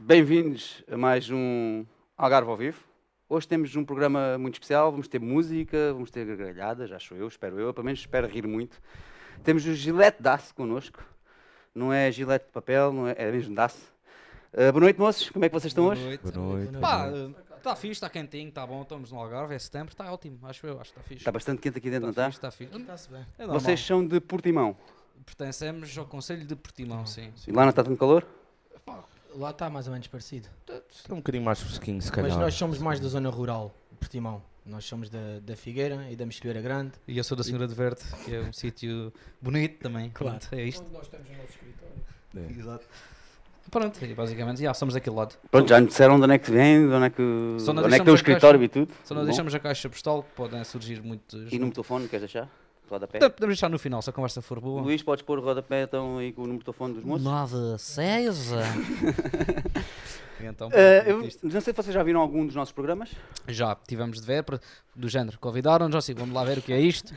Bem-vindos a mais um Algarve ao Vivo. Hoje temos um programa muito especial, vamos ter música, vamos ter gargalhadas, acho eu, espero eu, pelo menos espero rir muito. Temos o Gillette Das connosco, não é Gillette de papel, não é, é mesmo Das. Uh, boa noite, moços, como é que vocês estão hoje? Noite. Boa noite. Pá, está fixe, está quentinho, está bom, estamos no Algarve, é setembro, está ótimo, acho eu, acho que está fixe. Está bastante quente aqui dentro, não Está está? fixe, está fixe. Está-se bem. É normal. Vocês são de Portimão. Pertencemos ao Conselho de Portimão, sim. E lá não está tanto calor? Lá está mais ou menos parecido. Está um bocadinho mais fresquinho, se Mas calhar. nós somos mais da zona rural, Portimão. Nós somos da, da Figueira e da Mexilheira Grande. E eu sou da Senhora de Verde, que é um sítio bonito também. Claro. Pronto, é isto. nós temos o nosso escritório. É. Exato. Pronto, e basicamente, já, somos daquele lado. Pronto, já nos disseram de onde é que vem, de onde é que, onde é que deixamos tem o a escritório e tudo. Só não Bom. deixamos a caixa postal, que podem surgir muitos... E número de telefone, queres deixar? Rodapé. Podemos deixar no final, se a conversa for boa. Luís, podes pôr o rodapé então aí com o número de telefone dos moços? 96. então, Eh, pronto, eu isto. não sei se vocês já viram algum dos nossos programas. Já tivemos de ver, do género, convidaram-nos, assim, vamos lá ver o que é isto,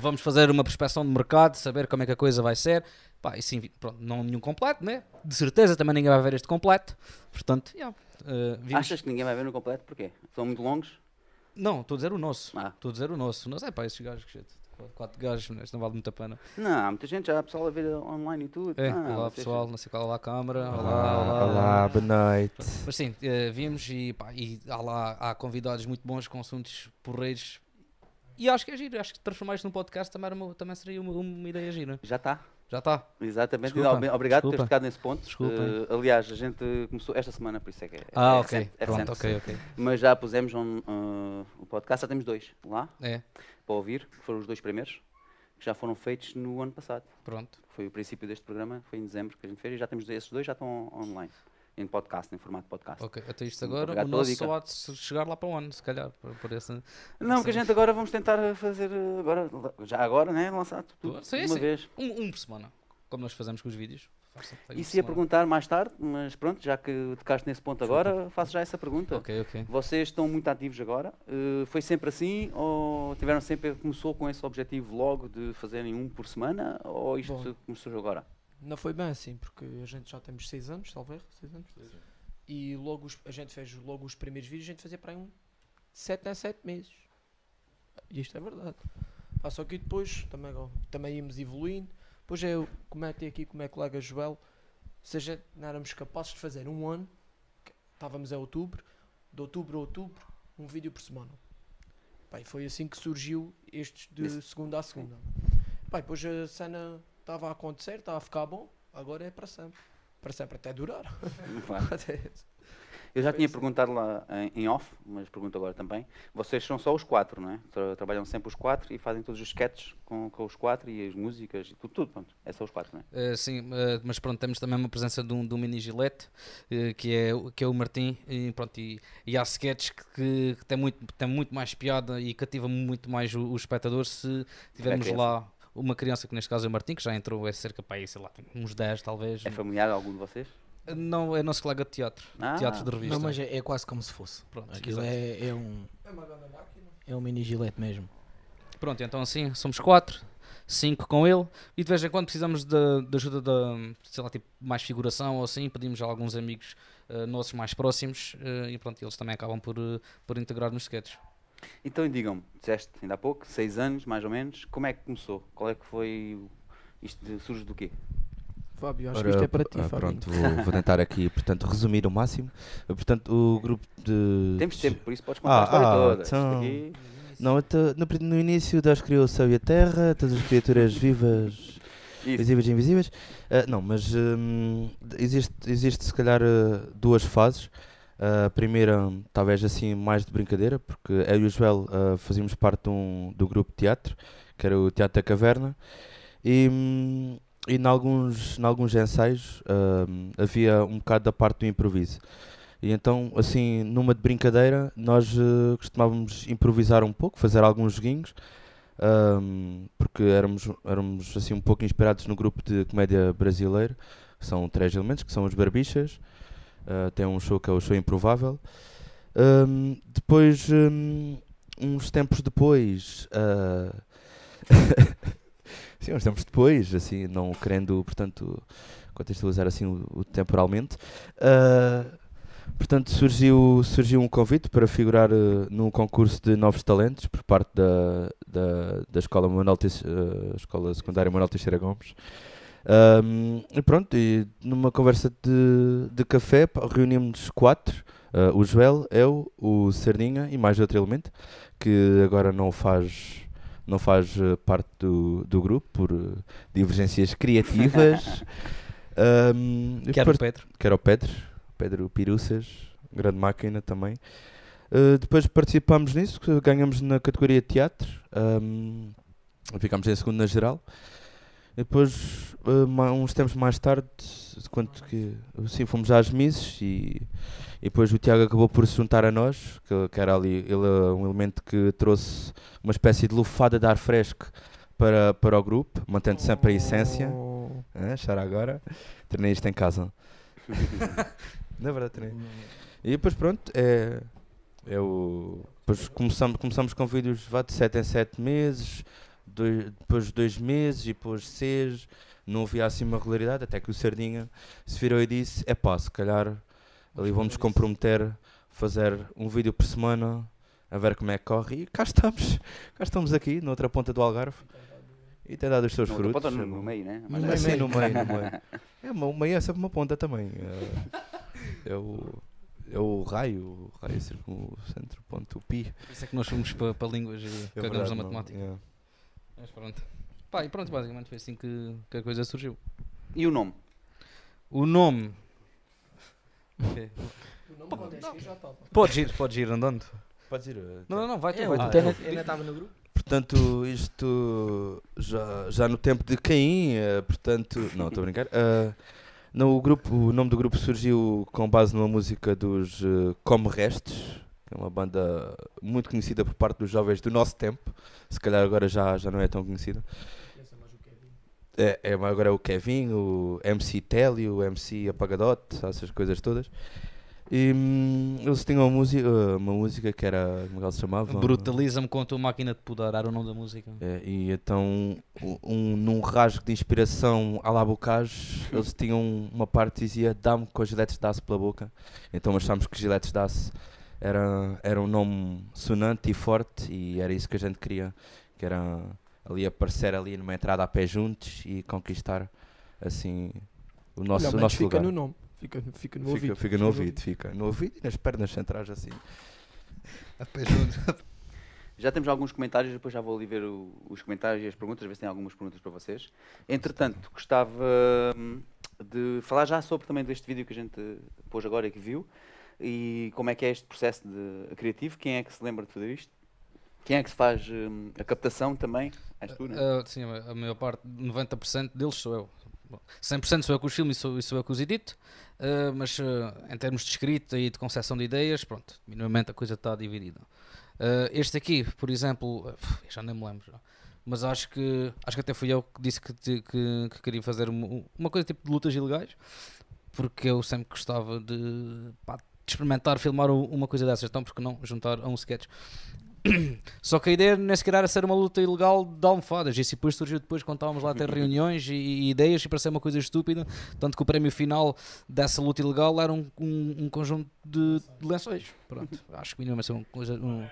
vamos fazer uma prospeção de mercado, saber como é que a coisa vai ser. Pá, e sim, pronto, não nenhum completo, né? De certeza também ninguém vai ver este completo, portanto, yeah, vimos- Achas que ninguém vai ver no completo? Porquê? São muito longos? Não, estou a dizer o nosso, Ah. estou a dizer o nosso. Não sei, pá, esses gajos, que. Quatro gajos, isto não vale muito a pena. Não, há muita gente, já há pessoal a ver online e tudo. É, Ah, olá pessoal, não sei qual, olá câmara, olá, Olá, olá. olá, boa noite. Mas sim, eh, vimos e, pá, e há lá há convidados muito bons com assuntos porreiros. E acho que é giro, acho que transformar isto num podcast também, era uma- também seria uma, uma ideia gira. Já está. Já está. Exatamente. Desculpa, Ob- Obrigado por desculpa. teres ficado nesse ponto. Desculpem. Eh, aliás, a gente começou esta semana, por isso é que é. Ah, é ok. recente, é Pronto, recente. ok, ok. Mas já pusemos um, uh, o podcast, já temos dois lá É, para ouvir, que foram os dois primeiros, que já foram feitos no ano passado. pronto. Foi o princípio deste programa, foi em dezembro que a gente fez e já temos esses dois, já estão online, em podcast, em formato podcast. Ok, até isto agora, obrigado o nosso só há de chegar lá para o ano, se calhar. Por, por esse, Não, porque a gente agora vamos tentar fazer, uh, agora, já agora, né, lançar tudo Sim, uma sim. vez. um, um por semana, como nós fazemos com os vídeos. Isso ia perguntar mais tarde, mas pronto, já que tocaste nesse ponto agora, faço já essa pergunta. Ok, ok. Vocês estão muito ativos agora? Uh, foi sempre assim? Ou tiveram sempre, começou com esse objetivo logo de fazerem um por semana? Ou isto Bom. começou agora? Não foi bem assim, porque a gente já temos 6 anos, talvez, 6 anos. E logo os- a gente fez logo os primeiros vídeos, a gente fazia para aí um 7 a 7 meses. E isto é verdade. Pá, só que depois também, também íamos evoluindo. Depois eu comentei aqui com o meu colega Joel, se a gente não éramos capazes de fazer um ano, estávamos em outubro, de outubro a outubro, um vídeo por semana. E foi assim que surgiu estes de segunda a segunda. E depois a cena estava a acontecer, estava a ficar bom, agora é para sempre. Para sempre até durar. Eu já Foi tinha assim. perguntado lá em, em off, mas pergunto agora também. Vocês são só os quatro, não é? Tra- trabalham sempre os quatro e fazem todos os sketches com, com os quatro e as músicas e tudo, tudo, pronto. É só os quatro, não é? Eh, sim, eh, mas pronto, temos também uma presença de um, de um mini gilete, eh, que, é, o- que é o Martim, e, pronto, e, e há sketches que, que, tem, muito, tem muito mais piada e cativa muito mais o, o espectador se tivermos criança. lá uma criança, que neste caso é o Martim, que já entrou, é cerca para aí, sei lá, uns 10 talvez. É familiar algum de vocês? Não, é nosso colega de teatro, Ah. teatro de revista. Não, mas é, é quase como se fosse. Pronto, Aquilo é, é um, é um mini gilete mesmo. Pronto, então assim, somos quatro, cinco com ele, e de vez em quando precisamos de, de ajuda de, sei lá, tipo, mais figuração ou assim, pedimos a alguns amigos eh, nossos mais próximos, eh, e pronto, eles também acabam por, eh, por integrar nos sketches. Então digam-me, disseste ainda há pouco, seis anos mais ou menos, como é que começou? Qual é que foi. Isto de- surge do quê? Fábio, acho que Ora, isto é para ti, ah, Fábio. Pronto, vou, vou tentar aqui, portanto, resumir o máximo. Uh, Portanto, o grupo de... Temos tempo, por isso podes contar Ah, a história ah, toda. Então- aqui- Não, então, no, no início Deus criou o céu e a terra, todas as criaturas vivas, Isso. visíveis e invisíveis. Ah, não, mas hum, existe, existe se calhar uh, duas fases. A primeira, talvez assim, mais de brincadeira, porque eu e o Joel ah, fazíamos parte de um, do grupo de teatro, que era o Teatro da Caverna, e, e em alguns, em alguns ensaios hum, havia um bocado da parte do improviso. E então, assim, numa de brincadeira, nós eh, costumávamos improvisar um pouco, fazer alguns joguinhos, porque éramos, éramos assim um pouco inspirados no grupo de comédia brasileiro, que são três elementos, que são os Barbichas, eh, tem um show que é o Show Improvável. Hum, depois, hum, uns tempos depois, ah, sim, uns tempos depois, assim, não querendo, portanto, contextualizar assim o, o temporalmente. Ah, portanto, surgiu, surgiu um convite para figurar uh, num concurso de novos talentos por parte da, da, da Escola, Manuel Teix- ah, Escola Secundária Manuel Teixeira Gomes. Ahm, e pronto, e numa conversa de, de café pá, reunimos quatro, ah, o Joel, eu, o Sardinha e mais outro elemento, que agora não faz, não faz eh, parte do, do grupo por eh, divergências criativas. Ahm, e Que era o Pedro. que era o Pedro, Pedro Piruças, grande máquina também. Uh, depois participámos nisso, ganhamos na categoria teatro, um, ficámos em segundo na geral. E depois, uh, uns tempos mais tarde, quando que, sim, fomos às Misses e, e depois o Tiago acabou por se juntar a nós, que, que era ali, ele é um elemento que trouxe uma espécie de lufada de ar fresco para, para o grupo, mantendo sempre a essência. Oh. Ah, Chara agora. Treinei isto em casa. Na verdade, treinei. E depois, pronto, é. é o, depois começamos, começamos com vídeos vá, de 7 em 7 meses, dois, depois 2 meses e depois 6. Não havia assim uma regularidade, até que o Sardinha se virou e disse: é pá, se calhar ali vamos comprometer a fazer um vídeo por semana, a ver como é que corre. E cá estamos, cá estamos aqui, na outra ponta do Algarve. E tem dado os seus Não, frutos. ponta é no, meio, né? No Mas meio, é Assim, no meio, no meio. É, uma- o meio é sempre uma ponta também. É, é o, é o raio, o raio círculo centro, ponto, o pi. Por isso é que nós fomos para, para línguas e É cagamos verdade, na não, matemática. Mas pronto. Pá, e pronto, basicamente foi assim que, que a coisa surgiu. E o nome? O nome. Pode ir, pode ir andando. Pode ir. eh, Não, não, não, vai tu, É, vai o tu. Ainda estava no grupo. Portanto, isto já, já no tempo de Caim, eh, portanto. Não, estou a brincar. Eh, não, o, grupo, o nome do grupo surgiu com base numa música dos eh, Como Restes, é uma banda muito conhecida por parte dos jovens do nosso tempo. Se calhar agora já, já não é tão conhecida. É, é, agora é o Kevin, o MC Telly, o MC Apagadote, essas coisas todas. E hum, eles tinham uma música, uma música que era. Como é que ela se chamava? Brutaliza-me com a tua máquina de podar, era o nome da música. É, e então, um, um- num rasgo de inspiração à la Bocage, eles tinham uma parte que dizia dá-me com as giletes aço pela boca. Então achámos que giletes aço era, era um nome sonante e forte e era isso que a gente queria, que era ali aparecer ali numa entrada a pé juntos e conquistar assim o nosso, Olha, o nosso fica lugar. no nome. Fica, fica no Fica, ouvido. fica no ouvido, fica no ouvido e nas pernas centrais assim. A pé juntos. Já temos alguns comentários, depois já vou ali ver o- os comentários e as perguntas, ver se tem algumas perguntas para vocês. Entretanto, gostava hum, de falar já sobre também deste vídeo que a gente pôs agora e que viu, e como é que é este processo de, criativo, quem é que se lembra de fazer isto? Quem é que se faz hum, a captação também? És tu, não é? Ah, sim, a maior parte, 90% deles sou eu. Bom, 100% sou eu que os filmo e sou, sou eu que os edito, ah, mas ah, em termos de escrita e de concepção de ideias, pronto, minimamente a coisa está dividida. Ah, este aqui, por exemplo, já nem me lembro, já. mas acho que, acho que até fui eu que disse que, que, que queria fazer uma, uma coisa tipo de lutas ilegais, porque eu sempre gostava de, pá, de experimentar filmar uma coisa dessas, então porque não juntar a um sketch. Só que a ideia nem sequer era ser uma luta ilegal de almofadas. Isso depois surgiu depois quando estávamos lá a ter reuniões e, e ideias e parecia uma coisa estúpida. Tanto que o prémio final dessa luta ilegal era um, um, um conjunto de, de lençóis. Pronto, acho que minimamente uma coisa. Um,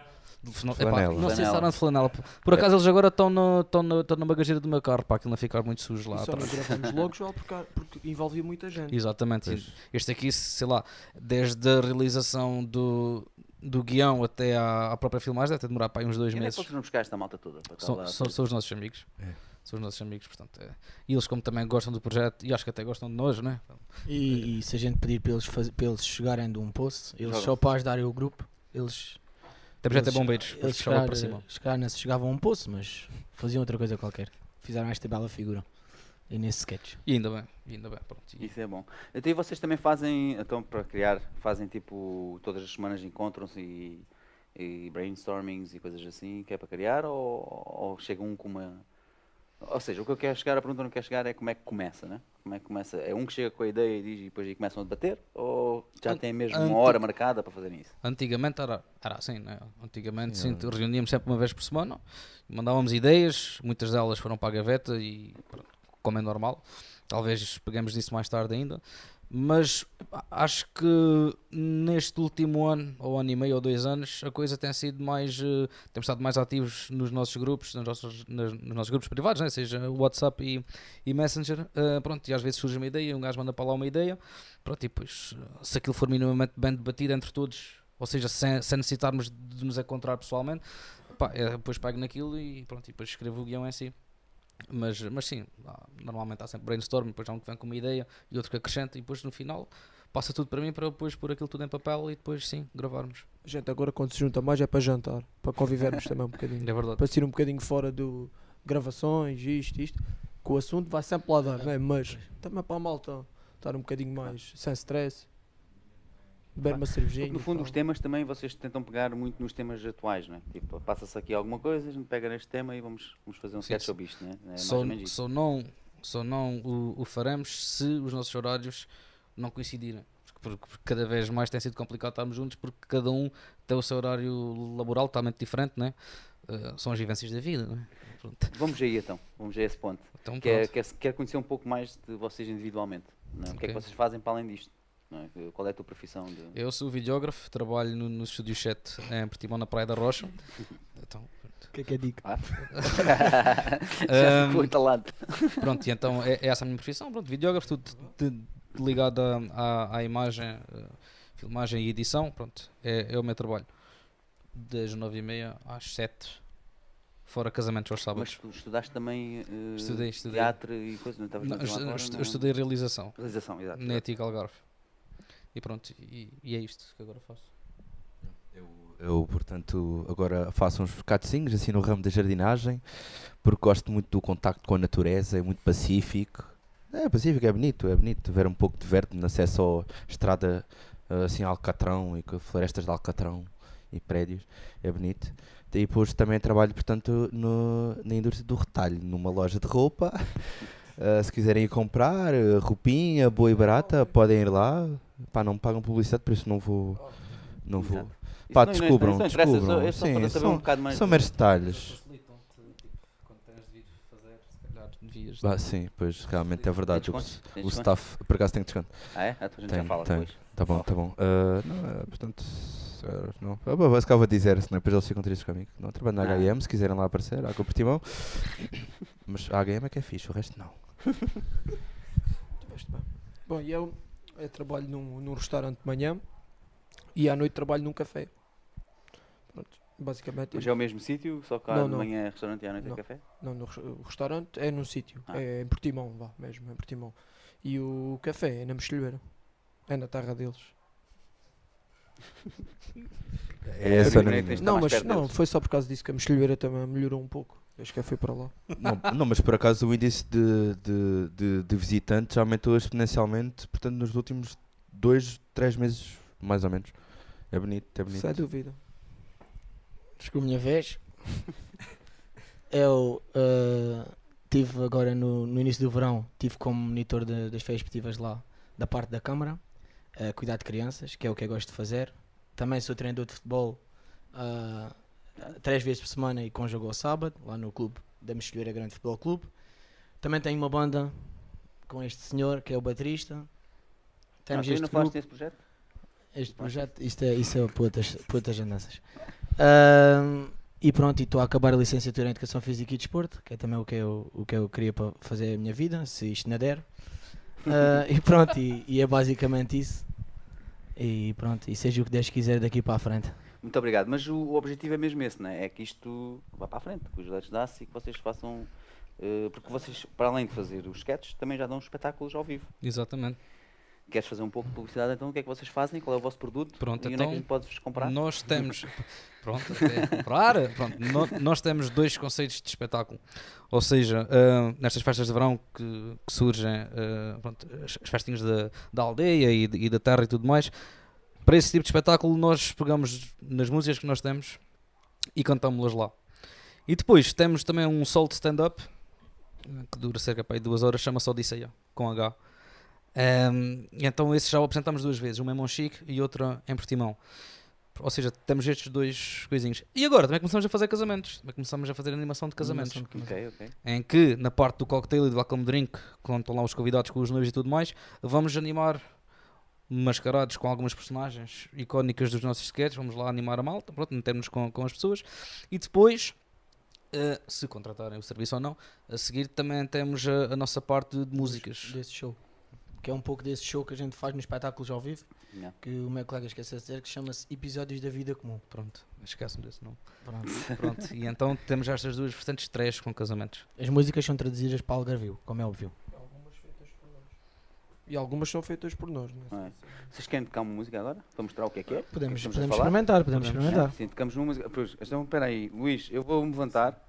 flanela. Epá, Flanela. não sei se eram de flanela. Por- Por acaso eles agora estão na, estão na, estão na bagageira do meu carro para aquilo não ficar muito sujo lá E só não atrás. gravamos logo, Joel, porque, porque envolvia muita gente. Exatamente. Pois. Este aqui, sei lá, desde a realização do, do guião até à, à própria filmagem, deve ter demorado para aí uns dois Quem é meses. vocês vão buscar esta malta toda? São, são, são os nossos amigos. É. São os nossos amigos, portanto. É. E eles, como também gostam do projeto, e acho que até gostam de nós, né? E, e se a gente pedir para eles, faz, para eles chegarem de um post, eles só para ajudarem o grupo, eles. Temos até bombeiros, Eles calhar, para cima. não se chegavam a um poço, mas faziam outra coisa qualquer. Fizeram esta bela figura. E nesse sketch. E ainda bem, e ainda bem. Pronto. E- Isso é bom. Então, e vocês também fazem, então, para criar, fazem tipo, todas as semanas encontram-se e, e brainstormings e coisas assim, que é para criar, ou, ou chega um com uma. Ou seja, o que eu quero chegar, a pergunta que eu não quero chegar é como é que começa, né? Como é que começa? É um que chega com a ideia e diz e depois aí começam a debater? Ou já An- tem mesmo uma hora marcada para fazerem isso? Antigamente era, era assim, né? Antigamente Sim. sim, reuníamos sempre uma vez por semana, mandávamos ideias, muitas delas foram para a gaveta e pronto, como é normal. talvez peguemos nisso mais tarde ainda. Mas acho que neste último ano, ou ano e meio, ou dois anos, a coisa tem sido mais. eh, temos estado mais ativos nos nossos grupos, nos nossos, nas- nos nossos grupos privados, né? seja WhatsApp e, e Messenger. eh, pronto, e às vezes surge uma ideia, um gajo manda para lá uma ideia. Pronto, e depois, eh, se aquilo for minimamente bem debatido entre todos, ou seja, sem, sem necessitarmos de nos encontrar pessoalmente, pá, depois pego naquilo e pronto, e depois escrevo o guião em si. Mas, mas sim, normalmente há sempre brainstorm, depois há um que vem com uma ideia e outro que acrescenta, e depois no final passa tudo para mim para eu depois pôr aquilo tudo em papel e depois sim, gravarmos. Gente agora quando se junta mais é para jantar, para convivermos também um bocadinho. É verdade. Para sair um bocadinho fora do gravações, isto, isto, que o assunto vai sempre lá dar, é? Mas também para a malta estar um bocadinho mais sem stress, beber uma cervejinha. Porque, no fundo, os temas também vocês tentam pegar muito nos temas atuais, não é? Tipo, passa-se aqui alguma coisa, a gente pega neste tema e vamos, vamos fazer um sketch sobre isto, não é? É mais só, ou menos isso. só não, só não o, o faremos se os nossos horários não coincidirem. Porque, porque cada vez mais tem sido complicado estarmos juntos porque cada um tem o seu horário laboral totalmente diferente, né? Eh, são as vivências da vida, né? Pronto. Vamos aí então, vamos a esse ponto. Então, Quer, quer, quer conhecer um pouco mais de vocês individualmente. Não é? O que é que vocês fazem para além disto? É? Qual é a tua profissão? De... Eu sou videógrafo, trabalho no, no estúdio 7 em Portimão, na Praia da Rocha. Então, pronto. O que é que é dica? Já Ahm, ficou entalado. Pronto, e então é, é essa a minha profissão, pronto, videógrafo, tudo de- de- ligado à, imagem, eh, filmagem e edição, pronto, é, é o meu trabalho. Das 9h30 às 7 fora casamentos aos Mas sábados. tu estudaste também eh, Estudei, estudei. teatro e coisa, não estavas Não, agora, eu estudei realização Realização, exato. na ETIC Algarve. E pronto, e, e é isto que agora faço. Eu, portanto, agora faço uns bocadozinhos assim no ramo da jardinagem, porque gosto muito do contacto com a natureza, é muito pacífico. É pacífico, é bonito, é bonito ver um pouco de verde no acesso à estrada eh, assim Alcatrão e com florestas de Alcatrão e prédios, é bonito. E depois também trabalho, portanto, no, na indústria do retalho, numa loja de roupa. Eh, se quiserem ir comprar eh, roupinha boa e barata, podem ir lá. Pá, não me pagam publicidade, por isso não vou. Não vou. Exato. Pá, não- descubram, não é só- descubram. É só Sim, saber um são- bocado mais. São meros detalhes. Tipo, devias. Ah, sim, pois realmente é verdade. Tem O, o staff, por acaso, tem desconto. Ah, é? Ah, então a gente já Tem, fala tem. depois. Tá bom, tá bom. Ah, não, é, portanto, ah, não. Ah, bom, vou dizer, senão depois eles ficam tristes comigo. Não, trabalho na Ah. HM, se quiserem lá aparecer, há com o Portimão. Mas a HM é que é fixe, o resto não. Bem. Bom, e eu, eu trabalho num, num restaurante de manhã e à noite trabalho num café. Pronto, basicamente. Mas é o mesmo sítio, só que Não, de não. manhã é restaurante e à noite é Não. café? Não, no o restaurante é num sítio, Ah. é em Portimão, vá, mesmo, em Portimão. E o café é na Mexilheira, é na terra deles. É É Está Não, mas não, deles. foi só por causa disso que a Mexilheira também melhorou um pouco. Desde que eu fui para lá. Não, não, mas por acaso o índice de, de, de, de visitantes aumentou exponencialmente, portanto, nos últimos dois, três meses, mais ou menos. É bonito, é bonito. Sem dúvida. Chegou a minha vez. Eu eh, tive agora no, no início do verão, tive como monitor de- das feiras esportivas lá, da parte da Câmara, a cuidar de crianças, que é o que eu gosto de fazer. Também sou treinador de futebol ah, três vezes por semana e com jogo ao sábado, lá no clube da Mexilheira Grande Futebol Clube. Também tenho uma banda com este senhor, que é o baterista. Ah, Temos tu ainda este grupo. nesse projeto? Este projeto, isto é, isso é para outras, para outras andanças. E pronto, e estou a acabar a licenciatura em Educação Física e Desporto, que é também o que eu, o que eu queria para fazer a minha vida, se isto não der. Ah, e pronto, e, e é basicamente isso. E pronto, e seja o que Deus quiser daqui para a frente. Muito obrigado. Mas o, o objetivo é mesmo esse, não é? É que isto vá para a frente, que os letes dá-se e que vocês façam. eh, porque vocês, para além de fazer os sketches, também já dão espetáculos ao vivo. Exatamente. Queres fazer um pouco de publicidade então? O que é que vocês fazem? Qual é o vosso produto? Pronto, e onde é que então, a gente pode vos comprar? Nós temos. Pronto, até comprar. Pronto, no- nós temos dois conceitos de espetáculo. Ou seja, ah, nestas festas de verão que, que surgem, ah, pronto, as, as festinhas da, da aldeia e, de- e da terra e tudo mais, para esse tipo de espetáculo nós pegamos nas músicas que nós temos e cantamos-las lá. E depois temos também um solo de stand-up que dura cerca de duas horas, chama-se Odisseia, com H. Um, e então esse já o apresentamos duas vezes, uma em Monchique e outra em Portimão. Ou seja, temos estes dois coisinhos. E agora também começamos a fazer casamentos. Também começamos a fazer animação de casamentos. Animação de Ok, ok. Em que, na parte do cocktail e do welcome drink, quando estão lá os convidados com os noivos e tudo mais, vamos animar mascarados com algumas personagens icónicas dos nossos sketches. Vamos lá animar a malta, pronto, metermos com, com as pessoas. E depois, eh, se contratarem o serviço ou não, a seguir também temos a, a nossa parte de músicas. desse show. Que é um pouco desse show que a gente faz nos espetáculos ao vivo, Yeah. que o meu colega esqueceu de dizer, que chama-se Episódios da Vida Comum. Pronto, esquece-me desse nome. Pronto. Pronto, e então temos estas duas vertentes três com casamentos. As músicas são traduzidas para Algarvio, como é óbvio. E algumas são feitas por nós, né? É. Vocês querem tocar uma música agora? Para mostrar o que é que é? Podemos, a podemos experimentar, podemos Podemos. experimentar. Sim, tocamos uma música. Pois, então, espera aí, Luís, eu vou me levantar,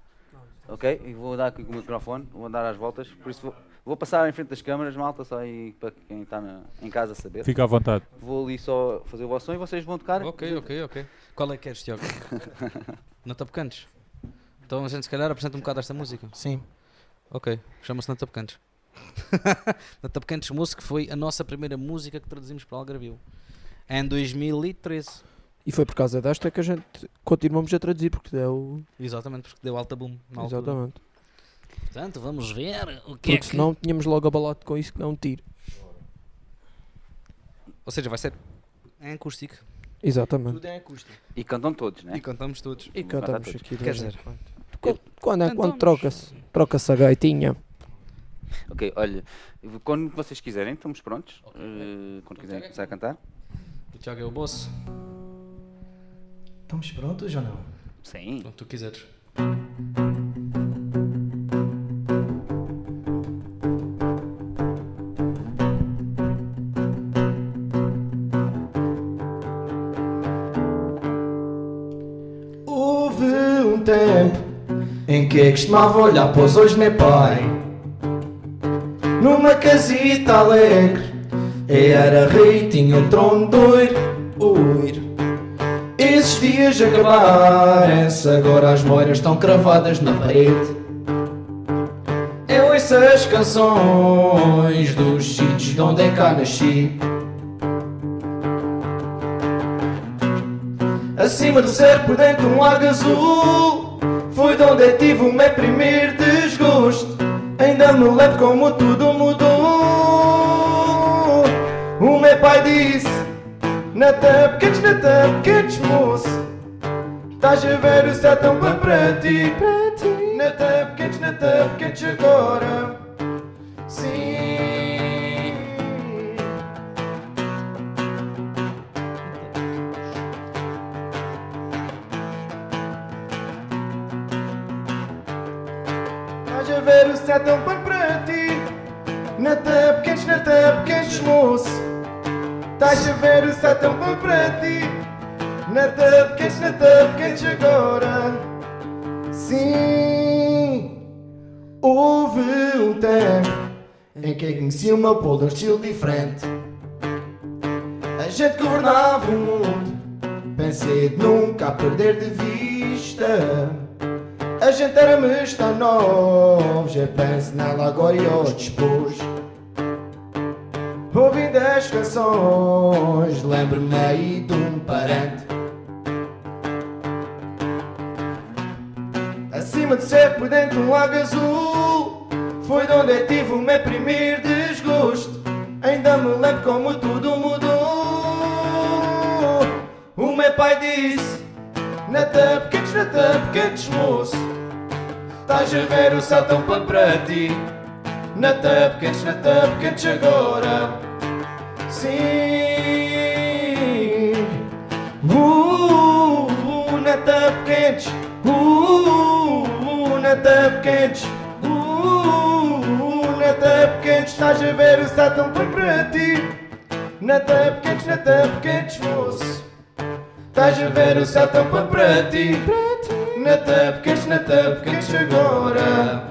ok? E vou dar aqui com o microfone, vou dar as voltas, por isso vou, vou passar em frente das câmaras, malta, só aí para quem está na- em casa saber. Fica à vontade. Vou ali só fazer o vosso som e vocês vão tocar. Ok, ok, ok. Qual é que queres, Tiago? Não te apecantes? Então a gente se calhar apresenta um bocado esta música. Sim. Ok, chama-se Nata Pecantes. Nata Pecantes Música foi a nossa primeira música que traduzimos para Algarvio. Em 2013. E foi por causa desta que a gente continuamos a traduzir, porque deu. Exatamente, porque deu alta boom na altura. Exatamente. Portanto, vamos ver o que é Porque que... senão tínhamos logo abalado com isso que não um tiro. Ou seja, vai ser em acústico. Exatamente. Tudo é acústico. E cantam todos, né? E cantamos todos. E cantamos todos. aqui. Quer dizer, quando. Qu- Quando, é, quando troca-se troca-se a gaitinha. Ok, olha, quando vocês quiserem, estamos prontos. Eh, quando quiserem começar a cantar. o Tiago é o boss. Estamos prontos ou não? Sim. Quando tu quiseres. Houve um tempo em que costumava olhar para os olhos meu pai Numa casita alegre E era rei, tinha um trono de ouro. Oiro. Esses dias acabaram-se Agora as moiras estão cravadas na parede. Eu ouço as canções Dos sítios de onde é cá nasci. Acima do céu, por dentro um lago azul. Foi de onde eu tive o meu primeiro desgosto Ainda me lembro como tudo mudou. O meu pai disse Nata pequenos, nata pequenos moço. Estás a ver o céu tão bem para ti Nata pequenos, nata pequenos agora. Sim ver o céu tão bem para ti Nata pequenos, nata pequenos moço Estás a ver o céu tão bem para ti Nata pequenos, nata pequenos agora. Sim Houve um tempo Em que conheci povo de um estilo diferente. A gente governava o mundo Pensei de nunca perder de vista a gente era-me tão novos Eu penso nela agora e eu dispus Ouvindo as canções Lembro-me aí de um parente. Acima de ser por dentro um lago azul Foi de onde eu tive o meu primeiro desgosto. Ainda me lembro como tudo mudou. O meu pai disse Nata pequenos, nata pequenos moço. Estás a ver o céu tão plano para ti. Nata pequenos, nata pequenos agora. Sim. Uh, uh, nata pequenos. Uh, nata pequenos. Uh, nata pequenos. Estás a ver o céu tão plano para ti. Nata pequenos, nata pequenos moço Estás a ver o céu tão para ti Nata pequenos, nata pequenos agora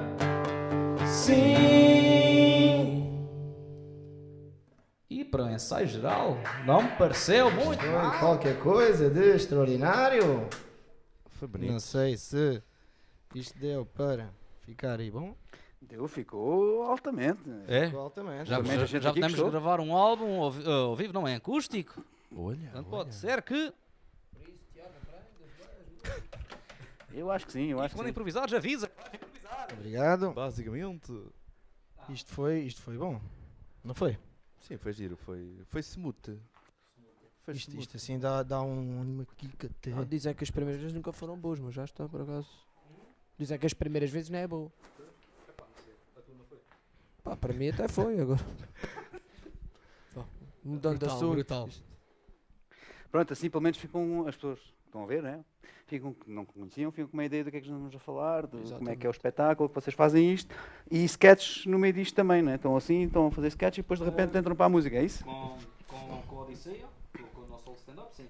Sim E para o ensaio geral, não me pareceu muito Foi qualquer coisa de extraordinário Foi bonito. Não sei se isto deu para ficar aí bom Deu, ficou altamente. É? Ficou altamente Já, já, já podemos gravar um álbum ao, vi- ao vivo, não é acústico. Olha, Portanto, olha. pode ser que. Eu acho que sim, eu E acho que quando sim. improvisares, avisa. Obrigado. Basicamente. Isto foi, isto foi bom. Não foi? Sim, foi giro, foi, foi smooth. Foi Isto, smooth. isto assim dá, dá um uma quica até. Ah, dizem que as primeiras vezes nunca foram boas, mas já está por acaso. Dizem que as primeiras vezes não é boa. Pá, para mim até foi agora. Mudando de assunto. Pronto, assim pelo menos ficam as pessoas estão a ver, né? Ficam não conheciam, ficam com uma ideia do que é que nós vamos a falar, de como é que é o espetáculo, que vocês fazem isto e sketches no meio disto também, né? Estão assim, estão a fazer sketches e depois de repente entram para a música, é isso? Com, com, com a Odisseia, com, com o nosso stand-up, sim.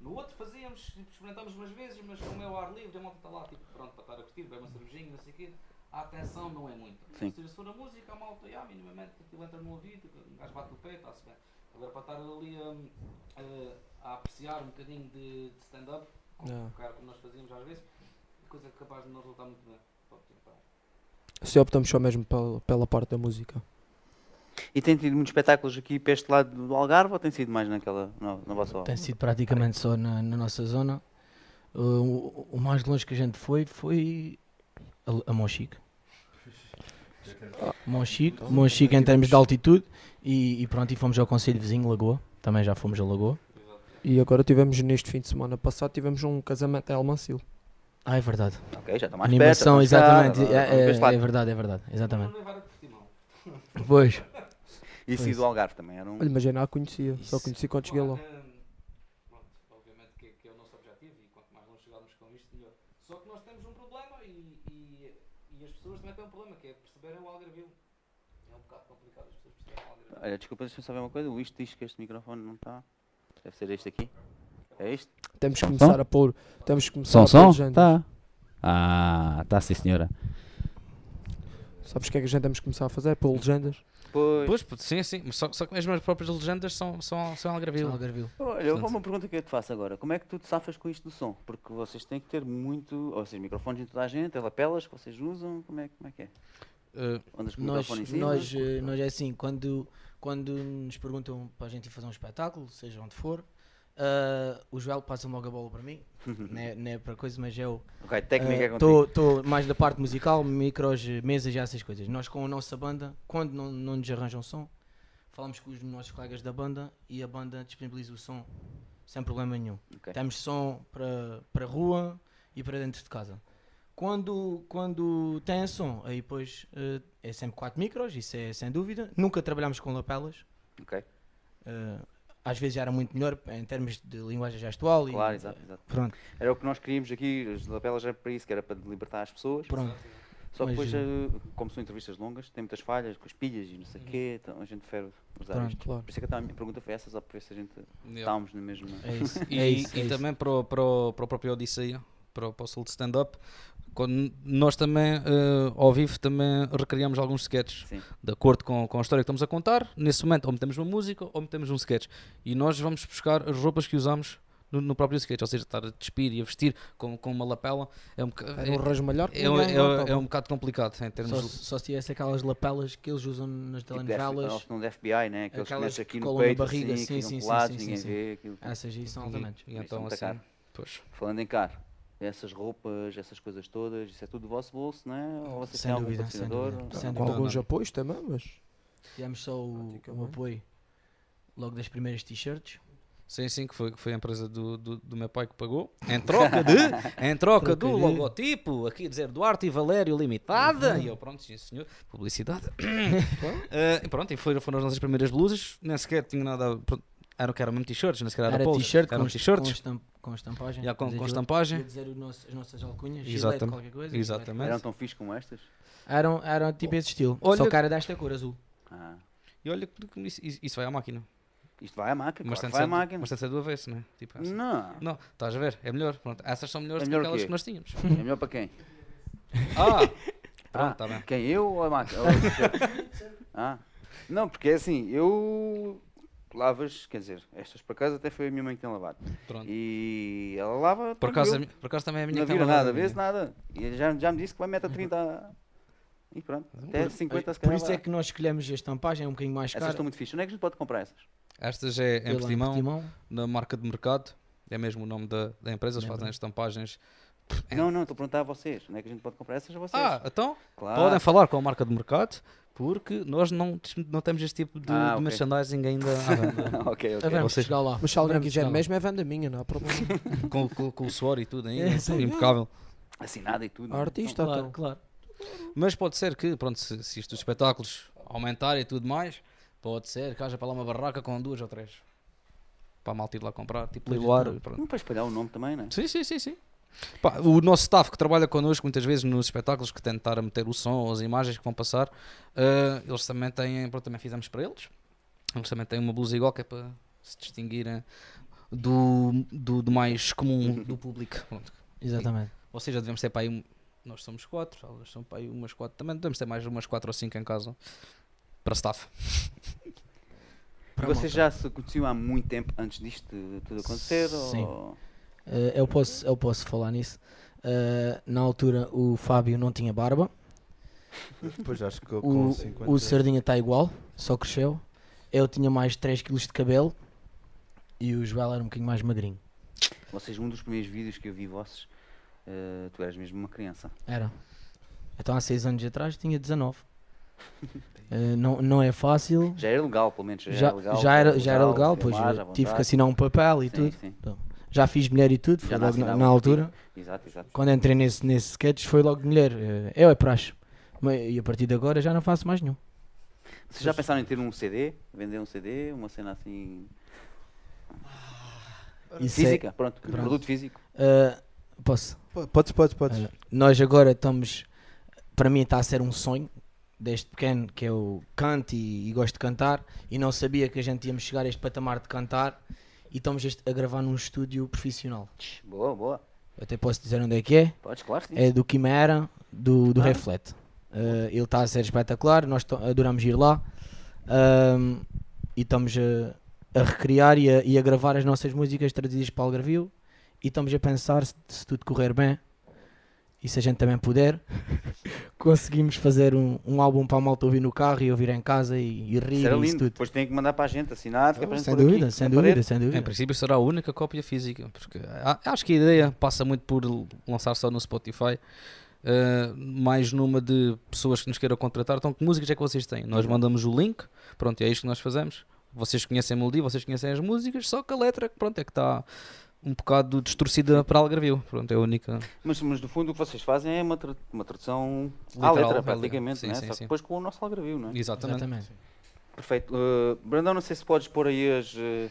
No outro fazíamos, experimentámos umas vezes, mas como é o ar livre, a malta está lá, tipo, pronto, para estar a curtir, bebe uma cervejinha, não sei o quê. A atenção não é muito. Sim. Ou seja, se for a música, a malta, já, minimamente, aquilo entra no ouvido, um gajo bate o pé, está-se bem. Agora, para estar ali a, a apreciar um bocadinho de, de stand-up, como, como nós fazíamos às vezes, a coisa é capaz de não resultar muito bem. Se optamos só mesmo pela, pela parte da música. E tem tido muitos espetáculos aqui para este lado do Algarve ou tem sido mais naquela, na, na vossa Tem sido praticamente só na, na nossa zona. Uh, o, o mais longe que a gente foi foi a, a Monchique. Monchique, Monchique em termos de altitude e, e pronto, e fomos ao Conselho Vizinho, Lagoa. Também já fomos a Lagoa. E agora tivemos neste fim de semana passado, tivemos um casamento em Almancil. Ah, é verdade. Ok, já está mais Animação, perto. exatamente. É, é- lado. é verdade, é verdade. Exatamente. É. Pois. E sim, do Algarve também. Era um... Olha, mas eu não a conhecia, só conheci quando cheguei lá. Claro, hum, Pronto, obviamente que, que é o nosso objetivo e quanto mais longe chegarmos com isto, melhor. Só que nós temos um problema e, e, e as pessoas também têm um problema, que é perceberem o Algarvio. É um bocado complicado as pessoas perceberem o Algarvio. Olha, desculpa, deixa-me só ver uma coisa. O isto diz que este microfone não está. Deve ser este aqui. É este? Temos que começar a pôr. Temos que começar Som, a pôr som? legendas. Tá. Ah, tá sim senhora. Sabes o que é que a gente temos que começar a fazer? Pôr legendas. Pois. Pois, sim, sim, mas só, só que mesmo as próprias legendas são, são, são Algarvio. Algarvio. Olha, eu vou uma pergunta que eu te faço agora. Como é que tu te safas com isto do som? Porque vocês têm que ter muito. Ou seja, microfones em toda a gente, lapelas que vocês usam. Como é, como é que é? Uh, Nós, nós, eh, nós é assim, quando, quando nos perguntam para a gente ir fazer um espetáculo, seja onde for, ah, o Joel passa logo a bola para mim. não, é, não é para coisa, mas eu é estou mais da parte musical, micros, mesas e essas coisas. Nós com a nossa banda, quando não, não nos arranjam som, falamos com os nossos colegas da banda e a banda disponibiliza o som sem problema nenhum. Ok. Temos som para, para rua e para dentro de casa. Quando, quando tem som, aí depois eh, é sempre 4 micros, isso é sem dúvida. Nunca trabalhamos com lapelas. Ok, eh, às vezes era muito melhor em termos de linguagem gestual. claro, e, exato, exato. Pronto, Era o que nós queríamos aqui, as lapelas era para isso, que era para libertar as pessoas. pronto. Só que Mas, depois, eh, como são entrevistas longas, tem muitas falhas com as pilhas e não sei o quê, então a gente prefere usar Pronto, isto. claro. Por isso é que a minha pergunta foi essa, só para ver se a gente yeah. estávamos na mesma. É isso. E, é isso, e é isso. também para o, para, o, para o próprio Odisseia, para o, para o Soul de Stand-Up, quando nós também, eh, ao vivo, também recriamos alguns sketches. Sim. De acordo com, com a história que estamos a contar, nesse momento ou metemos uma música ou metemos um sketch. E nós vamos buscar as roupas que usamos no, no próprio sketch, ou seja, estar a despir e a vestir com, com uma lapela é um, boca- Era um arranjo melhor que é, é, é, é um bocado complicado em termos Só, de- só se tivesse aquelas lapelas que eles usam nas Tipo telenovelas, não de FBI, né? Aqueles que Aquelas metes aqui que no colam na barriga, assim, sim, que sim, sim, colados, sim, ninguém sim, vê. Aquilo. essas aí são altamente. E Isso é então assim, caro. pois. Falando em caro, essas roupas, essas coisas todas, isso é tudo do vosso bolso, não é? Ou vocês Sem têm algum dúvida, sem dúvida. Sem Com dúvida. alguns apoios também, mas. Tivemos só o, o apoio logo das primeiras t-shirts. Sim, sim, que foi, que foi a empresa do, do, do meu pai que pagou. Em troca de, em troca do de. logotipo, aqui dizer Duarte e Valério Limitada. E eu, pronto, sim senhor, publicidade. Eh, e pronto, e foram, foram as nossas primeiras blusas. Nem sequer tinha nada. pronto, Era o que era mesmo t-shirts, nem sequer era, Era polo, t-shirt com, eram est- com, estamp, com estampagem. Já com, dizer com estampagem. ia dizer o nosso- as nossas alcunhas, Exatamente. Qualquer coisa. Exatamente. Eram tão fixos como estas? Eram, eram tipo esse estilo. Olha- Só que era desta cor azul. Ah, E olha que que isso, isso vai à máquina. isto vai à máquina, Mas claro que vai à ser, máquina. mas tem de ser do avesso, não é? Tipo essa. Não, Não, estás a ver? É melhor. Pronto, essas são melhores É do melhor que o aquelas que nós tínhamos. é melhor para quem? Ah! Pronto, Ah, está bem. Quem, eu ou a máquina? T-shirt? ah, não, porque é assim, eu lavas, quer dizer, estas para casa até foi a minha mãe que tem lavado. Pronto. E ela lava. Por acaso, por acaso também é a minha não que tem vira lavado nada, vê-se nada. E já, já me disse que vai meter 30 a- e pronto. Até 50 se Por calhar. isso é que nós escolhemos a estampagem, é um bocadinho mais Essas cara. estão muito fixas. Onde é que a gente pode comprar essas? Estas é em Portimão, Portimão. na marca de mercado. É mesmo o nome da, da empresa. Eles fazem as estampagens Não, não, estou a perguntar a vocês. Onde é que a gente pode comprar essas a vocês? Ah, então claro. podem falar com a marca de mercado, porque nós não, não temos este tipo de, Ah, de merchandising ainda à venda. ok, ok. Vocês- chegar lá. Mas se alguém quiser mesmo é venda minha, não há problema. com, com, com o suor e tudo ainda, É, sim. impecável. Assinado e tudo. Né? artista, Claro, então. claro. Mas pode ser que, pronto, se, se isto dos espetáculos aumentar e tudo mais, pode ser que haja para lá uma barraca com duas ou três. Para a malta ir lá comprar, tipo leiloar. então. para espalhar o nome também, não é? Sim, sim, sim, sim. Pá, o nosso staff que trabalha connosco muitas vezes nos espetáculos que tentar a meter o som ou as imagens que vão passar, eh, eles também têm, pronto, também fizemos para eles. Eles também têm uma blusa igual que é para se distinguirem do, do, do mais comum do público. Pronto. Exatamente. Ou seja, devemos ter para aí, um- nós somos quatro, elas são para aí umas quatro, também devemos ter mais umas quatro ou cinco em casa para staff. Para Vocês malta. já se conheciam há muito tempo antes disto tudo acontecer? Sim. Ou... Eh, eu, posso, eu posso falar nisso. Eh, na altura o Fábio não tinha barba. Depois acho que com O, 50... o Sardinha está igual, só cresceu. Eu tinha mais 3 kg de cabelo e o Joel era um bocadinho mais magrinho. Vocês, um dos primeiros vídeos que eu vi vossos, eh, tu eras mesmo uma criança. Era. Então há 6 anos atrás tinha 19. Eh, não, não é fácil. Já era legal, pelo menos. Já, Já, era legal. já era, já era usá-lo, legal, pois tive que assinar um papel e Sim, tudo. sim. Já fiz mulher e tudo, foi logo na, na altura. Exato, exato. Quando entrei nesse, nesse sketch foi logo de mulher. Eh, Eu é praxe. E a partir de agora já não faço mais nenhum. Vocês já pensaram em ter um CD? Vender um CD? Uma cena assim. Isso é- Física? Pronto, Pronto. produto físico. Eh, posso? Podes, podes, podes. Eh, nós agora estamos. Para mim está a ser um sonho, desde pequeno, que eu canto e, e gosto de cantar. E não sabia que a gente íamos chegar a este patamar de cantar. E estamos a gravar num estúdio profissional. Boa, boa. Eu até posso dizer onde é que é. Podes, claro, sim. É do Quimera, do, do Ah. Reflete. Eh, ele está a ser espetacular, nós adoramos ir lá. E estamos a, a recriar e a, e a gravar as nossas músicas traduzidas para Algarvio. E estamos a pensar, se, se tudo correr bem, e se a gente também puder, conseguimos fazer um, um álbum para a malta ouvir no carro e ouvir em casa e, e rir e isso lindo. tudo. Depois tem que mandar para a gente assinado. que para a gente Sem aqui dúvida, na sem dúvida, sem Em dúvida. princípio será a única cópia física, porque acho que a ideia passa muito por lançar só no Spotify, eh, mais numa de pessoas que nos queiram contratar. Então, que músicas é que vocês têm? Nós mandamos o link, pronto, e é isto que nós fazemos. Vocês conhecem a melodia, vocês conhecem as músicas, só que a letra, pronto, é que está um bocado distorcida para Algarvio. Pronto, é a única. Mas, mas no fundo o que vocês fazem é uma, tra- uma tradução à Literal, letra, à praticamente, letra. né? Sim, sim, Só que sim. depois com o nosso algarvio, não é? Exatamente. Exatamente. Perfeito. Uh, Brandão, não sei se podes pôr aí as uh,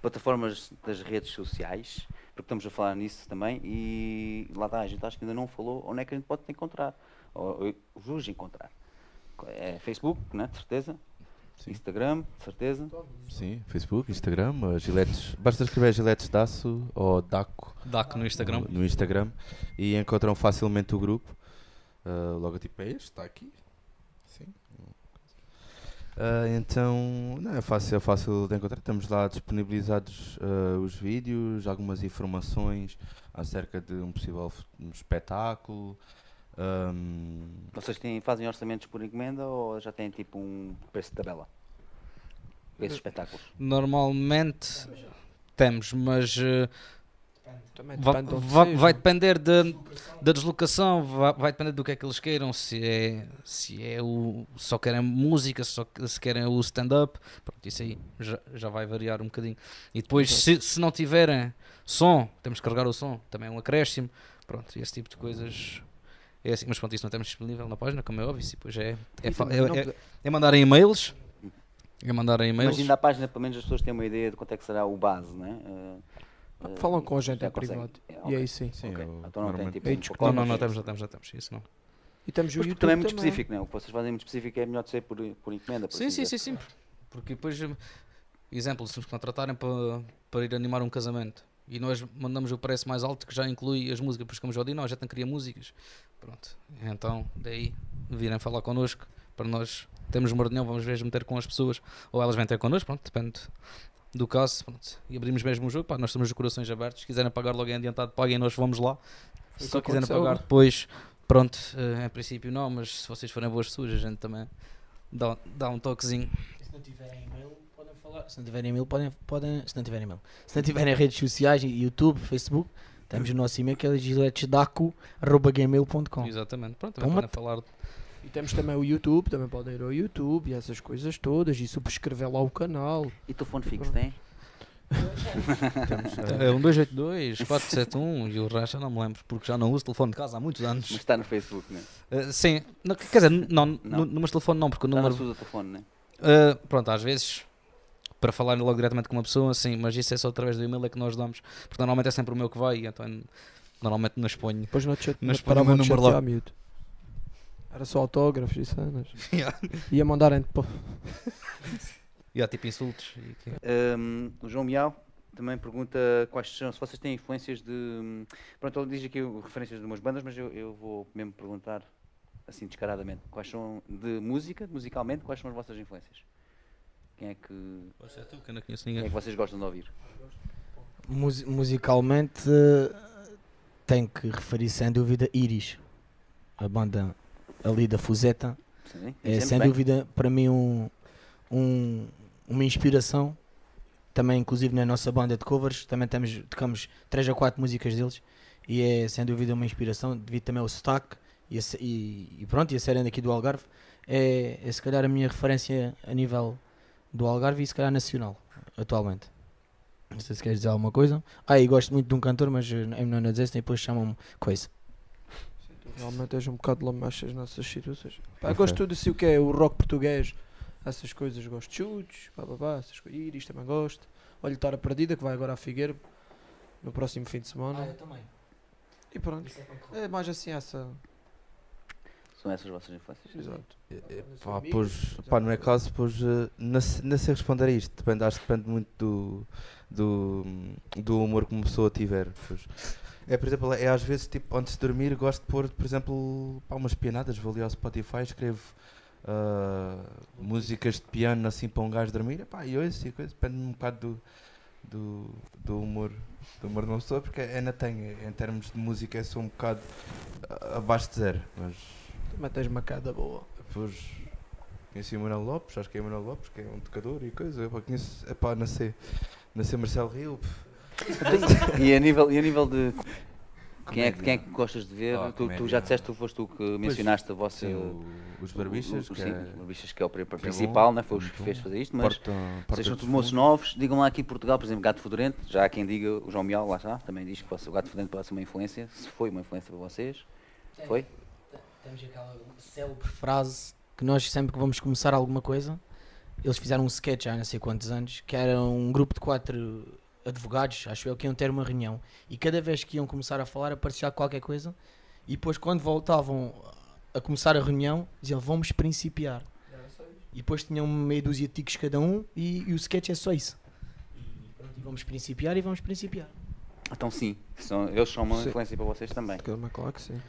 plataformas das redes sociais, porque estamos a falar nisso também e lá está, a gente acho que ainda não falou onde é que a gente pode te encontrar, ou, ou vos encontrar. É Facebook, né? de certeza. Sim. Instagram, certeza. Sim, Facebook, Instagram, uh, giletes. Basta escrever giletes Daço ou Daco DAC no Instagram. no, no Instagram e encontram facilmente o grupo. Uh, o logotipo é este, está aqui. Sim. Uh, então, não, é fácil, é fácil de encontrar. Estamos lá disponibilizados uh, os vídeos, algumas informações acerca de um possível espetáculo. Um, Vocês têm, fazem orçamentos por encomenda ou já têm tipo um preço de tabela? Esses espetáculos. Normalmente temos, mas eh, Também Va- depende de onde va- seja. vai depender da, da deslocação, vai, vai depender do que é que eles queiram, se é, se é o só querem música, se, só, se querem o stand-up, pronto, isso aí já, já vai variar um bocadinho. E depois, se, se não tiverem som, temos que carregar o som, também é um acréscimo, pronto, esse tipo de coisas. É assim, mas pronto, isso não temos disponível na página, como é óbvio, e depois é, é, é, é, é mandarem e-mails, é mandarem e-mails. Imagina a página, pelo menos as pessoas têm uma ideia de quanto é que será o base, né? Uh, Falam com a gente em privado. É, E ok. aí sim. sim, Ok, eu então não tem tipo um. Não, não, não, temos, já temos, já temos, isso não. E temos o YouTube também é muito também. específico, não é? O que vocês fazem muito específico é melhor de ser por, por encomenda. por Sim, assim sim, sim, sim. Porque depois, exemplo, se nos contratarem para, para ir animar um casamento e nós mandamos o preço mais alto que já inclui as músicas, porque como já disse, nós já tem queria músicas. Pronto. Então, daí virem falar connosco para nós termos uma reunião, vamos ver meter com as pessoas ou elas vêm ter connosco, pronto, depende do caso. Pronto. E abrimos mesmo o jogo, pá, nós temos os corações abertos. Se quiserem pagar logo em adiantado, paguem, nós vamos lá. Se só quiserem pagar depois, pronto, eh, em princípio não, mas se vocês forem boas pessoas, a gente também dá, dá um toquezinho. Se não tiverem e-mail, Se não tiverem e-mail, podem, podem. Se não tiverem e-mail. Se não tiverem redes sociais, YouTube, Facebook, Temos o nosso e-mail que é giletesdaco.gmail.com Exatamente. Pronto, também podem falar. E temos também o YouTube, também podem ir ao YouTube e essas coisas todas e subscrever lá o canal. E telefone fixo, tem? Eh, É um 282, 471 e o resto eu não me lembro, porque já não uso telefone de casa há muitos Mas anos. está no Facebook, né? Uh, sim, não, quer dizer, não, Não. no, no meu telefone não, porque o número. seu telefone, né? Uh, pronto, às vezes, para falar logo diretamente com uma pessoa, sim, mas isso é só através do e-mail é que nós damos, porque normalmente é sempre o meu que vai, então normalmente não exponho. Depois não te Mas não põe o meu número chatear, lá. miúdo. Era só autógrafos e cenas. Yeah. Ia mandarem E há tipo insultos. Um, o João Miau também pergunta quais são, se vocês têm influências de. Pronto, ele diz aqui referências de umas bandas, mas eu, eu vou mesmo perguntar, assim descaradamente, quais são de música, musicalmente, quais são as vossas influências? Quem é que, Pois é tu, que eu não conheço quem é ninguém. que vocês gostam de ouvir? Musi- musicalmente tenho que referir sem dúvida Iris, a banda ali da Fuseta. Sim, É sem bem. dúvida para mim um, um- uma inspiração. Também, inclusive, na nossa banda de covers, também temos, tocamos 3 a 4 músicas deles e é sem dúvida uma inspiração, devido também ao sotaque e, a e, e pronto, e a serem daqui do Algarve. É, é se calhar a minha referência a nível do Algarve e se calhar nacional, atualmente. Não sei se queres dizer alguma coisa. Ah, e gosto muito de um cantor, mas é melhor não dizer, senão depois chamam-me coisa. Realmente és um bocado lamechas nessas situações. Pá, eu gosto tudo assim o que é o rock português, essas coisas, gosto de chutes, pá, pá, pá, essas coisas. Iris também gosto. Olha, Tara Perdida, que vai agora à Figueira no próximo fim de semana. também. E pronto. É mais assim essa. São essas as vossas influências? Exato. eh, eh, Os pá, pois, pá, no meu amigos. caso, pois, eh, não, se- não sei responder a isto. Depende, acho que depende muito do, do, do humor que uma pessoa tiver. pois. É, por exemplo, é às vezes, tipo, antes de dormir, gosto de pôr, por exemplo, pá, umas pianadas. Vou ali ao Spotify, escrevo ah, músicas de piano assim para um gajo dormir. Epá, e ouço e coisa. Depende um bocado do, do, do humor do humor de uma pessoa, porque ainda tenho, em termos de música, eu sou um bocado ah, abaixo de zero. Mas Também tens uma cada boa. depois conheci o Manuel Lopes, acho que é o Manuel Lopes, que é um tocador e coisa. Eu pá, conheço, epá, nasci, nasci Marcelo Rio. e, a nível, e a nível de. Quem é, que- comédia. quem é que gostas de ver? Ah, tu, tu comédia. já disseste, tu foste tu que mencionaste a vossa. O- os o- que é, os barbichas que é o pri- que é principal, bom, né? foi os que fez fazer isto, mas porta, porta vocês são dos tudo moços novos. Digam lá aqui em Portugal, por exemplo, Gato Fedorento, já há quem diga, o João Mial, lá está, também diz que o Gato Fedorento pode ser uma influência, se foi uma influência para vocês. Foi? Temos aquela célebre frase que nós sempre que vamos começar alguma coisa, eles fizeram um sketch há não sei quantos anos, que era um grupo de quatro advogados, acho eu, que iam ter uma reunião. E cada vez que iam começar a falar aparecia qualquer coisa. E depois quando voltavam a começar a reunião, diziam, vamos principiar. E depois tinham meia dúzia de ticos cada um e, e o sketch é só isso. E, pronto, e vamos principiar e vamos principiar. Então sim, são, eles são uma Sim. influência para vocês também. Claro, claro que sim.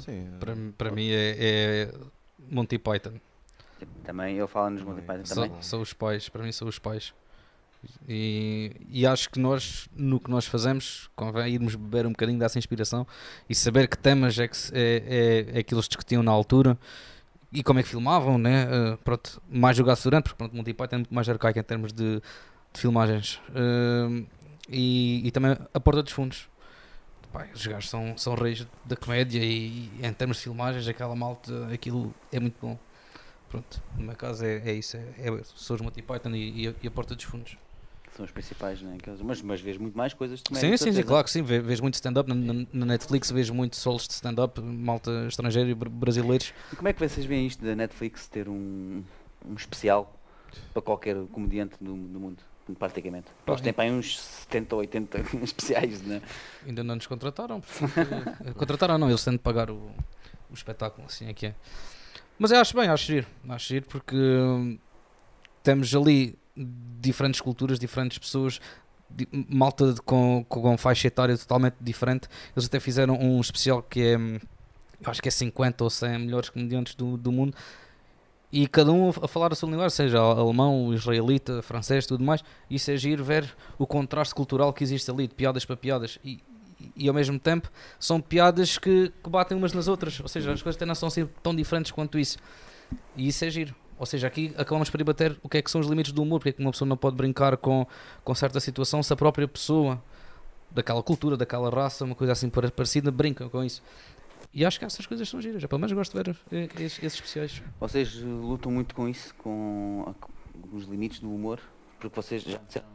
Sim, Para, para mim é, é Monty Python. Também, ele fala nos. Monty Python São, também. são os pais, para mim são os pais. E, e acho que nós, no que nós fazemos, convém irmos beber um bocadinho dessa inspiração e saber que temas é que é, é, é que eles discutiam na altura e como é que filmavam, né? Eh, pronto, mais jogar durante, porque pronto, Monty Python é muito mais arcaico em termos de, de filmagens. Eh, e, e também a Porta dos Fundos. Pá, os gajos são, são reis da comédia e, em termos de filmagens, aquela malta, aquilo é muito bom. Pronto, no meu caso é, é isso, é, é, são os Monty Python e, e a, e a Porta dos Fundos. São os principais, né? Mas, mas vês muito mais coisas sim, de sim, sim, certeza. claro que sim, vejo muito stand-up na, na- Netflix, vejo muito solos de stand-up, malta estrangeira e br- brasileiros. E como é que vocês veem isto da Netflix ter um, um especial para qualquer comediante do, do mundo? Praticamente. Pá, Eles têm para aí uns 70 ou 80 especiais, né? Ainda não nos contrataram, portanto, eh, contrataram não, eles têm de pagar o, o espetáculo, assim é que é. Mas eu acho bem, acho giro, acho giro porque hum, temos ali diferentes culturas, diferentes pessoas, malta de- com, com faixa etária totalmente diferente. Eles até fizeram um especial que é, hum, eu acho que é 50 ou 100 melhores comediantes do, do mundo. E cada um a falar a sua linguagem, seja alemão, israelita, francês, tudo mais. Isso é giro ver o contraste cultural que existe ali, de piadas para piadas. E, e, ao mesmo tempo são piadas que, que batem umas nas outras. Ou seja, as coisas não são assim tão diferentes quanto isso. E isso é giro. Ou seja, aqui acabamos por ir bater o que é que são os limites do humor, porque é que uma pessoa não pode brincar com, com certa situação se a própria pessoa daquela cultura, daquela raça, uma coisa assim pare- parecida, brincam com isso. E acho que essas coisas são giras. Eu, pelo menos gosto de ver eh, esses, esses especiais. Vocês lutam muito com isso, com, a- com os limites do humor, porque vocês já disseram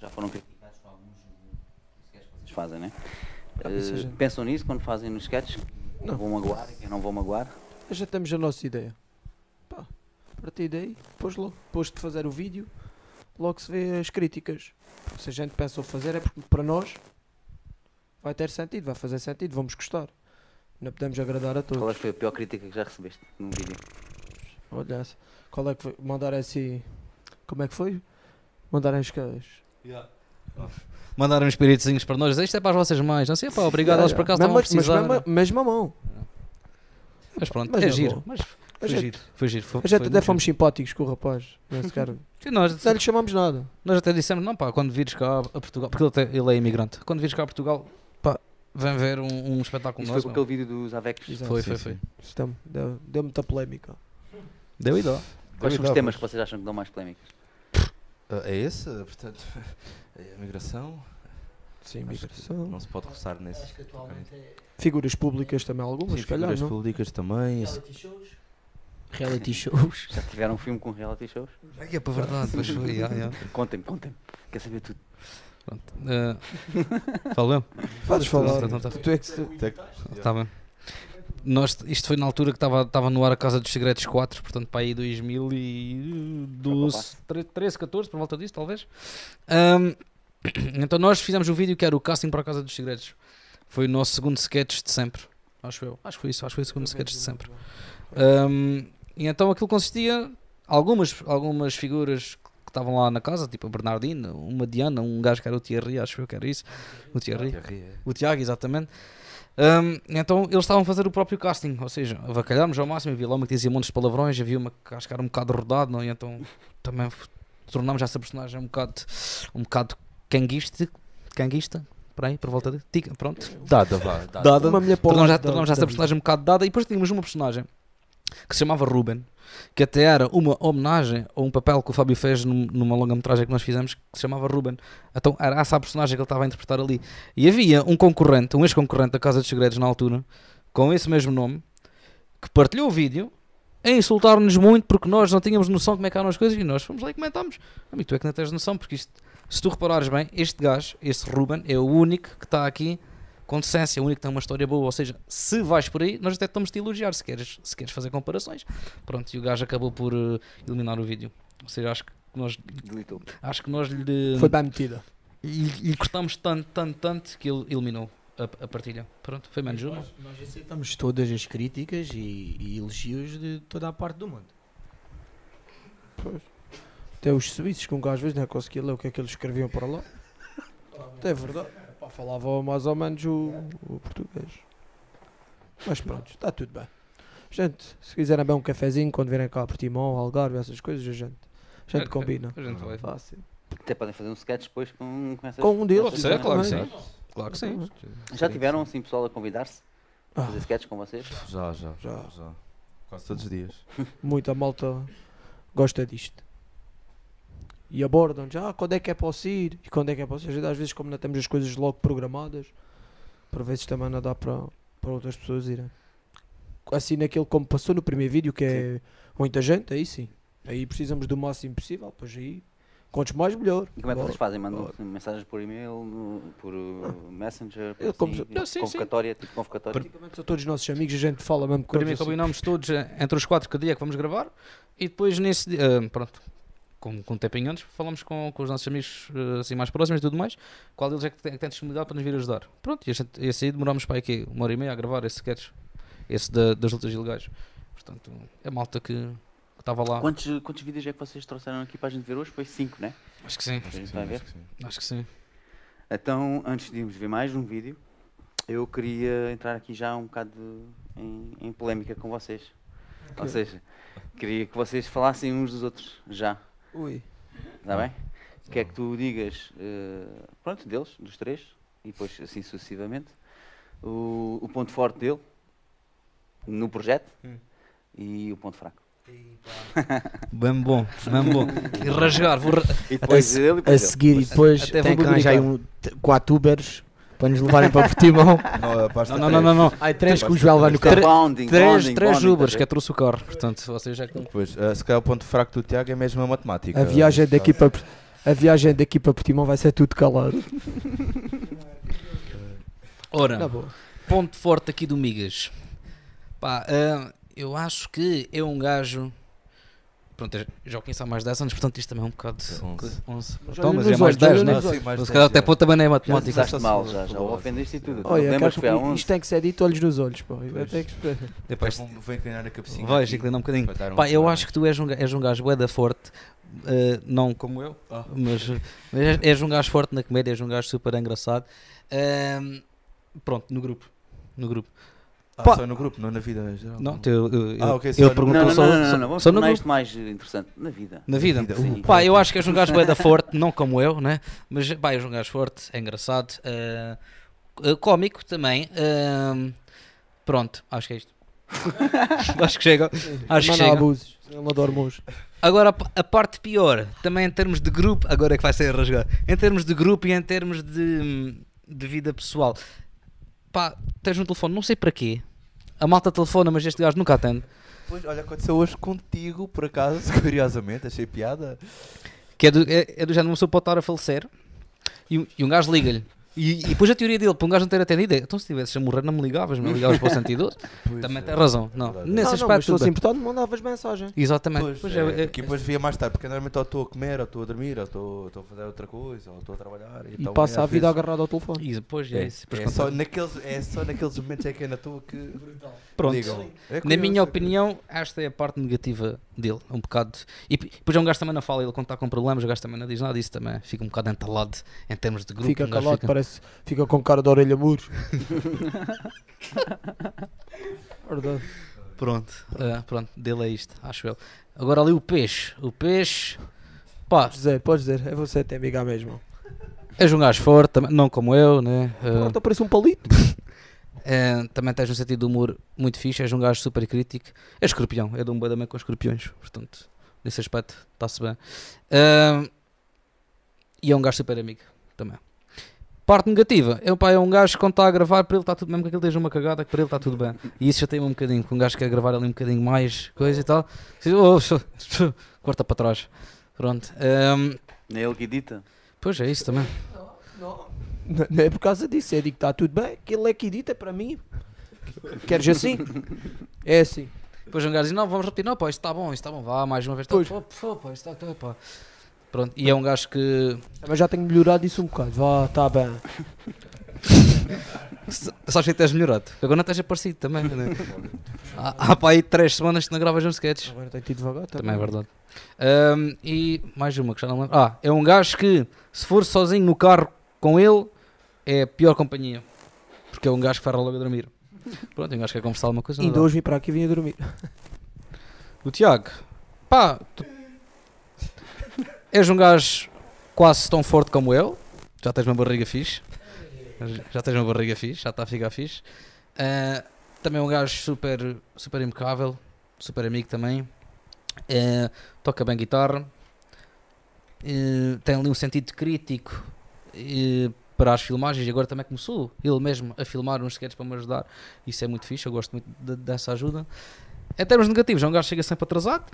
já foram criticados por alguns eh, sketches que vocês fazem, né? Ah, gente- pensam nisso quando fazem nos sketches? Não. vão magoar e quem não vão magoar? Já temos a nossa ideia. Pá, a partir daí, depois logo, depois de fazer o vídeo, logo se vê as críticas. Se a gente pensou fazer é porque para nós vai ter sentido, vai fazer sentido, vamos gostar. Não podemos agradar a Qual é todos. que foi a pior crítica que já recebeste num vídeo? Olha, essa. qual é que foi? Mandar assim. Como é que foi? Mandarem as caras. Mandaram uns espíritozinhos para nós. Isto é para as vossas mães. Não sei, pá, obrigado. Elas por acaso estavam a mas precisar. mesma, mesma mão. Mas pronto, Mas é é giro. Mas foi gente, giro. Foi giro. Foi, a gente foi até fomos giro. simpáticos com o rapaz. Não, se quer- Sim, nós, não lhe chamamos nada. nós até dissemos, não pá, quando vires cá a Portugal, porque ele, até- ele é imigrante, quando vires cá a Portugal, vem ver um, um espetáculo Isso nosso. foi com aquele vídeo dos Avex. Exato. Foi, Sim, foi, foi. Deu, deu, muita polémica. Deu e dó. Quais são os temas que vocês acham que dão mais polémicas? É esse, portanto, é a migração. Sim, migração. Não se pode roçar nesse. Acho que atualmente é Figuras públicas também, algumas, Sim, calhar, figuras não? públicas também. reality shows. Reality shows. Já tiveram um filme com reality shows? É para verdade, pois foi. Contem-me, contem-me. Quer saber tudo. Pronto. Eh, Falo eu? Podes falar. Então tá- Tu é que se- Tá bem. Nós, isto foi na altura que estava estava no ar a Casa dos Segredos 4, portanto para aí 2012, 13, 14, por volta disso, talvez. Ahm, então nós fizemos um vídeo que era o casting para a Casa dos Segredos. Foi o nosso segundo sketch de sempre. Acho eu. Acho que foi isso, acho que foi o segundo sketch de sempre. Ahm, e então aquilo consistia algumas, algumas figuras estavam lá na casa, tipo a Bernardina, uma Diana, um gajo que era o Thierry, acho eu que era isso. O Thierry. O Tiago, exatamente. Hum, então eles estavam a fazer o próprio casting, ou seja, avacalhámos ao máximo. Havia lá uma que dizia montes de palavrões, havia uma que acho que era um bocado rodado, não? é? e então também tornámos essa personagem um bocado, um bocado canguista, canguista, por aí, por volta de. tica, Pronto, Dada, vá. Dada. dada. Uma mulher o Tornámos, essa personagem um bocado dada e depois tínhamos uma personagem que se chamava Ruben, que até era uma homenagem a um papel que o Fábio fez num- numa longa-metragem que nós fizemos que se chamava Ruben. Então era essa a personagem que ele estava a interpretar ali. E havia um concorrente, um ex-concorrente da Casa dos Segredos na altura, com esse mesmo nome, que partilhou o vídeo a insultar-nos muito porque nós não tínhamos noção de como é que eram as coisas e nós fomos lá e comentámos. Amigo, tu é que não tens noção, porque isto, se tu reparares bem, este gajo, esse Ruben, é o único que está aqui com decência, é o único que tem uma história boa. Ou seja, se vais por aí, nós até estamos-te a elogiar se queres, se queres fazer comparações. Pronto, e o gajo acabou por eh, eliminar o vídeo. Ou seja, acho que nós, Deletou. acho que nós lhe, Foi bem metida. lhe, lhe cortamos tanto, tanto, tanto que ele eliminou a, a partilha. Pronto, foi menos uma. Nós, nós aceitamos todas as críticas e, e elogios de toda a parte do mundo. Até os suíços, que um gajo às vezes não conseguia ler o que é que eles escreviam para lá. Até é verdade. Pá, falava mais ou menos o, o português. Mas pronto, está tudo bem. Gente, se quiserem beber um cafezinho quando virem cá a Portimão, Algarve, essas coisas, a gente, a gente É, combina. A gente vai. Fácil. Até podem fazer um sketch depois com, com essas Com um deles, claro que sim. Claro que sim. Já tiveram assim pessoal a convidar-se? A Ah. fazer sketches com vocês? Já, já, Já. já, já. Quase todos os dias. Muita malta gosta disto. E abordam já, ah, quando é que é para ir? E quando é que é para ir? Às vezes, como não temos as coisas logo programadas, por vezes também não dá para, para outras pessoas irem. Assim, naquele como passou no primeiro vídeo, que é muita gente, aí sim. Aí precisamos do máximo possível, pois aí, quantos mais, melhor. E como é que vocês fazem? Mandam Bora. mensagens por e-mail, no- por uh, Messenger, por Eu como assim, se- Não, sim, sim. convocatória, tipo convocatória? Praticamente são todos os nossos amigos, a gente fala mesmo com Primeiro assim. combinamos todos eh, entre os quatro que dia que vamos gravar e depois nesse dia, eh, pronto, com, com um tempinho antes, falamos com, com os nossos amigos eh, assim mais próximos e tudo mais, qual deles é que tem, que tem disponibilidade para nos vir ajudar. Pronto, e a gente, esse aí demorámos para aqui uma hora e meia a gravar esse sketch, esse da- das lutas ilegais. Portanto, é malta que que estava lá. Quantos, quantos vídeos é que vocês trouxeram aqui para a gente ver hoje? Foi 5, né? Acho que sim, A gente vai ver. acho que sim. acho que sim. Então, antes de irmos ver mais um vídeo, eu queria entrar aqui já um bocado em, em polémica com vocês. Ou Ok. seja, queria que vocês falassem uns dos outros já. Ui. Está bem? Quer que tu digas, eh, pronto, deles, dos três, e depois assim sucessivamente, o, o ponto forte dele no projeto Hum. e o ponto fraco. Bem bom, bem bom. E rasgar, vou ra- E depois se- ele e A depois ele. seguir e depois Até tem que arranjar um, quatro Ubers para nos levarem para Portimão. Não, Não, não, não, não. não. Ai, três que o Joel vai no é carro. bounding, Três, três Ubers tá que eu trouxe o carro. Portanto, vocês já. Pois, uh, se calhar o ponto fraco do Tiago é mesmo a matemática. A viagem daqui para a viagem daqui para Portimão vai ser tudo calado. Ora, ponto forte aqui do Migas. Pá, ah, eu acho que é um gajo. Pronto, já o conheço há mais de 10 anos, portanto isto também é um bocado. É 11. 11. Olha Então, mas é mais olhos, 10, olha né? olhos. Mas se calhar até ponto também não é matemática. Usaste mal já, já ofendeste e tudo. Olha, Lembras que foi a cara, 11? isto tem que ser dito olhos nos olhos, pô. Depois, Vou, inclinar a cabecinha. Vais inclinar um bocadinho. Pá, eu acho que tu és um, és um gajo bué da forte, eh, não como eu, Ah. mas, mas és- um gajo forte na comédia, és um gajo super engraçado. Ahm, pronto, no grupo. No grupo. Ah, Pá. só no grupo, não na vida em geral. Não, eu, eu, Ah, ok, só eu no- pergunto Não, não, só, não, não, só- não, vamos só no tornar grupo. isto mais interessante. Na vida. Na vida. Vida. Sim. Uh, Pá, eu acho que és um gajo bué da forte, não como eu, né? Mas pá, és um gajo forte, é engraçado. eh, eh, cómico também. pronto, acho que é isto. acho que chega. Acho que Mas não chega. abuses. Ele hoje. Agora, a p- a parte pior, também em termos de grupo, agora é que vai ser rasgado. Em termos de grupo e em termos de, de vida pessoal. Pá, tens um telefone, não sei para quê. A malta telefona, mas este gajo nunca atende. Pois, olha, aconteceu hoje contigo, por acaso, curiosamente, achei piada. Que é do, é, é do género, uma pessoa pode estar a falecer e, e um gajo liga-lhe. E, e depois a teoria dele, para um gajo não ter atendido, é então se tivesses a morrer não me ligavas, me ligavas para o 112. Pois, Também é. tem razão. Não, Verdade. nesse não, não, aspecto. mas se fosse importante, mandavas mensagem. Exatamente. Pois, Pois é, é, é- que depois via mais tarde, porque normalmente ou estou a comer, ou estou a dormir, ou estou, estou a fazer outra coisa, ou estou a trabalhar. E então, passa a vida vezes- agarrado ao telefone. e depois é, É, isso. Depois é, só naqueles, é só naqueles momentos é que é na tua que Pronto. ligam. Na minha é opinião, esta é a parte negativa dele, um bocado. E depois é um gajo também não fala, ele quando está com problemas, o gajo também não diz nada disso também. Fica um bocado entalado em termos de grupo. Fica um calado, fica- parece. Fica com cara de orelha. Verdade. Pronto, é, pronto, dele é isto, acho eu. Agora ali o peixe, o peixe, pá, Podes dizer, podes dizer. É você até amiga mesmo. és um gajo forte, não como eu, né? Eh, Pronto, parece um palito. eh, também tens um sentido de humor muito fixe, és um gajo super crítico. É escorpião, é de um bem com escorpiões, portanto, nesse aspecto, está-se bem. E é um gajo super amigo também. Parte negativa, é, pá, é um gajo que quando está a gravar, para ele está tudo, mesmo que aquilo esteja uma cagada, que para ele está tudo bem. E isso já tem um bocadinho, que um gajo quer gravar ali um bocadinho mais coisa e tal, "Oh, corta para trás. Pronto. ehm, Nem ele que edita. pois é isso também. Não, é por causa disso. É digo está tudo bem. Que ele é que edita para mim. Queres assim? É assim. Depois um gajo diz, não, vamos repetir, não, pá, isto está bom, isto está bom, vá, mais uma vez, tá, Pois. pô, pô, pá, isto está, pá. Pronto, e é um gajo que, Mas já tenho melhorado isso um bocado. Vá, está bem. Sabes que tens melhorado, agora não tens aparecido também, né? há, há para aí 3 semanas que não gravas uns sketches, Agora tenho tido devagar. também é verdade. Ahm, e mais uma que já não lembro, ah, é um gajo que, se for sozinho no carro com ele, é a pior companhia, porque é um gajo que faz logo a dormir. Pronto, um gajo que quer conversar alguma coisa, Ainda hoje vim para aqui e vim a dormir. O Tiago, pá, tu és um gajo quase tão forte como eu, já tens uma barriga fixe, já tens uma barriga fixe, já está a ficar fixe. Ah, também é um gajo super, super impecável, super amigo também, Ah, toca bem guitarra, Ah, tem ali um sentido crítico para as filmagens e agora também começou ele mesmo a filmar uns sketches para me ajudar, isso é muito fixe, eu gosto muito de- dessa ajuda. Em termos negativos, é um gajo que chega sempre atrasado.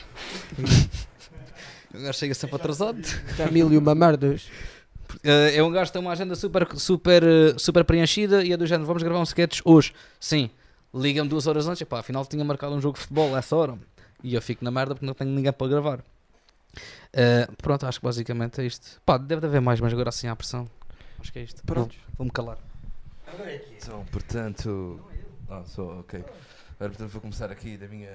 um gajo chega sempre atrasado. Está mil e uma merdas. Eh, é um gajo que tem uma agenda super, super, eh, super preenchida e é do género, vamos gravar um sketch hoje. Sim, liga-me duas horas antes, pá, afinal tinha marcado um jogo de futebol a essa hora. E eu fico na merda porque não tenho ninguém para gravar. Eh, pronto, acho que basicamente é isto. Pá, deve haver mais, mas agora assim há pressão. Acho que é isto. Pronto. Vou- Vou-me calar. Então, portanto. Ah, só, ok. Agora, portanto, vou começar aqui da minha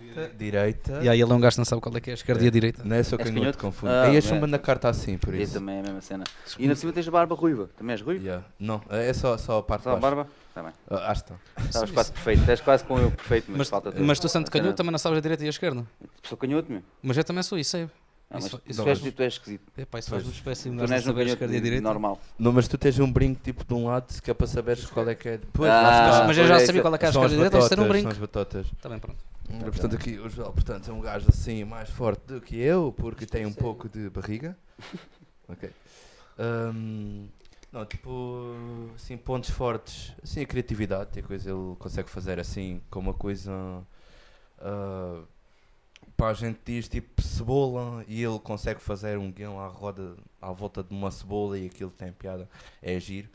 direita. Direita. E aí ele é um gajo que não sabe qual é que é a esquerda e a direita. Não é só És canhoto, canhoto? confundo. Ah, Aí a é. chumba na carta assim, por E isso. também é a mesma cena. E na cima tens a barba ruiva. Também és ruivo? Yeah. Não, é só, só a parte Só a de baixo. barba? Está bem. Ah, acho que está. Estavas quase perfeito. Estás quase com eu perfeito, mas, Mas, falta mas tu sendo a canhoto também não sabes a direita e a esquerda. Sou canhoto, meu. Mas eu também sou isso, sei. Ah, mas Isso- isso tu, és, faz- tu és esquisito. Epá, isso Pois. faz uma espécie de não não és um saber a canhoto esquerda a direita. normal. Não, mas tu tens um brinco tipo de um lado que é para saberes qual é que é. Depois, Ah. Mas eu já é, sabia qual é que é a esquerda a direita, isto era um brinco. são as batotas. Bem, pronto. Hum, Portanto, aqui o Joel portanto, é um gajo assim mais forte do que eu, porque tem um pouco de barriga. Ok. Hum, Não, tipo, assim, pontos fortes, assim, a criatividade, tem coisa ele consegue fazer assim, com uma coisa. ah, pá, a gente diz tipo cebola e ele consegue fazer um guião à roda, à volta de uma cebola e aquilo tem piada. É giro,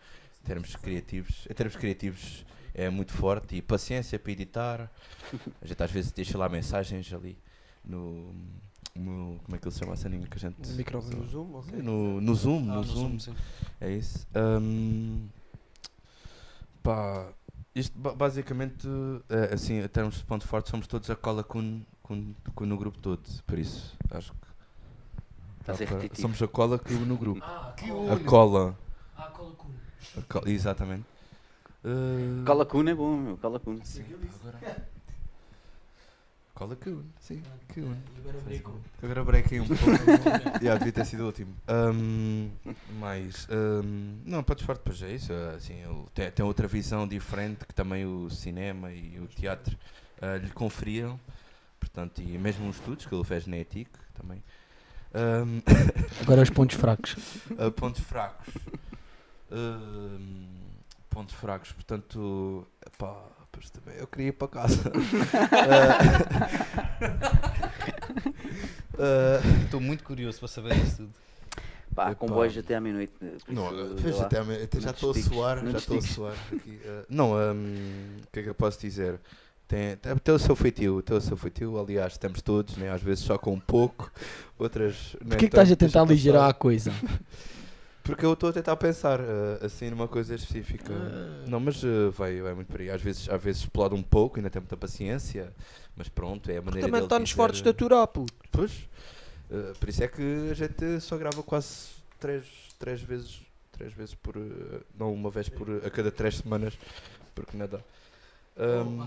em termos criativos. Em termos criativos é muito forte e paciência para editar. A gente às vezes deixa lá mensagens ali no. no como é que ele se chama a ceninha que a gente. O microfone no Zoom, ok. No, no Zoom, Ah, no, no Zoom. É isso. Hum, pá, isto ba- basicamente, é, assim, em termos de ponto forte, somos todos a cola com, com, com no grupo todo. Por isso, acho que. Está a repetitivo. somos a cola que no grupo. Ah, A cola. Ah, cola cu. a exatamente. Uh, Cola Kun é bom, meu. Cola Kun. Cola Kun, sim. Kun. Agora brinco. Agora brequei um pouco. yeah, devia ter sido o último. Um, mais. um, não, podes forte para já é isso. uh, Assim, tem, tem outra visão diferente que também o cinema e o teatro uh, lhe conferiam. Portanto, e mesmo os estudos que ele fez na ETIC também. Um, Agora os pontos fracos. uh, pontos fracos. Um, pontos fracos, portanto. Pá, pois também eu queria ir para casa. Uh, Estou muito curioso para saber isso tudo. Pá, Epá. comboios até à meia-noite. Não, até, à já estou a suar, não já estou a suar aqui. eh, não, o que é que eu posso dizer? Tem, tem, o seu feitio, tem o seu feitio, aliás, temos todos, né? às vezes só com um pouco, outras... Porquê que estás a tentar aligerar a coisa? Porque eu estou a tentar pensar, eh, assim, numa coisa específica. Ah. Não, mas eh, vai, vai muito por aí. Às vezes, às vezes explode um pouco, ainda tem muita paciência, mas pronto, é a maneira Também dele está nos dizer, fortes de eh, aturar, puto. Pois. Uh, por isso é que a gente só grava quase três, três vezes. Três vezes por. uh, não uma vez por a cada três semanas. Porque nada. Um,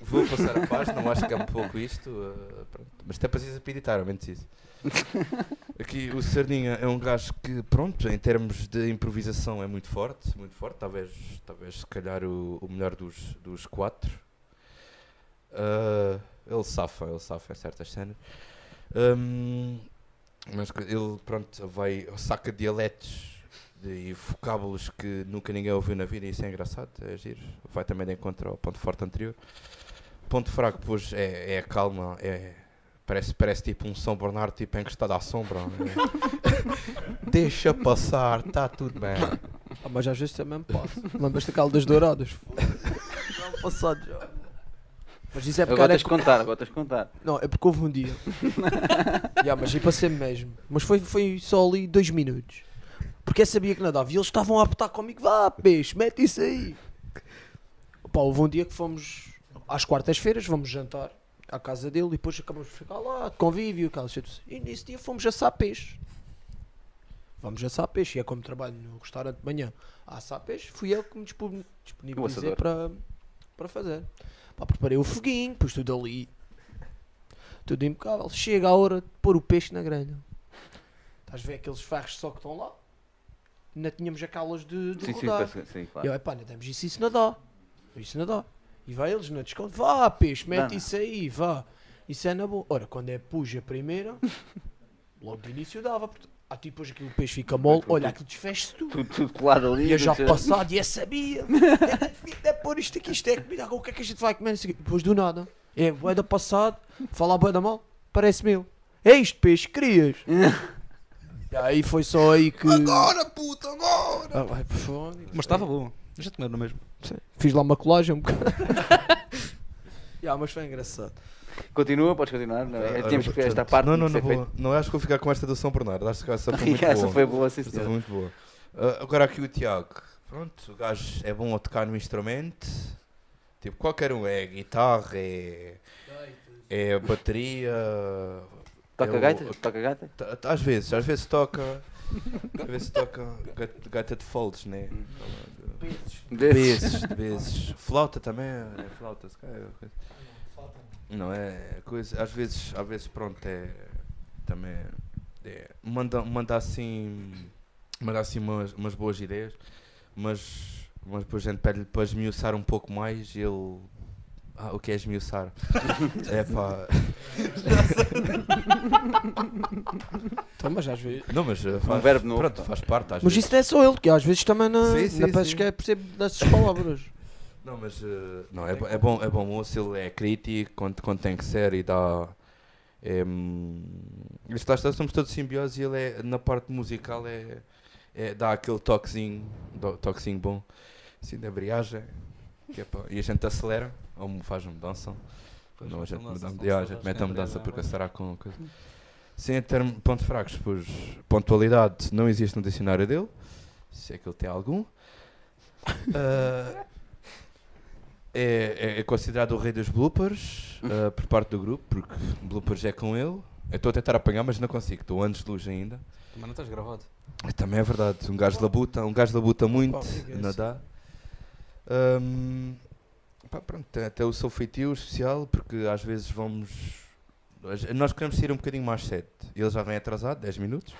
vou passar a página, não acho que é um pouco isto. uh, pronto. Mas tem paciência para editar, ao menos isso. Aqui o Sardinha é um gajo que, pronto, em termos de improvisação é muito forte, muito forte, talvez, talvez se calhar o, o melhor dos, dos quatro. Uh, ele safa, ele safa em certas cenas. Um, mas ele, pronto, vai, saca dialetos e vocábulos que nunca ninguém ouviu na vida e isso é engraçado, é giro. Vai também de encontro ao ponto forte anterior. Ponto fraco, pois, é, é a calma, é, parece, parece tipo um São Bernardo tipo encostado à sombra. é. Deixa passar, está tudo bem. Ah, mas às vezes também passa. Lembras-te daquela das douradas? Ano passado já. Mas isso é porque Agora tens de contar, agora tens de contar. Não, é porque houve um dia. Já, mas aí passei mesmo. Mas foi, foi só ali dois minutos. Porque sabia que nadava e eles estavam a apertar comigo. Vá, peixe, mete isso aí. Pá, houve um dia que fomos às quartas-feiras, vamos jantar à casa dele e depois acabamos de ficar lá, de convívio, aquela. E nesse dia fomos assar peixe. Vamos assar peixe. E é como trabalho no restaurante de manhã a assar peixe, fui eu que me dispo- disponibilizei para, para fazer. Pá, preparei o foguinho, pus tudo ali. Tudo impecável. Chega a hora de pôr o peixe na grelha. Estás a ver aqueles ferros só que estão lá? Ainda tínhamos aquelas de, de Sim, sim, rodar. sim, E claro. eu, epá, ainda temos isso, isso não dá. Isso não dá. E vai eles no desconto. Vá, peixe, mete Dá. isso aí, vá. Isso é na boa. Ora, quando é puja primeira, logo de início dava. porque- Ah, tipo, depois aquilo o peixe fica mole. Olha, aquilo desfez tudo. Tudo, tudo colado ali. Ia já tudo- passado e eu sabia. É, é pôr isto aqui, isto é comida. Agora o que é que a gente vai comer? Não. Depois do nada. É, boeda passado, falar boeda mal, parece meu. É isto, peixe, querias. e aí foi só aí que. Agora, puta, agora! Ah, vai, por favor. Mas estava bom. Deixa de comer no mesmo. Fiz lá uma colagem um bocado. Ya, mas foi engraçado. Continua, podes continuar. Não, é? Ah, Temos que esta parte Não, não, não vou. Não, acho que vou ficar com esta do São Bernardo. Acho que essa foi muito. Essa boa. foi boa, sim, Essa foi muito boa. Ah, agora aqui o Tiago. Pronto, o gajo é bom a tocar no instrumento. Tipo, qualquer um. É guitarra, é, é bateria. Toca é o- gaita? Toca gaita? Às vezes, às vezes toca. Às vezes toca gaita, gaita de folds, né? Vezes, vezes. Flauta também, é flauta, se calhar. é coisa. Não, é coisa. Às vezes, às vezes pronto, é. Também. É, manda, manda assim. Manda assim umas, umas boas ideias, mas, mas depois a gente pede-lhe para esmiuçar um pouco mais e ele Ah, o que é esmiuçar? é pá. Então, mas às vezes. Não, mas uh, faz, verbo novo, pronto, faz parte. Às Mas vezes. isso não é só ele, que às vezes também na, Sim, sim, na peço sim. que é percebo dessas palavras. Não, mas uh, não, é, é bom, é bom moço, ele é crítico quando, quando tem que ser e dá. É, hum, isto lá está, somos todos simbiose e ele é, na parte musical é, é- dá aquele toquezinho, do- toquezinho bom, assim da embreagem, que é pá, e a gente acelera, ou me faz mudança. Pois, Não, a gente, mudança, muda, não yeah, a gente mete a mudança porque será com coisa. Sim, em termos de pontos fracos, pois pontualidade não existe no dicionário dele, se é que ele tem algum. Ah, é, é- considerado o rei dos bloopers ah, por parte do grupo, porque bloopers é com ele. Eu estou a tentar apanhar, mas não consigo, estou anos de luz ainda. Mas não estás gravado. Também é verdade, um gajo labuta, um gajo labuta muito, amigo, é nadar. Ahm, pá, pronto, até o seu feitio especial, porque às vezes vamos. nós- queremos sair um bocadinho mais cedo. Ele já vem atrasado, 10 minutos.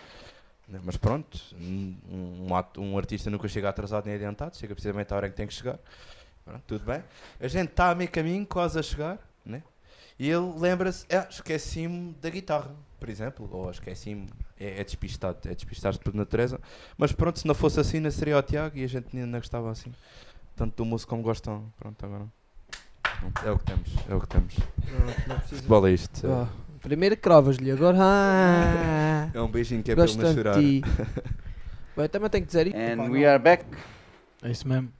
né, Mas pronto, um, um artista nunca chega atrasado nem adiantado, chega precisamente à hora em que tem que chegar. Pronto, tudo bem. A gente está a meio caminho, quase a chegar, né? E ele lembra-se, ah, esqueci-me da guitarra, por exemplo, ou esqueci-me, é, é despistado, é despistado por natureza. Mas pronto, se não fosse assim, não seria o Tiago e a gente ainda gostava assim. Tanto do moço como gostam. Pronto, agora. É o que temos, é o que temos. Não, não precisa. Futebol é isto. Ah, primeiro cravas-lhe, agora. Ah, É um beijinho que é para ele não chorar. de. Bem, também tenho que dizer isto. And we não. are back. É isso mesmo.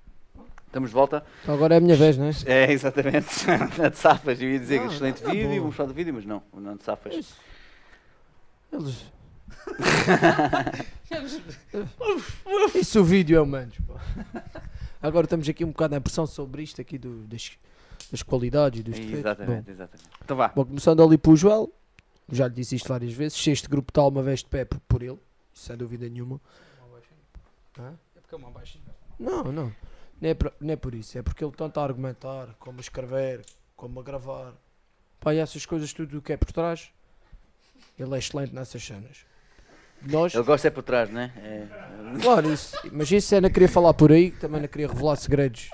Estamos de volta. Então agora é a minha vez, não é? É, exatamente. Na de Safas. Eu ia dizer Não, excelente tá vídeo, bom. vamos falar do vídeo, mas não. Não de Safas. Eles. Isso o vídeo é o menos. pá. Agora estamos aqui um bocado na pressão sobre isto aqui do, das, das qualidades e dos defeitos. Bom, Exatamente, exatamente. Então vá. Bom, começando ali para o Joel, já lhe disse isto várias vezes. Se este grupo está uma vez de pé por, por ele, sem dúvida nenhuma. Hã? É porque é uma baixinha. Não, não. Nem é, por, nem é por isso. É porque ele tanto a argumentar, como a escrever, como a gravar. Pá, e essas coisas, tudo o que é por trás, ele é excelente nessas cenas. Nós, Ele gosta é por trás, não é? é. claro, isso, mas isso é não queria falar por aí, também não queria revelar segredos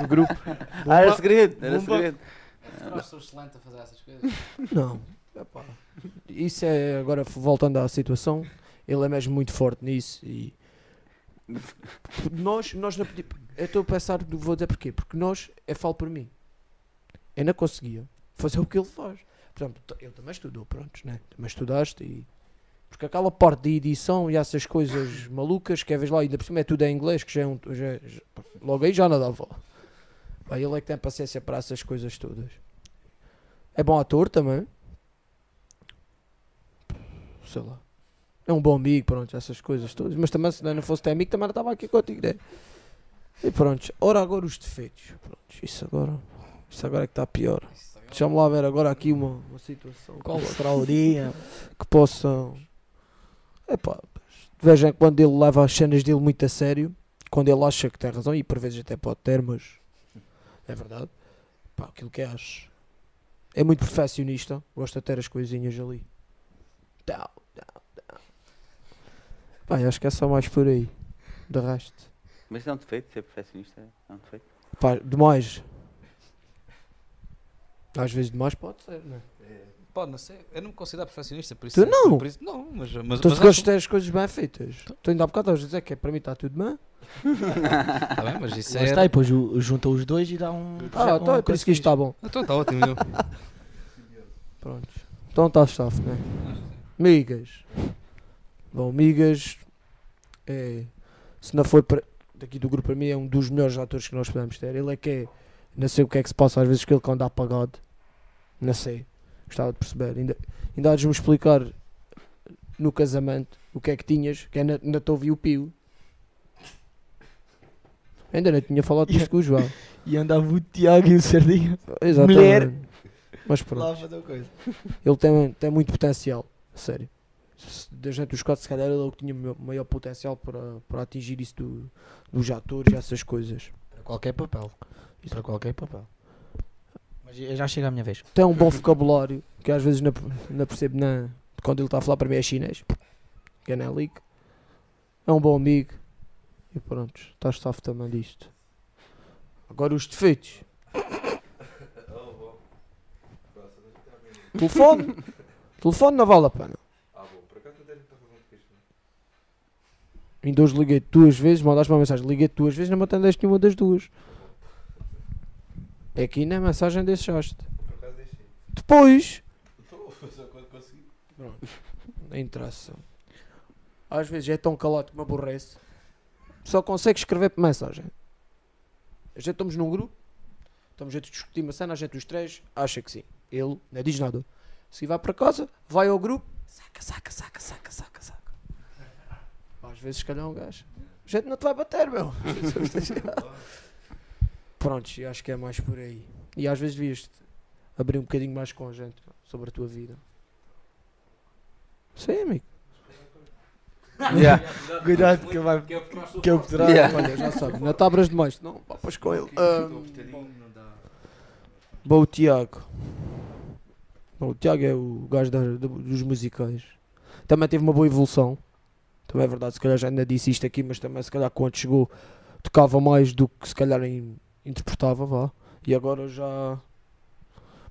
do grupo. Ah, era segredo, era Bomba. segredo. Eu sou excelente a fazer essas coisas. Não, epá, isso é agora voltando à situação, ele é mesmo muito forte nisso e nós, nós não pedi- eu estou a pensar, vou dizer porquê, porque nós, eu falo por mim, eu não conseguia fazer o que ele faz. Por exemplo, t- ele também estudou, pronto, né? também estudaste e porque aquela parte de edição e essas coisas malucas que é vez lá, ainda por cima é tudo em inglês, que já é um. Já, já- logo aí já não dava. Pá, ele é que tem paciência para essas coisas todas. É bom ator também. Sei lá. É um bom amigo, pronto, essas coisas todas. Mas também se não fosse teu amigo, também não estava aqui contigo, né? E pronto. Ora agora os defeitos. Pronto, isso agora. Isso agora é que está pior. Deixa-me lá ver agora aqui uma, uma situação. Qual será o dia que possam. Epá, em quando ele leva as cenas dele muito a sério. Quando ele acha que tem razão, e por vezes até pode ter, mas é verdade. Pá, aquilo que acho. É muito perfeccionista. Gosta de ter as coisinhas ali. Tal, tal, tal. Pá, acho que é só mais por aí. De resto. Mas é um defeito, ser perfeccionista é um defeito. Pá, demais. Às vezes demais pode ser, não é? Pode não ser. Eu não me considero perfeccionista, por isso. Tu não? Por isso, não, mas. mas, Tu mas se gostas de ter as coisas bem feitas. Tu ainda há bocado estavas a dizer que é, para mim está tudo bem. Tá bem, mas isso é. está, e depois ju- junta os dois e dá um. Ah, então é por isso que isto está bom. Então está ótimo, meu. Pronto. Então está staff, né? Migas. Bom, Migas é. Se não foi para, daqui do grupo para mim, é um dos melhores atores que nós podemos ter. Ele é que é. Não sei o que é que se passa às vezes que ele quando dá apagado. Não sei. Gostava de perceber. Ainda, ainda há de me explicar no casamento o que é que tinhas, que ainda, ainda te ouvi o pio. Ainda não tinha falado disto com o João. E andava o Tiago e o Sardinha Exatamente. Mulher. Mas pronto. Ele tem, tem muito potencial, sério. Da gente dos Scott, se calhar ele é o que tinha maior- potencial para, para atingir isso do, dos atores e essas coisas. Para qualquer papel. Para qualquer papel. Já chega a minha vez. Tem um bom vocabulário, que às vezes não, não percebo na, quando ele está a falar para mim é chinês, que é. É um bom amigo. E pronto, está staff também disto. Agora os defeitos. Telefone. Telefone não vale a pena. Ainda hoje liguei duas vezes, mandaste uma mensagem, liguei duas vezes, não me atendeste nenhuma das duas. É que ainda a mensagem deixaste. Depois. Pronto. Não interessa. Às vezes é tão calado que me aborrece. Só consegue escrever por mensagem. A gente estamos num grupo, estamos a discutir uma cena, a gente os três acha que sim. Ele não diz nada. Se vai para casa, vai ao grupo, saca, saca, saca, saca, saca, saca. Às vezes, se calhar, um gajo. A gente não te vai bater, meu. Prontos, e acho que é mais por aí. E às vezes devias abrir um bocadinho mais com a gente sobre a tua vida. Sim, amigo. Yeah. Cuidado que vai. Que eu poderá. Yeah. Olha, já sabe, não te abras demais, não papas com ele. Ahm, Bom, o Tiago. Bom, o Tiago é o gajo da- da- dos musicais. Também teve uma boa evolução. Também é verdade, se calhar já ainda disse isto aqui, mas também se calhar quando chegou tocava mais do que se calhar in- interpretava, vá. E agora já.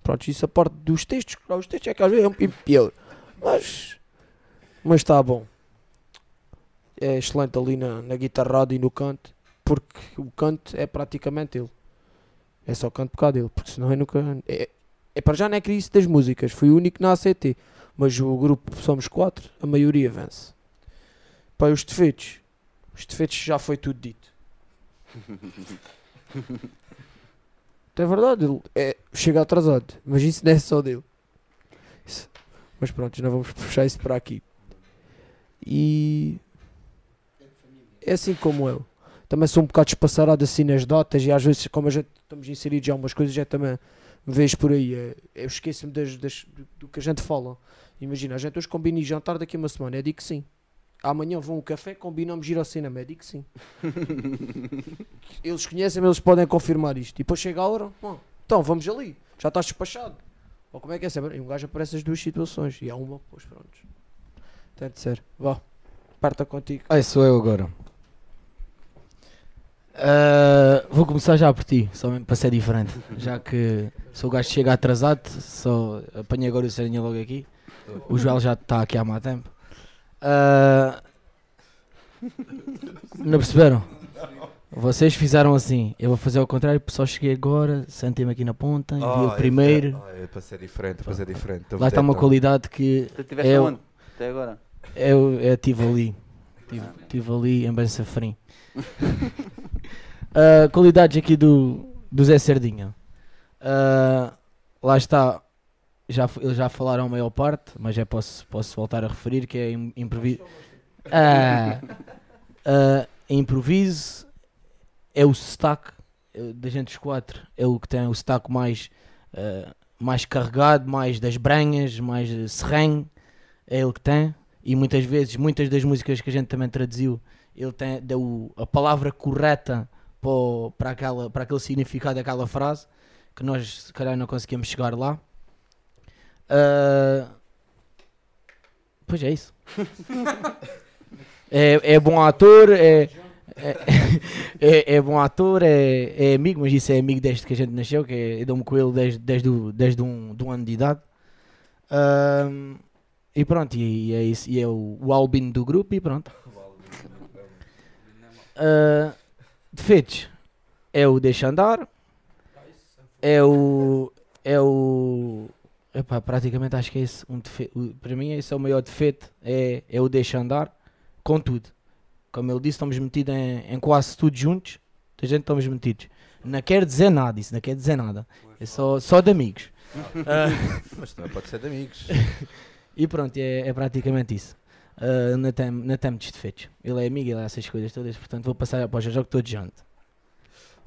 Pronto, isso a parte dos textos, os textos é que às vezes é um pior. Mas. Mas está bom. É excelente ali na, na guitarrada e no canto, porque o canto é praticamente ele. É só canto por causa dele, porque senão eu nunca. É, é para já não é crise das músicas, fui o único na ACT, mas o grupo somos quatro, a maioria vence. Para os defeitos, os defeitos já foi tudo dito. É verdade, ele é, chega atrasado, mas isso não é só dele. Isso- Mas pronto, não vamos puxar isso para aqui. E é assim como eu. Também sou um bocado espaçarado assim nas datas e às vezes, como a gente estamos inseridos em algumas coisas, já também me vejo por aí. é- Eu esqueço-me das, das- do, que a gente fala. Imagina, a gente hoje combina jantar daqui a uma semana, eu digo que sim. Amanhã vão ao café, combinamos ir ao cinema, eu digo sim. eles conhecem-me, eles podem confirmar isto. E depois chega a hora, "Bom, então vamos ali, já estás despachado. Ou como é que é saber? E um gajo aparece as duas situações e há uma, pois pronto. Tem de ser. Vá, parta contigo. Ai, sou eu agora. Ah, vou começar já por ti, só para ser diferente. Já que sou o gajo que chega atrasado, só apanhei agora o Serinha logo aqui. O Joel já está aqui há mais tempo. Ah, não perceberam? Vocês fizeram assim, eu vou fazer ao contrário, só cheguei agora, sentei-me aqui na ponta, vi o primeiro. é para ser diferente, para ser diferente. Lá está uma qualidade que Tu estiveste Eu- onde? Até agora. eu estive ali. Estive ali em Bensafrim. Ah, qualidades aqui do, do Zé Sardinha. Ah, lá está. Já, eles já falaram a maior parte, mas já posso, posso voltar a referir que é im- improviso. Ah, ah, improviso é o sotaque eh, da gente dos quatro. É o que tem o sotaque mais, ah, mais carregado, mais das branhas, mais serrenho. É ele que tem. E muitas vezes, muitas das músicas que a gente também traduziu, ele tem, deu a palavra correta para, o- para, aquela, para aquele significado daquela frase, que nós se calhar não conseguimos chegar lá. Ah, pois é isso. é, é bom ator, é, é, é, é bom ator, é, é amigo, mas isso é amigo desde que a gente nasceu, que é, eu dou-me com ele desde, desde, desde um, de um ano de idade. Ahm, e pronto, e, e é isso, e é o, o albino do grupo e pronto. Ah, defeitos é o deixa andar, é o. É o. Epá, praticamente acho que é esse um defeito. Para mim, esse é o maior defeito: é, é o deixa andar, contudo. Como ele disse, estamos metidos em, em quase tudo juntos. A gente estamos metidos. Não quer dizer nada, isso não quer dizer nada. É só, só de amigos. Ah, Mas também pode ser de amigos. e pronto, é, é praticamente isso. Uh, não, tem, não tem muitos defeitos. Ele é amigo, ele é essas coisas todas, portanto vou passar para o jogo todo jante.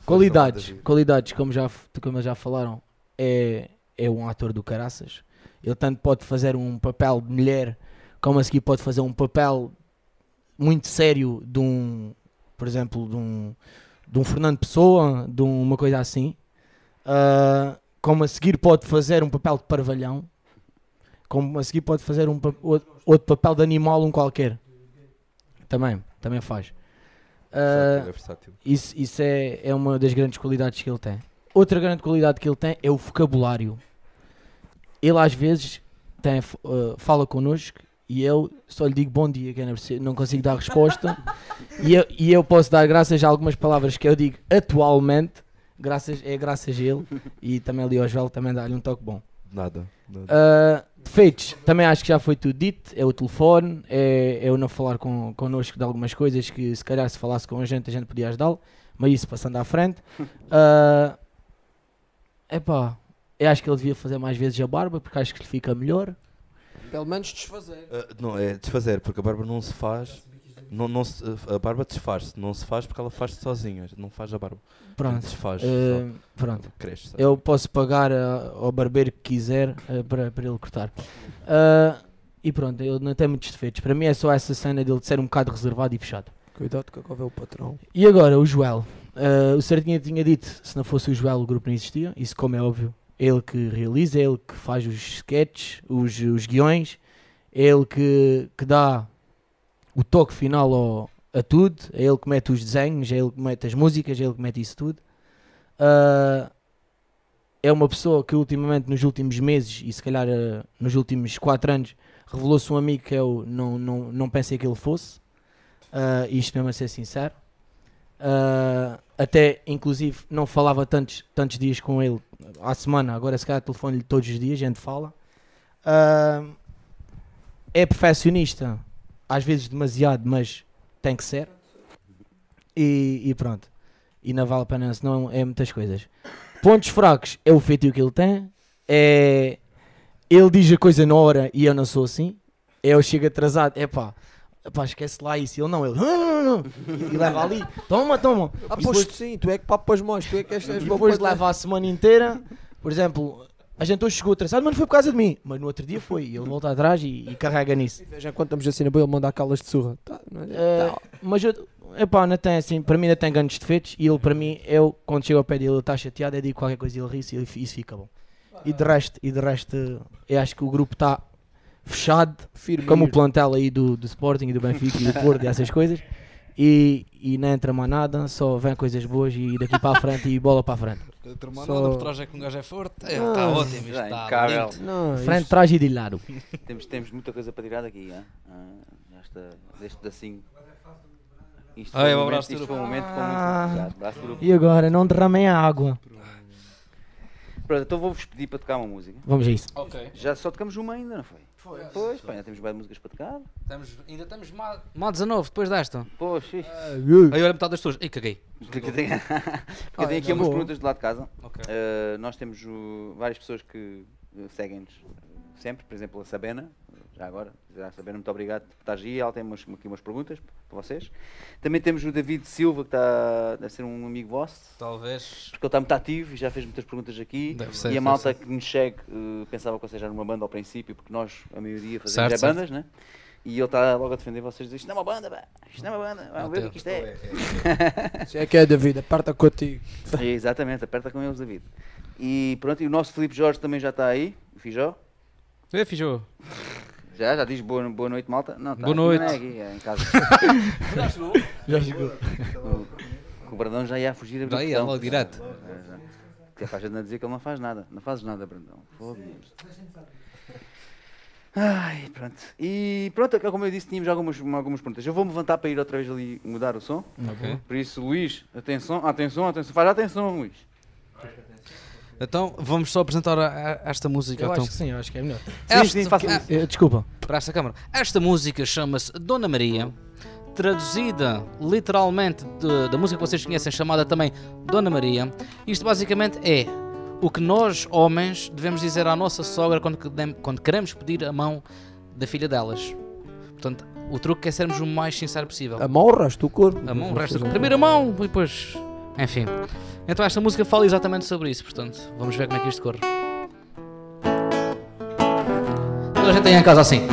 Qualidades, qualidades, como já, como já falaram, é, é um ator do caraças. Ele tanto pode fazer um papel de mulher, como a seguir pode fazer um papel muito sério de um, por exemplo, de um, de um Fernando Pessoa, de um- uma coisa assim. Ah, como a seguir pode fazer um papel de parvalhão, como a seguir pode fazer um outro, papel de animal, um qualquer. Também, também faz. Versátil. isso, isso é, é uma das grandes qualidades que ele tem. Outra grande qualidade que ele tem é o vocabulário. ele às vezes tem, uh, fala connosco e eu só lhe digo bom dia, que eu não consigo dar resposta. e, eu, e eu posso dar graças a algumas palavras que eu digo atualmente, graças, é graças a ele. E também ali ao Joel também dá-lhe um toque bom. Nada. nada. Uh, defeitos, também acho que já foi tudo dito. É o telefone, é, é eu não falar com, connosco de algumas coisas que se calhar se falasse com a gente a gente podia ajudá-lo, mas isso passando à frente. Uh, epá, eu acho que ele devia fazer mais vezes a barba porque acho que lhe fica melhor. Pelo menos desfazer. Ah, não, é desfazer, porque a barba não se faz. Não, não se- a barba desfaz-se, não se faz porque ela faz-se sozinha, não faz a barba. Pronto. Desfaz. Uh, pronto. só. Cresce. sabe? Eu posso pagar uh, ao barbeiro que quiser uh, para, para ele cortar. Uh, e pronto, ele não tem muitos defeitos. Para mim é só essa cena dele de ser um bocado reservado e fechado. Cuidado que agora é o patrão. E agora, o Joel. Uh, o Sardinha tinha dito, se não fosse o Joel o grupo não existia. Isso como é óbvio. É ele que realiza, é ele que faz os sketches, os, os guiões. É ele que, que dá o toque final ao- a tudo. É ele que mete os desenhos, é ele que mete as músicas, é ele que mete isso tudo. Uh, é uma pessoa que ultimamente, nos últimos meses, e se calhar uh, nos últimos 4 anos, revelou-se um amigo que eu não, não, não pensei que ele fosse. Uh, isto mesmo a ser sincero. Uh, até inclusive não falava tantos, tantos dias com ele à semana, agora se calhar telefone-lhe todos os dias, a gente fala. Uh, é perfeccionista, às vezes demasiado, mas tem que ser. E, e pronto. E não vale a pena, senão é muitas coisas. Pontos fracos é o feitio que ele tem. É, ele diz a coisa na hora e eu não sou assim. Eu chego atrasado, é pá, pá, esquece lá isso. Ele não, ele "Não, não", e, e leva ali, toma, toma. Ah, E pois depois- sim, tu é que papas mais, tu é que és, e depois leva a semana inteira. Por exemplo, a gente hoje chegou atrasado, mas não foi por causa de mim. Mas no outro dia foi. E ele volta atrás e, e carrega nisso. Já quando estamos assim na boa, ele manda aquelas de surra. Tá, não é? Eh, mas eu, epá, não tem assim, para mim ainda tem grandes defeitos. E ele, para mim, eu, quando chego ao pé dele, ele está chateado, eu digo qualquer coisa e ele ri-se e ele- isso fica bom. E de resto, e de resto, eu acho que o grupo está fechado, Firme como o plantel aí do, do Sporting e do Benfica e do Porto e essas coisas. E, e não entra mais nada, só vem coisas boas e daqui para a frente e bola para a frente. Só- por trás é que um gajo é forte. Ah, Está ótimo, isto Já, está impecável. lindo. Não, Frente, isto- trás e de lado. Temos, temos muita coisa para tirar daqui, hein? ah, desta, deste assim. Isto Ah, foi é um o momento, abraço do isto foi um momento com Ah. muito. Exato, abraço do grupo. E agora, não derramem a água. Pronto, então vou-vos pedir para tocar uma música. Vamos a isso. Ok. Já só tocamos uma ainda, não foi? Foi. Pois, pá, ainda temos bem músicas para tocar. Estamos, ainda estamos má, má 19 depois desta. Poxa, Aí olha metade das pessoas. Ei, caguei. porque tem, porque Ah, tem aqui umas perguntas do lado de casa. Ok. Uh, nós temos uh, várias pessoas que uh, seguem-nos uh, sempre, por exemplo, a Sabena, já agora, já a Sabena, muito obrigado por estar aí, ela tem umas, aqui umas perguntas para vocês. Também temos o David Silva, que está, deve ser um amigo vosso, Talvez. porque ele está muito ativo e já fez muitas perguntas aqui. Deve ser, e a malta ser. que nos segue uh, pensava que vocês eram uma banda ao princípio, porque nós, a maioria, fazemos Certo, é certo. bandas, né? E ele está logo a defender vocês, diz, isto não é uma banda, pá, isto não é uma banda, vamos ver o que isto é. Isso é que é da vida, aperta contigo. É, exatamente, aperta com eles, David. E pronto, e o nosso Filipe Jorge também já está aí, o Fijó. Ei, Fijô. Já, já diz boa, boa noite, malta. Não, tá, Boa noite. Não é aqui, é em casa. Já chegou. o, o Brandão já ia a fugir a Já ia, logo direto. É, já. Que é para a gente não dizer que ele não faz nada. Não fazes nada, Brandão. Fogo-me. Ai, pronto. E pronto, como eu disse, tínhamos algumas, algumas perguntas. Eu vou-me levantar para ir outra vez ali mudar o som. Ok. Por isso, Luís, atenção, atenção, atenção. Faz atenção, Luís. Então vamos só apresentar a- a- esta música. Eu então. acho que sim, eu acho que é melhor. Sim, Esta- sim, ah, isso. Eh, Desculpa. para esta câmara. Esta música chama-se Dona Maria, traduzida literalmente de- da música que vocês conhecem, chamada também Dona Maria. Isto basicamente é o que nós, homens, devemos dizer à nossa sogra quando, quando queremos pedir a mão da filha delas. Portanto, o truque é sermos o mais sincero possível. A mão o corpo. A mão, resta primeiro a mão e depois. Enfim. Então esta música fala exatamente sobre isso, portanto, vamos ver como é que isto corre. Toda a gente tem em casa assim.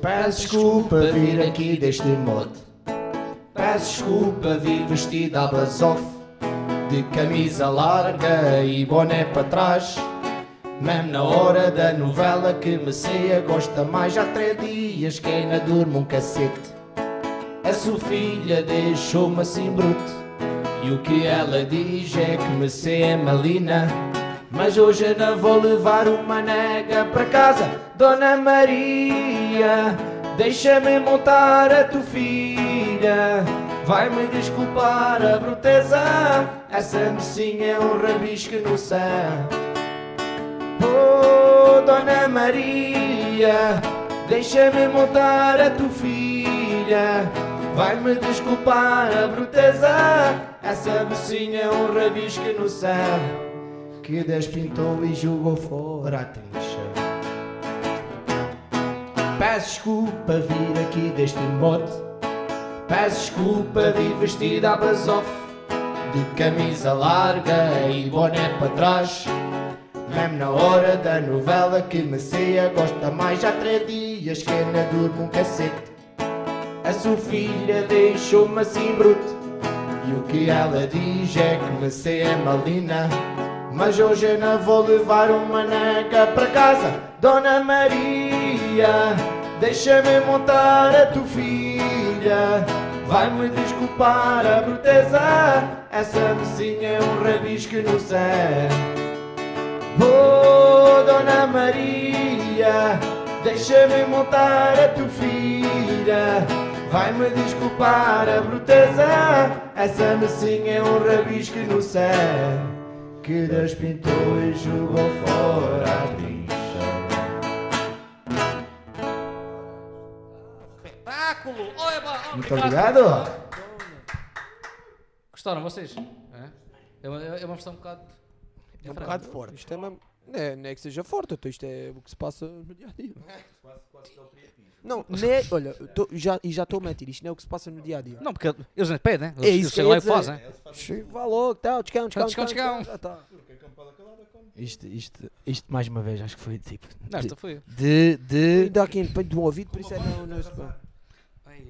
Peço desculpa vir aqui deste modo. Peço desculpa vir vestido à basof. De camisa larga e boné para trás. Mesmo na hora da novela que me ceia gosta mais. Há três dias que ainda durmo um cacete. A sua filha deixou-me assim bruto. E o que ela diz é que me sei é malina. Mas hoje não vou levar uma nega para casa. Dona Maria, deixa-me montar a tua filha. Vai-me desculpar a bruteza. Essa mocinha é um rabisco no céu Oh, Dona Maria, deixa-me montar a tua filha. Vai-me desculpar a bruteza, essa mocinha é um rabisco no céu que despintou e jogou fora a trincha. Peço desculpa vir aqui deste mote, peço desculpa vir vestida a basof, de camisa larga e boné para trás. Mesmo na hora da novela que me ceia Gosta mais. Há três dias que ainda durmo um cacete. A sua filha deixou-me assim bruto. E o que ela diz é que me ceia é malina. Mas hoje eu não vou levar uma nega para casa. Dona Maria, deixa-me montar a tua filha. Vai-me desculpar a bruteza. Essa mocinha é um rabisco no céu Oh, Dona Maria, deixa-me montar a tua filha. Vai-me desculpar a bruteza, essa mocinha é um rabisco no céu que Deus pintou e jogou fora a trincha. Espetáculo! Muito obrigado. Gostaram vocês? É, é, uma, é uma versão um bocado. É um bocado forte. Isto é mesmo. Não é, não é que seja forte, então isto é o que se passa no dia a dia. Não, não é, olha, tô- já, e já estou a mentir, isto não é o que se passa no dia a dia. Não, porque eles nem pedem, É eles, eles isso que chegam eu lá e fazem. Vá logo, tá, descão, descão, Descão, descão, descão. Já tá. Isto, isto, isto mais uma vez, acho que foi tipo. Não, esta foi. De. de... Ainda aqui de um ouvido, por isso é não, não.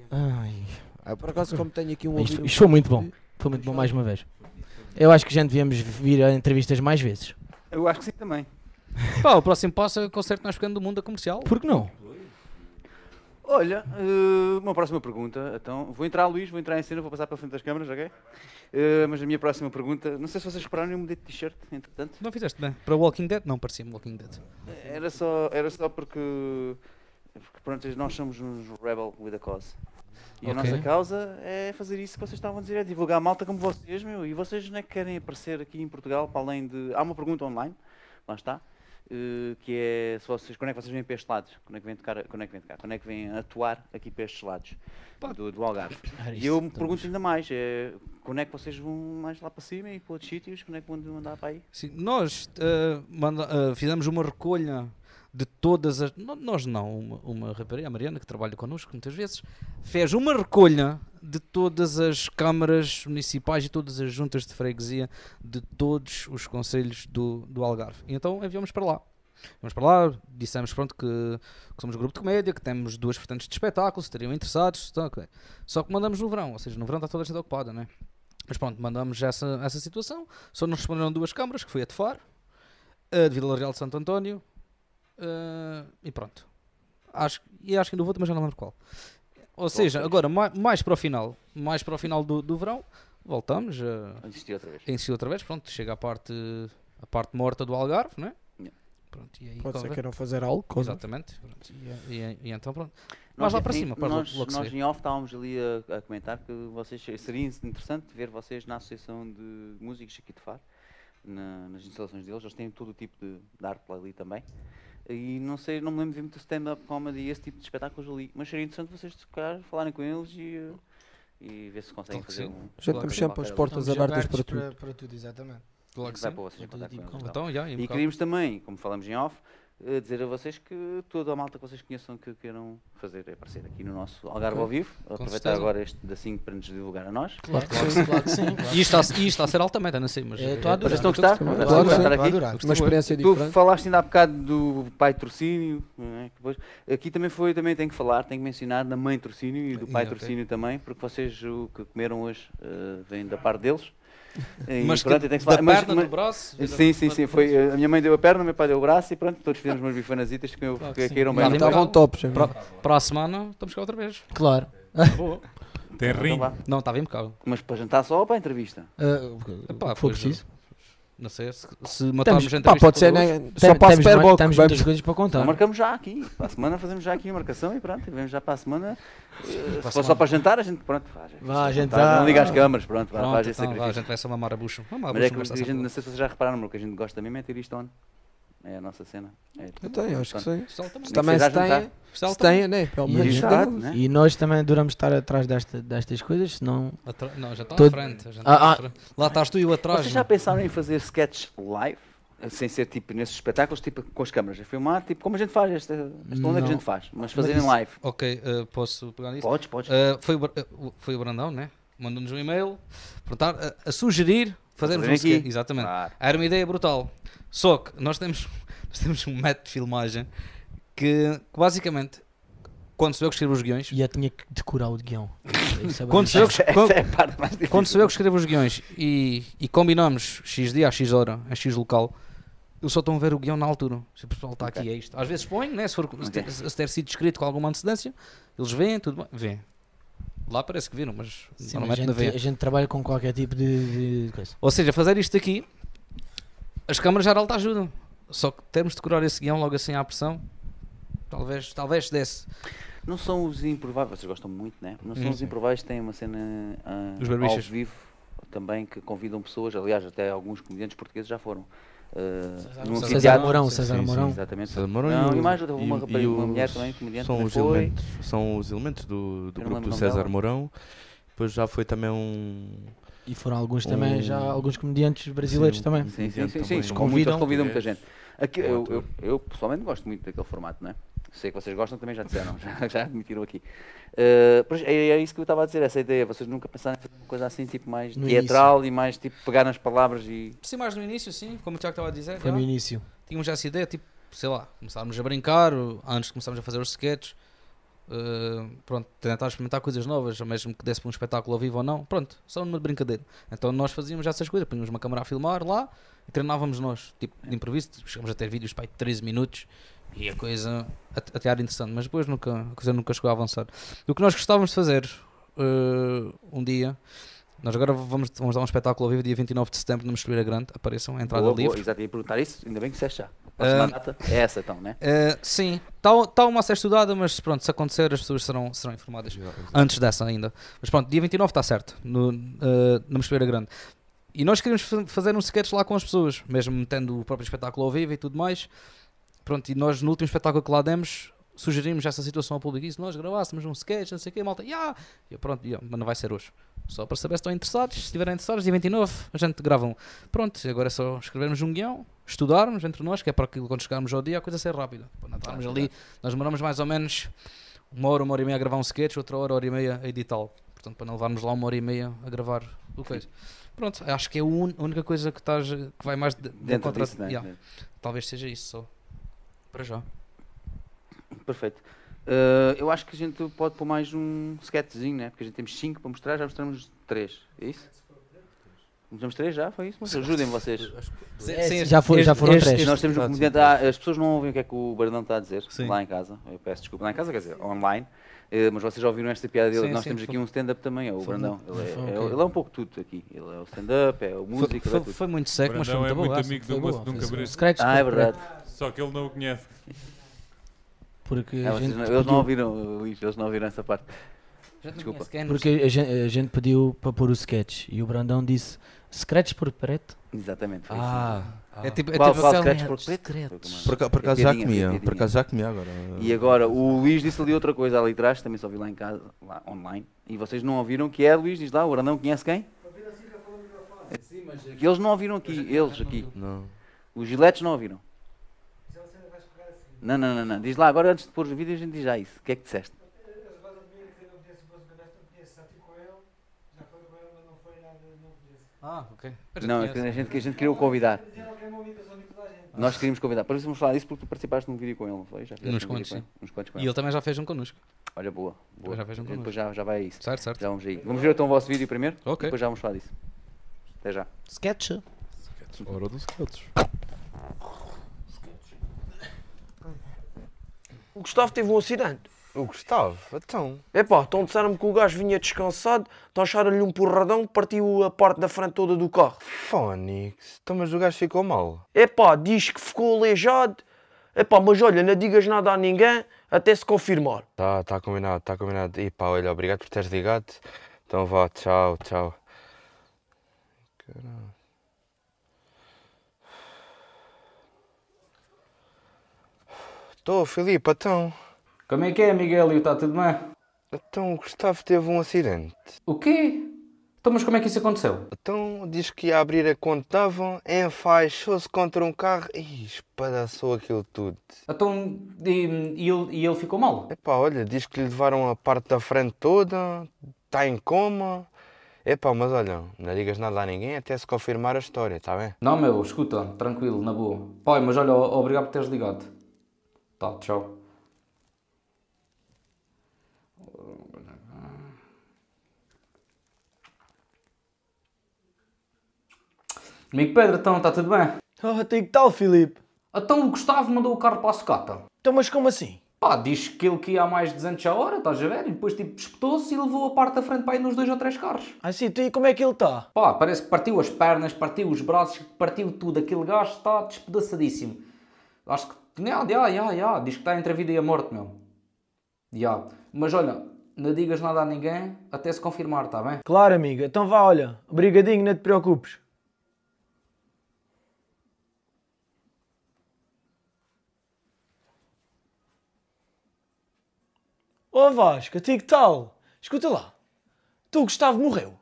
Ai, Por acaso, como tenho aqui um Isto- ouvido. isto foi muito bom. Foi muito bom mais uma vez. Eu acho que já devíamos vir a entrevistas mais vezes. Eu acho que sim também. Pá, o próximo passo é o concerto mais pequeno do mundo da comercial. Por que não? Olha, eh, uma próxima pergunta. Então, vou entrar, Luís, vou entrar em cena, vou passar pela frente das câmaras, ok? Eh, mas a minha próxima pergunta, não sei se vocês repararam, eu mudei de t-shirt, entretanto. Não fizeste bem. Para Walking Dead? Não, parecia-me Walking Dead. Era só, era só porque, porque pronto, nós somos uns rebel with a cause. E a Ok. nossa causa é fazer isso que vocês estavam a dizer, é divulgar a malta como vocês, meu. E vocês não é que querem aparecer aqui em Portugal, para além de. Há uma pergunta online, lá está, eh, que é se vocês, quando é que vocês vêm para estes lados? Quando é que vêm tocar, quando é que vêm tocar? Quando é que vêm atuar aqui para estes lados do, do Algarve? Era E eu me pergunto ainda mais, é, quando é que vocês vão mais lá para cima e para outros sítios? Quando é que vão andar para aí? Sim, nós eh, manda- eh, fizemos uma recolha de todas as. Nós não, uma, uma rapariga, a Mariana, que trabalha connosco muitas vezes, fez uma recolha de todas as câmaras municipais e todas as juntas de freguesia de todos os conselhos do, do Algarve. E então enviamos para lá. Vamos para lá, dissemos pronto, que, que somos um grupo de comédia, que temos duas vertentes de espetáculos, estariam interessados. então, ok. Só que mandamos no verão, ou seja, no verão está toda a gente ocupada, né? Mas pronto, mandamos essa, essa situação. Só nos responderam duas câmaras, que foi a de Faro, a de Vila Real de Santo António eh, e pronto. Acho, e acho que ainda vou, mas já não lembro qual. Ou seja, agora mais, mais para o final, mais para o final do, do verão, voltamos a, Insistir outra vez. a insistir outra vez. Pronto, chega a parte, a parte morta do Algarve, não é? Pronto, e aí Pode ser corre. queiram fazer algo. coisa. Exatamente. E, e- e então pronto. Nós Mas lá em- para cima, para nós, logo nós em off estávamos ali a, a comentar que vocês seria interessante ver vocês na Associação de Músicos aqui de Faro, na- nas instalações deles, eles têm todo o tipo de, de arte lá ali também. E não sei, não me lembro de ver muito stand-up comedy e esse tipo de espetáculos ali, mas seria interessante vocês se calhar, falarem com eles e, eh, e ver se conseguem fazer sim. um. Já temos sempre as portas abertas para tudo. Para, tudo, exatamente. Claro que Vai sim. para vocês Para tipo então. Já, E queríamos também, como falamos em off, dizer a vocês que toda a malta que vocês conheçam que queiram fazer é aparecer aqui no nosso Algarve ao vivo. Aproveitar agora este da 5 para nos divulgar a nós. Claro que sim, claro que sim. claro E isto está, e a ser altamente, não sei, mas. É, estou a adorar. Estão a gostar? Claro que a aqui? adorar. Uma experiência Tu diferente. falaste ainda há bocado do pai Trocínio, é? Que depois- aqui também foi, também tenho que falar, tenho que mencionar da mãe Trocínio e do pai. Trocínio também, porque vocês o que comeram hoje eh, vem da parte deles. E Mas pronto, que, tem que se da falar- mas- perna mas- do braço? Sim, sim, sim. Foi, a minha mãe deu a perna, o meu pai deu o braço e pronto, todos fizemos umas bifanasitas que, eu, Claro que que caíram bem. Topo. Estavam tops. Para, para a semana estamos cá outra vez. Claro. Boa. Tem Então rim. Não, estava impecável. Mas para jantar só ou para a entrevista? Uh, Epá, for pois, preciso. Não sei se, se matarmos a pá, pode ser, né? Só para a temos, Super Bowl. temos que muitas vamos- coisas para Então contar. marcamos já aqui. Para a semana fazemos já aqui a marcação e pronto, e vemos já para a semana. Eh, Se for só para jantar, a gente pronto faz. Vá, a gente Tá, Não liga às câmaras, pronto, vá, Pronto, faz esse então, vá, a sacrifício. gente vai só mamar a bucho. Mamar a Mas é que não a gente, não sei se vocês já repararam, mas o que a gente gosta mesmo é ter isto on. É a nossa cena. É, Eu tenho, acho que sim. Pessoal também. Se tem, se tem, né? Pelo E, menos Exato, tem. né? e nós também adoramos estar atrás desta, destas coisas, senão. Atra- Não, já está Todo- à frente. já Ah, à ah. frente. Lá estás tu e o atrás. Vocês já pensaram em fazer sketch live? Sem ser tipo nesses espetáculos, tipo com as câmaras a filmar, tipo como a gente faz, esta, esta onda que a gente faz, mas fazerem isso- live. Ok, eh, posso pegar nisso? Podes, podes. Eh, foi, o, o- foi o Brandão, né? Mandou-nos um e-mail a, a sugerir fazermos um aqui. sketch. Exatamente. Claro. Era uma ideia brutal. Só que nós temos, nós temos um método de filmagem que, que basicamente, quando sou eu que escrevo os guiões, E eu tinha que decorar o guião. É quando sou eu que, quando, é quando sou eu que escrevo os guiões e, e combinamos X dia a X hora, a X local, eles só estão a ver o guião na altura. Se o pessoal está aqui, é isto. Às vezes põe, né? se, for, se, ter, se ter sido escrito com alguma antecedência, eles veem, tudo bem, vêem. Lá parece que viram, mas Sim, mas a, gente, a gente trabalha com qualquer tipo de, de coisa. Ou seja, fazer isto aqui, as câmaras já te ajudam. Só que termos de decorar esse guião logo assim à pressão, talvez, talvez desse. Não são os improváveis, vocês gostam muito, né? Não são Uhum. os improváveis têm uma cena Os ao vivo também que convidam pessoas, aliás, até alguns comediantes portugueses já foram. Num César César. Mourão, sim, César sim, sim. Mourão. Exatamente. César Mourão Não, e e o- mais uma, e- e uma os- mulher também, comediante. São também os foi. elementos, são os elementos do, do grupo do César dela. Mourão. Depois já foi também um. E foram alguns também, Um- já alguns comediantes brasileiros Sim, também. Sim, sim, sim, sim, também. sim, convidam. convidam, convidam muita gente. Aqui, eu, eu, eu pessoalmente gosto muito daquele formato, não é? Sei que vocês gostam, também já disseram, já, já admitiram aqui. Uh, pois é, é isso que eu estava a dizer, essa ideia. Vocês nunca pensaram em fazer uma coisa assim, tipo mais No teatral e mais tipo pegar nas palavras e. Sim, mais no início, sim, como o Tiago estava a dizer. Foi já. no início. tínhamos já essa ideia, tipo, sei lá, começarmos a brincar, antes de começarmos a fazer os sketches, eh, pronto, tentar experimentar coisas novas, ou mesmo que desse para um espetáculo ao vivo ou não, pronto, só numa brincadeira. Então nós fazíamos já essas coisas, punhamos uma câmera a filmar lá e treinávamos nós, tipo, de improviso, chegamos a ter vídeos para aí de 13 minutos e a coisa at- até era interessante, mas depois nunca, a coisa nunca chegou a avançar. O que nós gostávamos de fazer eh, um dia. Nós agora vamos, vamos dar um espetáculo ao vivo dia 29 de setembro no Mosteira Grande. Apareçam, a entrada Boa, boa, livre. exato, ia perguntar isso, ainda bem que disseste já. A próxima Ah, data é essa então, né? Uh, sim, está tá uma a ser estudada, mas pronto, se acontecer as pessoas serão, serão informadas antes dessa ainda. Mas pronto, dia 29 está certo, no, uh, na Mosteira Grande. E nós queríamos fa- fazer um sketch lá com as pessoas, mesmo metendo o próprio espetáculo ao vivo e tudo mais. Pronto, e nós no último espetáculo que lá demos, sugerimos essa situação ao público. E se nós gravássemos um sketch, não sei o quê, malta, yeah! e eu, pronto, yeah, mas não vai ser hoje. Só para saber se estão interessados, se estiverem interessados, dia 29 a gente grava um. Pronto, agora é só escrevermos um guião, estudarmos entre nós, que é para aquilo quando chegarmos ao dia a coisa ser rápida. Para não estarmos ali, nós demoramos mais ou menos uma hora, uma hora e meia a gravar um sketch, outra hora, hora e meia a editá-lo. Portanto, para não levarmos lá uma hora e meia a gravar o coisa. Pronto, acho que é a única coisa que, estás, que vai mais de, de Dentro disso, né? Yeah, talvez seja isso só. Para já. Perfeito. Uh, eu acho que a gente pode pôr mais um sketchzinho, né? Porque a gente temos 5 para mostrar, já mostramos 3. É isso? Mostramos 3 já? Foi isso? Mas ajudem-me vocês. É, já foi- já foram três. Nós temos um comediante. ah, as pessoas não ouvem o que é que o Bardão está a dizer Sim. lá em casa. Eu peço desculpa. Lá em casa, quer dizer, online. Eh, mas vocês já ouviram esta piada dele. Sim, Nós sim, temos foi- aqui um stand-up também, é o foi Brandão. Ele é, foi é- ele é um pouco tudo aqui. Ele é o stand-up, é o Foi, músico, ele é foi, tudo. foi muito seco, mas foi Brandão muito é muito amigo Foi do boa, Moço de Nunca foi Briste. Scratch Ah, é verdade. Só que ele não o conhece. Porque É, gente não- eles não ouviram, Luís, eles não ouviram essa parte. Já Desculpa. Porque a gente, a gente pediu para pôr o sketch e o Brandão disse Scratch por preto? Exatamente. Foi isso. Ah, É tipo, é Qual- tipo qual por preto? Por, por É acaso já piadinha, comia. piadinha. Por acaso já comia agora. E agora, o Luís disse ali outra coisa ali atrás, também só vi lá em casa, lá online, e vocês não ouviram, que é, Luís, diz lá, o Brandão conhece quem? Sim, mas aqui eles não ouviram aqui, eles aqui. Não. Os giletes não ouviram. Não, não, não, não. Diz lá, agora antes de pôr os vídeos, a gente diz já isso. O que é que disseste? Ah, ok. Não, é que a gente, que a gente queria o convidar. Nós queríamos convidar. Para isso vamos falar disso porque tu participaste num vídeo com ele, não foi? Já Uns um quantos, vídeo com ele? Uns quantos com E ele. também já fez um connosco. Olha, boa. boa. já fez um gente connosco. Depois já, já vai a isso. Certo, certo. Já vamos aí. Vamos ver então o vosso vídeo primeiro? Ok. Depois já vamos falar disso. Até já. Sketch. Hora dos sketches. O Gustavo teve um acidente. O Gustavo, então. Epá, então disseram-me que o gajo vinha descansado, taxaram-lhe um porradão, partiu a parte da frente toda do carro. Fónix. Então, mas o gajo ficou mal. Epá, diz que ficou aleijado. Epá, mas olha, não digas nada a ninguém até se confirmar. Tá, tá combinado, tá combinado. E pá, olha, obrigado por teres ligado. Então vá, tchau, tchau. Caralho. Estou, Filipe, então. Como é que é, Miguel? Está tudo bem? Então o Gustavo teve um acidente. O quê? Então, mas como é que isso aconteceu? Então diz que ia abrir a conta dava, enfaixou-se contra um carro e espadaçou aquilo tudo. Então, e, e ele, e ele ficou mal? Epá, olha, diz que lhe levaram a parte da frente toda, está em coma. Epá, mas olha, não digas nada a ninguém até se confirmar a história, está bem? Não, meu, escuta, tranquilo, na boa. Pai, mas olha, obrigado por teres ligado. Tá, tchau. Amigo Pedro, então, está tudo bem? Ah, tem que tal, Filipe? Então o Gustavo mandou o carro para a sucata. Então, mas como assim? Pá, diz que ele que ia a mais de 200 a hora, estás a ver? E depois tipo espetou-se e levou a parte da frente para ir nos dois ou três carros. Ah, sim, então e como é que ele está? Pá, parece que partiu as pernas, partiu os braços, partiu tudo. Aquele gajo está despedaçadíssimo. Acho que. Já, já, já, já. Diz que está entre a vida e a morte, meu. Já. Mas olha, não digas nada a ninguém até se confirmar, está bem? Claro, amiga. Então vá, olha. Obrigadinho, não te preocupes. Ó Vasco, a ti que tal? Escuta lá. Tu, Gustavo, morreu.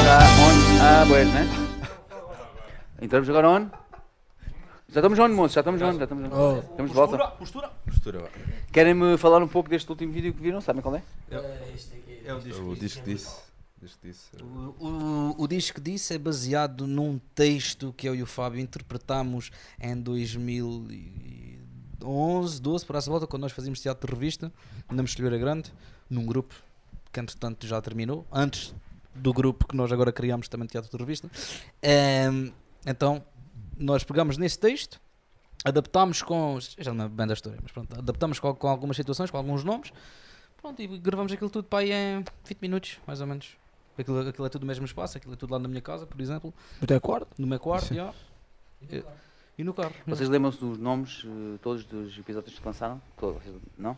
Está on. Ah, né? Entramos agora on. Já estamos on, moço, já estamos on, já estamos on. Estamos de volta. Postura, vá. Querem-me falar um pouco deste último vídeo que viram? Sabem qual é? É o disco disse. Disco disse. O, o, o disco disso é baseado num texto que eu e o Fábio interpretámos em 2011, 12, por essa volta, quando nós fazíamos teatro de revista, na Mostelheira Grande, num grupo que entretanto já terminou, antes do grupo que nós agora criamos também de teatro de revista. Ehm, então, nós pegamos nesse texto, adaptámos com. Já não é bem da história, mas pronto, adaptámos com, com algumas situações, com alguns nomes, pronto, e gravamos aquilo tudo para aí em 20 minutos, mais ou menos. Aquilo, aquilo é tudo no mesmo espaço, aquilo é tudo lá na minha casa, por exemplo, No teu quarto? no meu quarto, já. E, e no carro. Vocês lembram-se dos nomes eh, todos dos episódios que lançaram? Todos, não?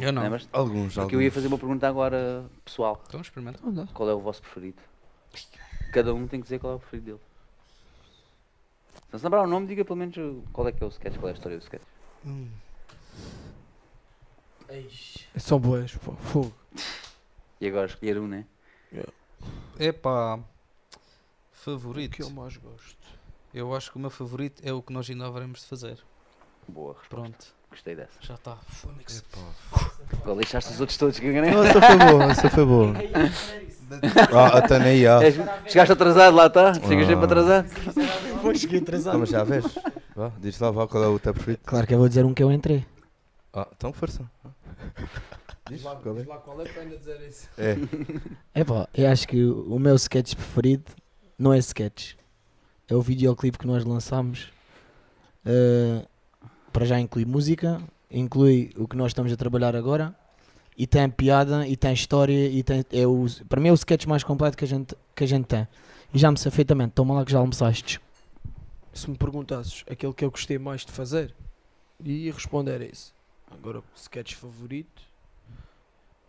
Eu não. Lembras? Alguns, Porque eu ia fazer uma pergunta agora pessoal. Então experimenta. Qual é o vosso preferido? Cada um tem que dizer qual é o preferido dele. Se não se lembrar o nome, diga pelo menos qual é que é o sketch, qual é a história do sketch. São boas, pô. Fogo. E agora escolher um, né? Epá, O favorito. que eu mais gosto? Eu acho que o meu favorito é o que nós ainda haveremos de fazer. Boa resposta. Pronto, Gostei dessa. já está. Fónix. Vou deixar-te os outros todos que eu. Essa foi boa, essa foi boa. Ah, até nem. És- Chegaste atrasado, lá está. Chegas sempre Ah. atrasado. Vou cheguei atrasado. Como já vês? Vá, diz lá, vá, qual é o teu preferido? Claro que eu vou dizer um que eu entrei. Ah, então força. Diz qual é? lá qual é para ainda dizer isso. É, É pá, eu acho que o o meu sketch preferido não é sketch. É o videoclipe que nós lançámos. Uh, para já inclui música, inclui o que nós estamos a trabalhar agora. E tem piada, e tem história, e tem. É o, para mim é o sketch mais completo que a gente, que a gente tem. E já me sei feitamente, toma lá que já almoçaste. Se me perguntasses aquele que eu gostei mais de fazer, ia responder esse. Agora, o sketch favorito,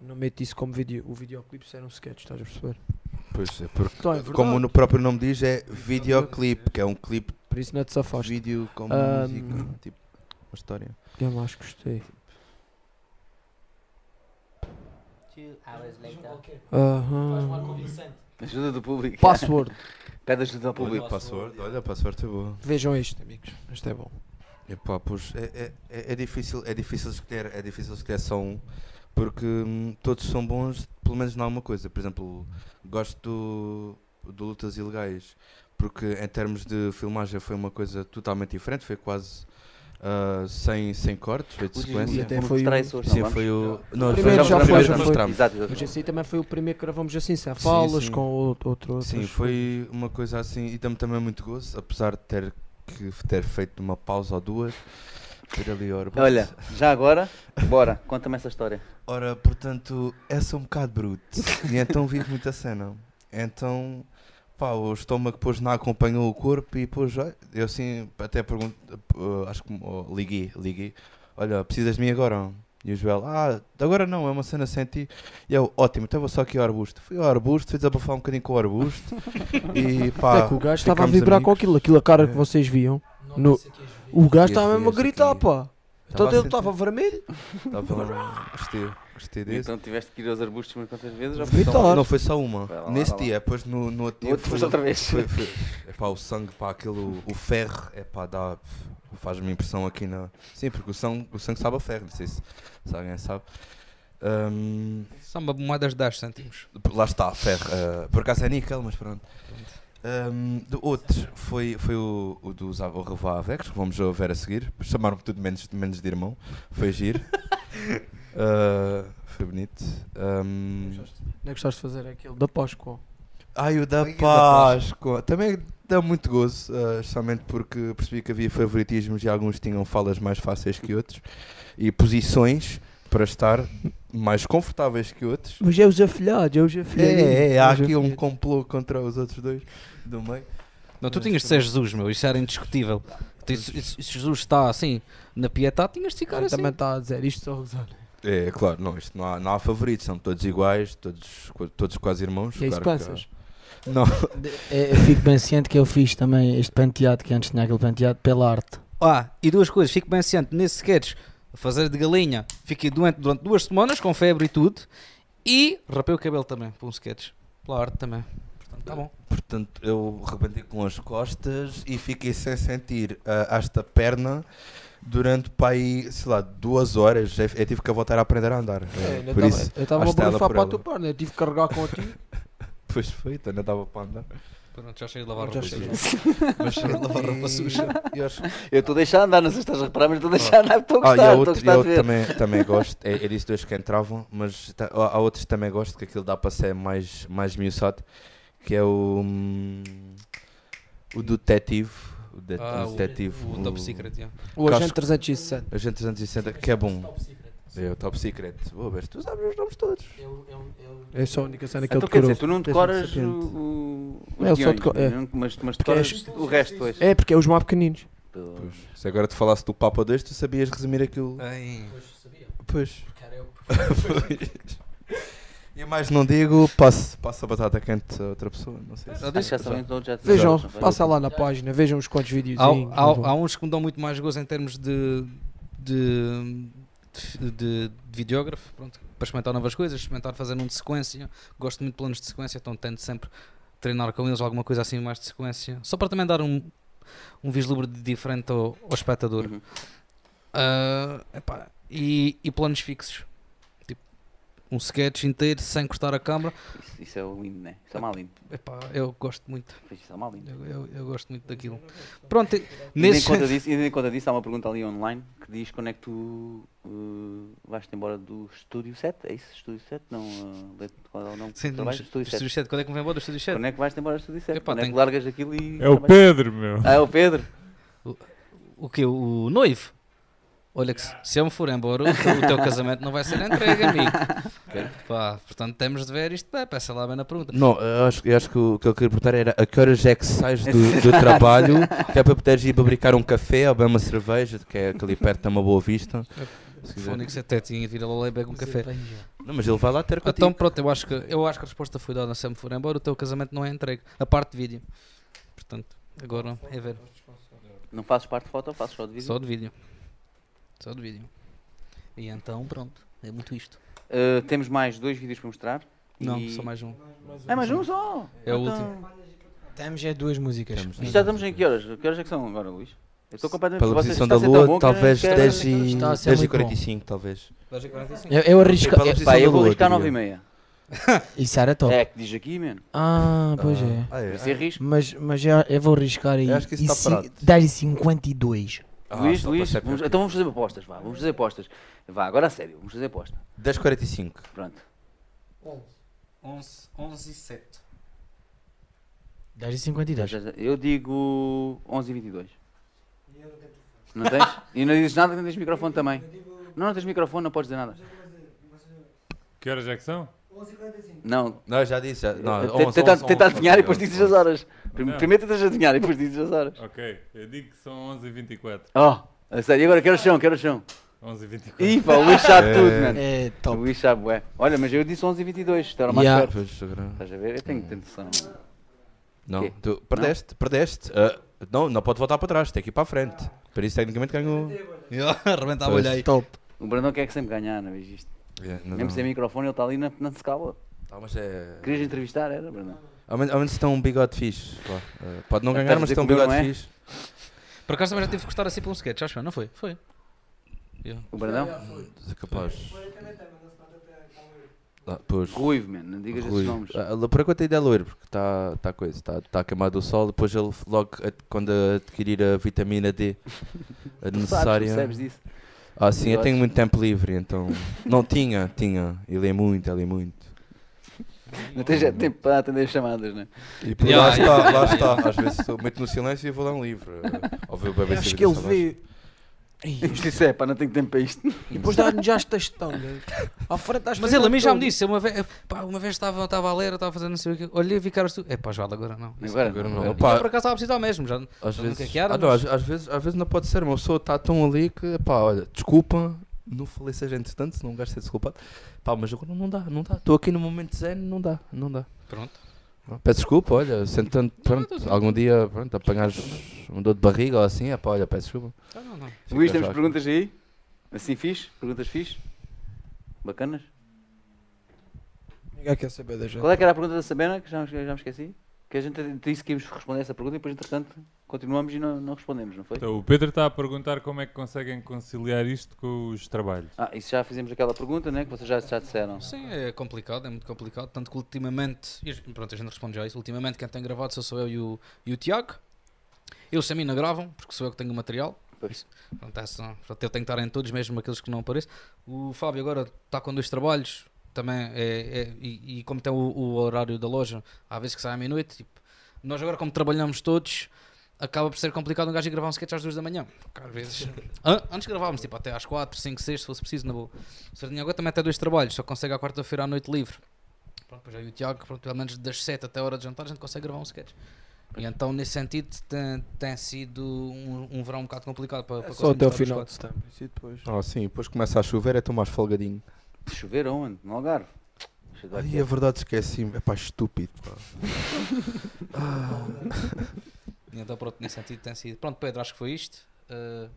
não meto isso como vídeo. O videoclipe era um sketch, estás a perceber? pois é, porque Então é como no próprio nome diz, é videoclipe, que é um clipe Por isso não te de safaste. vídeo com Ahm. música, tipo, uma história. que eu mais gostei? Aham. Ajuda do público. Password. Pede ajuda ao Olha, público. password, olha, password é boa. Vejam isto, amigos. Isto é bom. Epá, pois, é, é, é, é difícil, é difícil escolher, é difícil escolher só um, porque hum, todos são bons, pelo menos em alguma coisa. Por exemplo, gosto do, do Lutas Ilegais, porque em termos de filmagem foi uma coisa totalmente diferente, foi quase ah, sem, sem cortes, veio de sequência. até foi o- Sim, foi o. Não, O primeiro já o foi, já foi. mostramos. Exato, aí também foi o primeiro que gravamos assim, sem falas, sim. com outro. outro Sim, foi uma coisa assim e também, também muito gozo, apesar de ter que ter feito uma pausa ou duas. Ali. Olha, já agora, bora, conta-me essa história. Ora, portanto, é só um bocado bruto. e então vivo muita cena. Então, pá, o estômago depois não acompanhou o corpo e depois, eu assim, até pergunto, eh, acho que oh, liguei, liguei. Olha, precisas de mim agora? E o Joel, ah, agora não, é uma cena sem ti. E eu, ótimo, então vou só aqui ao arbusto. Fui ao arbusto, fui desabafar um bocadinho com o arbusto. e pá, é que o gajo estava a vibrar com amigos. aquilo, aquilo a cara que É. vocês viam. No, o gajo estava mesmo a gritar, aqui. pá. Então Estava a ele estava vermelho. Estava gostei, gostei desse. Então tiveste que ir aos arbustos umas quantas vezes? Ou foi só uma? Não foi só uma. Vai lá, Nesse vai lá. dia, depois no, no outro dia. outro foste outra vez. Foi, foi, epá, o sangue, pá, aquilo, o ferro, é pá, dá. Faz-me impressão aqui na. Sim, porque o sangue, o sangue sabe a ferro, não sei se, se alguém sabe. Ahm, São uma moedas de 10 cêntimos. lá está, ferro. ah, por acaso é níquel, mas pronto. Ahm, do outro foi, foi o, o revoir Avex, que vamos ver a seguir. Chamaram-me tudo menos, menos de irmão. Foi giro. Ah, foi bonito. Ahm, Não é que gostaste de fazer aquele da Páscoa. Ai, o da Ai, o da Páscoa. Também dá muito gozo, uh, especialmente porque percebi que havia favoritismos e alguns tinham falas mais fáceis que outros e posições para estar mais confortáveis que outros. Mas é os afilhados, é os afilhados. É, é, há aqui um complô contra os outros dois do meio. Não, tu tinhas de ser Jesus, meu, isso era indiscutível. Se Jesus está assim na piedade, tinhas de ficar assim. Também está a dizer isto só a gozar. É, claro, não, isto não há, não há favoritos, são todos iguais, todos, todos quase irmãos. E é isso claro que que há- pensas? Não, É, eu fico bem ciente que eu fiz também este penteado, que antes tinha aquele penteado, pela arte. Ah, e duas coisas, fico bem ciente nesse sketch, a fazer de galinha, fiquei doente durante duas semanas, com febre e tudo, e rapei o cabelo também, para um sketch, pela arte também. Portanto, tá bom. Portanto, eu rebentei com as costas e fiquei sem sentir ah, esta perna durante para aí, sei lá, duas horas. Eu, eu tive que voltar a aprender a andar. É, eu por tava- isso, eu estava a borrifar para a tua perna, eu tive que carregar contigo. Pois feito, ainda dava para andar. Pronto, já cheio de lavar roupa cheguei. suja. Mas cheguei a lavar roupa suja. Eu Eu estou a deixar andar, não sei se estás a reparar, mas estou a deixar andar, estou a Ah, e gostar, há estou a outro, e gostar há de outro ver. também, também gosto, é, é disso dois que entravam, mas há outros que também gosto, que aquilo dá para ser mais, mais miuçado, que é o, hum, o do detetive, o, det- Ah, o o- O Top Secret, yeah. O. Agente 360. Agente 360, que é bom. É o Top Secret. Vou ver, tu sabes os nomes todos. É só a única cena que ele Então quer dizer, tu não decoras o, o, os É, eu guiões, deco- é. não- mas, mas Porque decoras és- o resto depois. É, porque é os mais pequeninos. Pois, se agora te falasse do Papa 2, tu sabias resumir aquilo. Pois. Pois. E mais não digo, passo, passo a batata quente a outra pessoa, não sei se. Já disse já todos, já te Vejam, não foi? passa lá na página, vejam os quantos Há, videozinhos. há, há uns que me dão muito mais gozo em termos de, de, de, de videógrafo, pronto, para experimentar novas coisas, experimentar fazer um de sequência. Gosto muito de planos de sequência, então tento sempre treinar com eles alguma coisa assim mais de sequência, só para também dar um, um vislumbre diferente ao, ao espectador. Uhum. Ah, epá, e, e planos fixos. Um sketch inteiro sem cortar a câmara. Isso, isso é o lindo, né? Isso é mal lindo. Epá, eu gosto muito. Isso é mal lindo. Eu, eu, eu gosto muito daquilo. Pronto, e- E nem nesse. conta disso, e nem conta disso, há uma pergunta ali online que diz quando é que tu uh, vais-te embora do Estúdio 7? É isso? Estúdio 7? Não, uh, qual é o nome? Sim, mas Estúdio 7. Estúdio 7, quando é que me vem embora do Estúdio 7? Quando é que vais-te embora do Estúdio 7? Epá, quando é tenho- que largas aquilo e... É o trabalhas? Pedro, meu. Ah, é o Pedro? O que? O noivo? Olha que se, eu me for embora, o teu, o teu casamento não vai ser entregue, amigo. Pá, portanto, temos de ver isto. Peça lá bem na pergunta. Não, eu acho, eu acho que o que eu queria perguntar era a que horas é que sais do, do trabalho, que é para poderes ir fabricar um café ou beber uma cerveja, que é que ali perto da uma boa vista. Quiser. Fónix até tinha de vir lá e beber um café. Não, mas ele vai lá ter contigo. Então pronto, eu acho, que, eu acho que a resposta foi dada se eu me for embora, o teu casamento não é entregue. A parte de vídeo. Portanto, agora é ver. Não fazes parte de foto, fazes só de vídeo? Só de vídeo. Só de vídeo. E então, pronto. É muito isto. Uh, temos mais dois vídeos para mostrar. Não, e- só mais um. É mais um só? É o Então, último. Temos é duas músicas. Temos. Isto já estamos em que horas? Que horas é que são agora, Luís? Eu estou completamente... Pela vocês- posição está da a ser tão lua, talvez quero- 10 e, Está a ser 10 e muito bom. 45, talvez. Eu, eu arrisco. Pela eu- posição Pá, da eu vou lua, arriscar diria. 9 e meia. Isso era top. É que diz aqui, mano. Ah, pois é. Ah, é. Isso é risco. Mas, mas já, eu vou arriscar aí. Eu acho que isso e tá ci- parado. 10 e 52. Ah, Luís, Luís, vamos- então vamos fazer apostas, vá, vamos fazer apostas. Vá, agora a sério, vamos fazer aposta. 10h45. Pronto. 11, 11 e 7. 10 e 52. Eu digo 11 e 22. Não tens? E não dizes nada, não tens microfone também. Não, não tens microfone, não podes dizer nada. Que horas é que são? Não, Não, já disse. Já, não, Tenta- 11, tenta, 11, tenta 11, adivinhar e depois 11, dizes as horas. Prim- Não. Primeiro tentas adivinhar e depois dizes as horas. Ok, eu digo que são 11h24. Oh, a sério, e agora quero chão, quero chão. 11h24. Ih, pá, o Luís sabe É. tudo, mano. É O top. Luís sabe, ué. Olha, mas eu disse 11 e 22, isto era o mais Yeah. perto. Estás a ver? Eu tenho que ter noção. Não, Quê? tu perdeste, perdeste. Ah, não, não pode voltar para trás, tem que ir para a frente. Por isso, tecnicamente, ganhou. Arrebenta a Pois. olha aí. Top. O Brandão quer que sempre ganhar, não vês isto? Não, Mesmo não. sem microfone, ele está ali na, na scala. Ah, mas é... Querias entrevistar, era, Brandão? Ao menos, ao menos tem um bigode fixe. Ah, pode não ganhar, mas tem um bigode é? fixe. Por acaso também já tive que cortar assim para um sketch, acho que não foi? Foi. Yeah. O Brandão? É capaz. Ah, pois. Ruivo, mano, não digas Rui. esses nomes. Ah, por enquanto ainda é loiro, porque está tá coisa, está tá queimado o sol, depois ele logo quando adquirir a vitamina D a Tu sabes, necessária. percebes disso? Ah sim, eu tenho muito tempo livre, então. Não tinha, tinha. Ele é muito, ele é muito. Não tens já tempo para atender as chamadas, não é? E por Yeah, lá yeah. está, lá está. Às vezes eu meto no silêncio e vou dar um livro. eh, Ou ver o bebê Acho que ele vê. Ih, Isso é, pá, não tenho tempo para isto. E depois dá-nos já as textão, né? À frente às Mas ele a mim já me disse, uma vez, pá, uma vez estava, estava a ler, estava a fazer não sei o quê, olhei e vi caras tu. É pá, João, agora não. Isso Agora, Agora não. não. Pá, eu por acaso estava a precisar mesmo, já. às vezes, que que era, ah, não, às, às vezes, às vezes não pode ser, uma pessoa está tão ali que, pá, olha, desculpa, não falei se a gente tanto, se não gasto ser desculpado. Pá, mas agora não dá, não dá. Estou aqui no momento zen, não dá, não dá. Pronto. Peço desculpa, olha, sendo tanto, pronto, algum dia, pronto, apanhares um dor de barriga ou assim, é pá, olha, peço desculpa. Ah, não, não. Luís, temos perguntas aí? Assim fixe? Perguntas fixe? Bacanas? Ninguém quer saber da gente. Qual é que era a pergunta da Sabena, que já, me- já me esqueci? Que a gente disse que íamos responder essa pergunta e depois, entretanto, continuamos e não, não respondemos, não foi? Então, o Pedro está a perguntar como é que conseguem conciliar isto com os trabalhos. Ah, isso já fizemos aquela pergunta, né? Que vocês já, já disseram. Sim, é complicado, é muito complicado. Tanto que ultimamente, pronto, a gente responde já isso. Ultimamente, quem tem gravado sou, sou eu e o, e o Tiago. Eles a mim não gravam, porque sou eu que tenho o material. Pois. Pronto, é só- pronto, eu tenho que estar em todos, mesmo aqueles que não aparecem. O Fábio agora está com dois trabalhos, também é, é- e, e como tem o, o horário da loja, há vezes que sai à meia-noite. Tipo, nós agora, como trabalhamos todos, acaba por ser complicado um gajo ir gravar um sketch às duas da manhã. Às vezes. An- antes gravávamos tipo, até às 4, 5, 6, se fosse preciso, na boa. O Sardinha agora também tem dois trabalhos, só consegue à quarta-feira à noite livre. Pronto, depois aí o Tiago, pronto, pelo menos das 7 até a hora de jantar, a gente consegue gravar um sketch. E então, nesse sentido, tem, tem sido um, um verão um bocado complicado para, para É Só até o final de setembro. E depois. Ah, sim, depois começa a chover, é tão mais folgadinho. Chover aonde? No Algarve? Ai, é verdade, esqueci-me, é pá, estúpido, pá. E então, pronto, nesse sentido tem sido. Pronto, Pedro, acho que foi isto. Uh,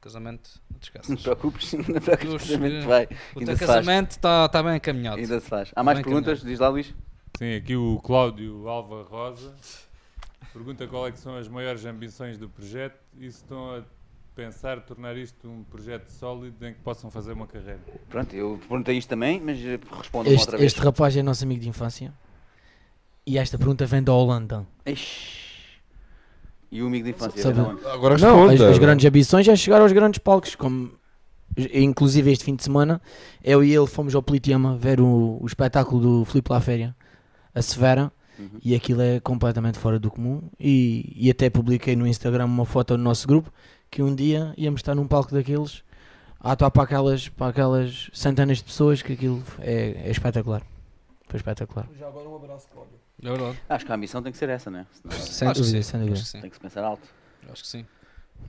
casamento, não te Não te esqueças. preocupes, não te preocupes, casamento eh, vai. O Ainda teu se faz. casamento está tá bem encaminhado. Ainda se faz. Há mais Bem perguntas? Diz lá, Luís. Sim, aqui o Cláudio Alva Rosa pergunta qual é que são as maiores ambições do projeto e se estão a pensar tornar isto um projeto sólido em que possam fazer uma carreira. Pronto, eu perguntei isto também, mas eh, responda-me Este, outra vez. este rapaz é nosso amigo de infância. E esta pergunta vem da Holanda. Ixi. E o amigo de infância? Sabe-? Agora Não, as, as grandes ambições é chegar aos grandes palcos. Como, inclusive este fim de semana, eu e ele fomos ao Politeama ver o, o espetáculo do Filipe La Féria, a Severa. Uhum. E aquilo é completamente fora do comum. E, e até publiquei no Instagram uma foto do nosso grupo que um dia íamos estar num palco daqueles a atuar para aquelas, para aquelas centenas de pessoas que aquilo é, é espetacular. Foi espetacular. Já agora um abraço, Cláudio. É verdade. Acho que a ambição tem que ser essa, né? Senão Sem Acho dúvida, sem dúvida. Tem que se pensar alto. Acho que sim.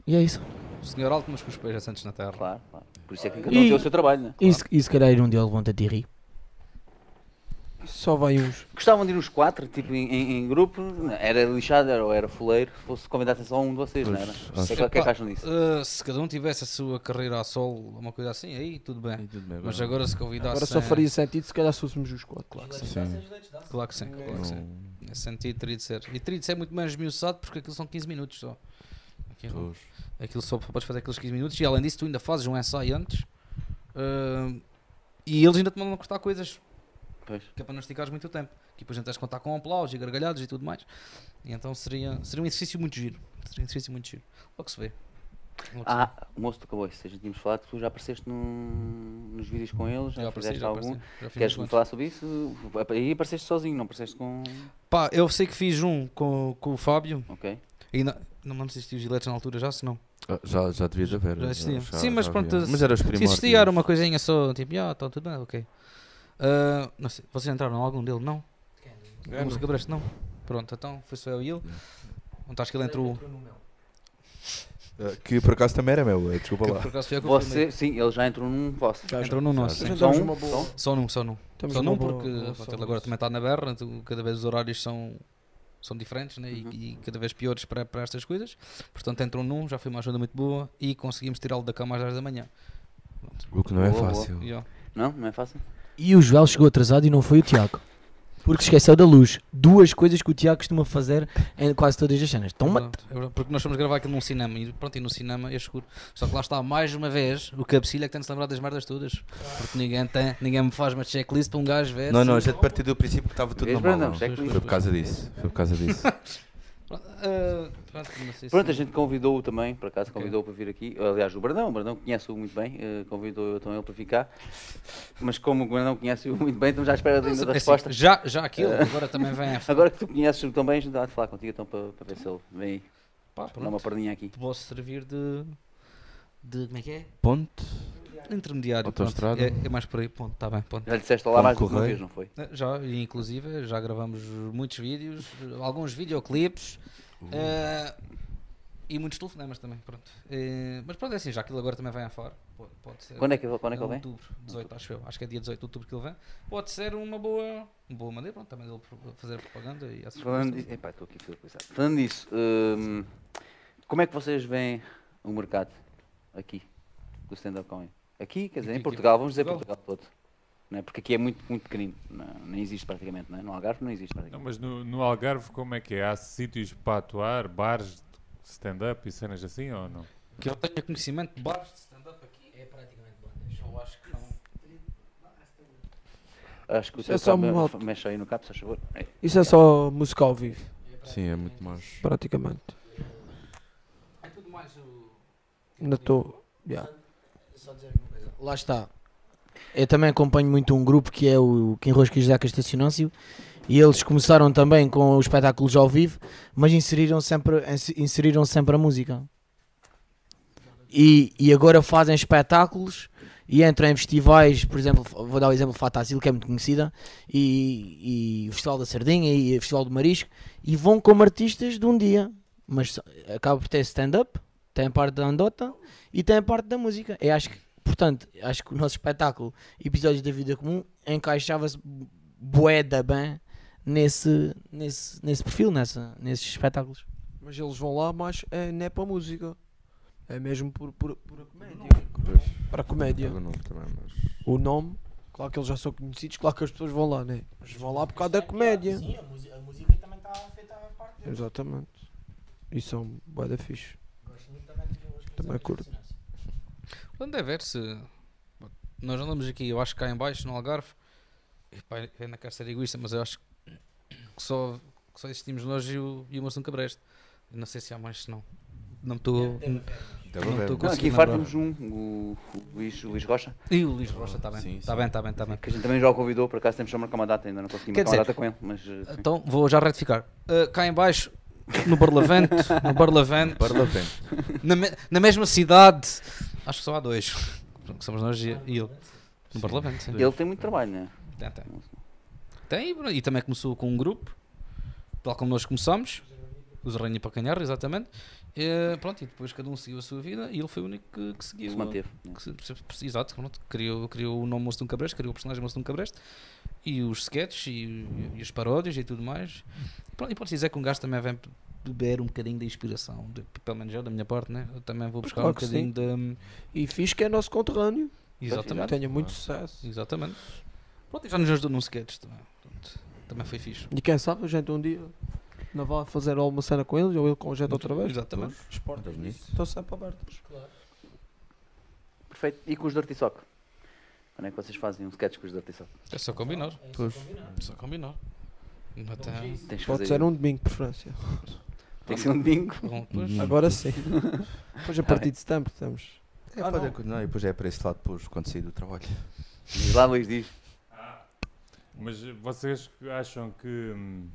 E é isso. O senhor alto, mas com os pés assentos na terra. Claro, claro. Por isso é que cada um E- tem o seu trabalho, né? E se, e se calhar ir um dia levanta-te e ri. Só vai uns. Gostavam de ir os quatro, tipo, em, em- em grupo? Era lixado era- ou era fuleiro? Se fosse convidassem só um de vocês, não era? O que é que- é que acham disso? Uh, se cada um tivesse a sua carreira a sol, uma coisa assim, aí tudo bem. Mas agora se convidasse. Agora só faria sentido se calhar se fôssemos os quatro. Claro que sim. Sim. Claro que sim. Claro que sim. Nesse sentido teria de ser. E teria de ser muito mais esmiuçado porque aquilo são 15 minutos só. Aquilo, aquilo só podes fazer aqueles 15 minutos e além disso tu ainda fazes um ensaio antes. uh, e eles ainda te mandam a cortar coisas Pois. que é para não esticares muito tempo. Que depois não tens de contar com aplausos e gargalhados e tudo mais. E então seria, seria um exercício muito giro. Seria um exercício muito giro. Logo se vê. Ah, o moço do Cowboy, se a gente tínhamos falado, tu já apareceste num- nos vídeos com eles, já, Já apareci, fizeste já algum. Já fiz Queres-me uns falar sobre isso? Aí apareceste sozinho, não apareceste com. Pá, eu sei que fiz um com, com o Fábio. Ok. E não, não me existia os giletes na altura já, se não. Ah, Já, já devias haver. Já existia. já- Sim, mas já pronto. Mas era os Se primórdios. existia, era uma coisinha só, tipo, ah, tá tudo bem, ok. Ah, não sei, vocês entraram em algum dele? Não? É, Música Brest, não? Pronto, então foi só eu e ele. Onde acho que ele entrou. Ah, Que por acaso também era meu, eh, desculpa Que lá. por acaso foi eu que eu filmei. Você, sim, ele já entrou num vosso. Já. Entrou no nosso. Sim. Só um? boa. Só num, só num. Temos Só num boa porque pronto, ele agora também está na berra, cada vez os horários são, são diferentes né? E- Uhum. e, cada vez piores para, para estas coisas. Portanto, entrou num, já foi uma ajuda muito boa e conseguimos tirá-lo da cama às 10 da manhã. O que não é Boa, boa. fácil. Yeah. Não? Não é fácil? E o Joel chegou atrasado e não foi o Tiago. Porque esqueceu da luz. Duas coisas que o Tiago costuma fazer em quase todas as cenas. É Toma. verdade, é verdade, Porque nós fomos gravar aquilo num cinema e pronto, e no cinema é escuro. Só que lá está, mais uma vez, o cabecilho é que tem de se lembrar das merdas todas. Porque ninguém, tem, ninguém me faz uma checklist para um gajo ver. Não, não, a gente partiu do princípio que estava tudo Vês, normal. Brandão? não. Foi por causa disso. Foi por causa disso. Pronto, pronto, se- a gente convidou-o também, por acaso convidou-o para vir aqui. Aliás, o Brandão, o Brandão conhece-o muito bem, eh, convidou eu também ele para ficar. Mas como o Brandão conhece-o muito bem, estamos à espera da É assim, resposta. já, já aquilo, agora também vem a Agora que tu conheces-o também, a gente dá de falar contigo então para, para ver se ele vem aí. Pá, Dar uma perninha aqui. Posso servir de. de. como é que é? Ponte. Intermediário. Autoestrada. pronto. É, é mais por aí, ponto, está bem, ponto. Já lhe disseste lá mais uma vez, não foi? Eh, Já, e inclusive, já gravamos muitos vídeos, alguns videoclipes eh, e muitos telefonemas também, pronto. Eh, mas pronto, é assim, já aquilo agora também vem a fora. Pode, pode ser. Quando é que, ele- quando é que ele vem? Outubro, 18, acho eu. Acho que é dia 18 de outubro que ele vem. Pode ser uma boa, uma boa maneira, pronto, também dele fazer propaganda e essas Falando coisas. epá, estou aqui a. Falando disso, hum, como é que vocês veem o mercado aqui do stand-up comedy? Aqui, quer dizer, Aqui, em Portugal, vamos dizer Portugal. Portugal todo. Não é? Porque aqui é muito, muito pequenino, não, nem existe praticamente, não é? No Algarve não existe Não, praticamente. mas no, no Algarve, como é que é? Há sítios para atuar, bares, de stand-up e cenas assim ou não? Que eu tenha conhecimento de bares de stand-up aqui é praticamente bandas. Eu acho que não. Acho que o é só mexe aí no cabo, se favor. É. Isso é só música ao vivo, Sim, é muito mais. praticamente. É tudo mais o. Ainda estou. Yeah. Lá está. Eu também acompanho muito um grupo que é o Quem Rosca e José Castacionâncio e eles começaram também com os espetáculos ao vivo, mas inseriram sempre, ins- inseriram sempre a música. E, e agora fazem espetáculos e entram em festivais, por exemplo, vou dar o exemplo Fatacil, que é muito conhecida, e, e o Festival da Sardinha e o Festival do Marisco, e vão como artistas de um dia, mas acaba por ter stand-up, tem a parte da andota e tem a parte da música. Eu acho que, portanto, acho que o nosso espetáculo, Episódios da Vida Comum, encaixava-se bué da bem nesse, nesse, nesse perfil, nessa, nesses espetáculos. Mas eles vão lá, mas é, não é para a música. É mesmo por, por, por a comédia. Para a comédia. Eu não também, mas. O nome, claro que eles já são conhecidos, claro que as pessoas vão lá, né? Mas vão lá por causa da comédia. a música, também está feita a parte Exatamente. Isso são bué da fixe. Também curto. Quando é ver se. Nós andamos aqui, eu acho que cá em baixo, no Algarve. E pá, eu ainda quero ser egoísta, mas eu acho que só, que só existimos nós e o, e o Moção Cabreste. Não sei se há mais, se não. Não estou. Não Não, aqui temos um, o, o Luís, o Luís Rocha, E o Luís Rocha, está bem. Está bem, está bem, está bem. que a gente também já o convidou, por acaso temos que marcar uma data, ainda não conseguimos marcar uma data com ele, mas eh, sim. Então vou já retificar. Uh, cá em baixo, no Barlavento, no Barlavento, Barlavento. na, me- na mesma cidade, acho que só há dois. Que somos nós e e ele. No Barlavento, sim. ele tem muito trabalho, né? Tem, tem. Tem, e e também começou com um grupo, tal como nós começamos, os Rainha para Canhar, exatamente. E, pronto, e depois cada um seguiu a sua vida e ele foi o único que, que seguiu. Se manteve. né? que se- exato, pronto, criou, criou o nome Moço de um Cabreste, criou o personagem Moço de um Cabreste e os sketches e, e as paródias e tudo mais. Pronto, e pode dizer que um gajo também vem beber um bocadinho da inspiração, de- pelo menos eu, da minha parte, né? eu também vou buscar Claro um bocadinho da. E fixe que é nosso conterrâneo. Exatamente. Tenha muito sucesso. Exatamente. Pronto, e já nos ajudou num sketch também. Pronto, também foi fixe. E quem sabe a gente um dia não vai fazer alguma cena com eles ou ele com a gente outra vez. Exatamente. As portas estão sempre abertas. Perfeito. E com os Dirty Sock? Quando é que vocês fazem um sketch com os Dirty Sock? É só combinar. Pois. Só combinar. Não tem- Tens Pode fazer ser um domingo preferência. Tem que ser um domingo. Bom. Agora sim. Depois a partir de setembro estamos. É, Ah, pode não. continuar e depois é para esse lado depois quando sair do trabalho. Diz lá, Luís, diz. Mas vocês acham que, hum,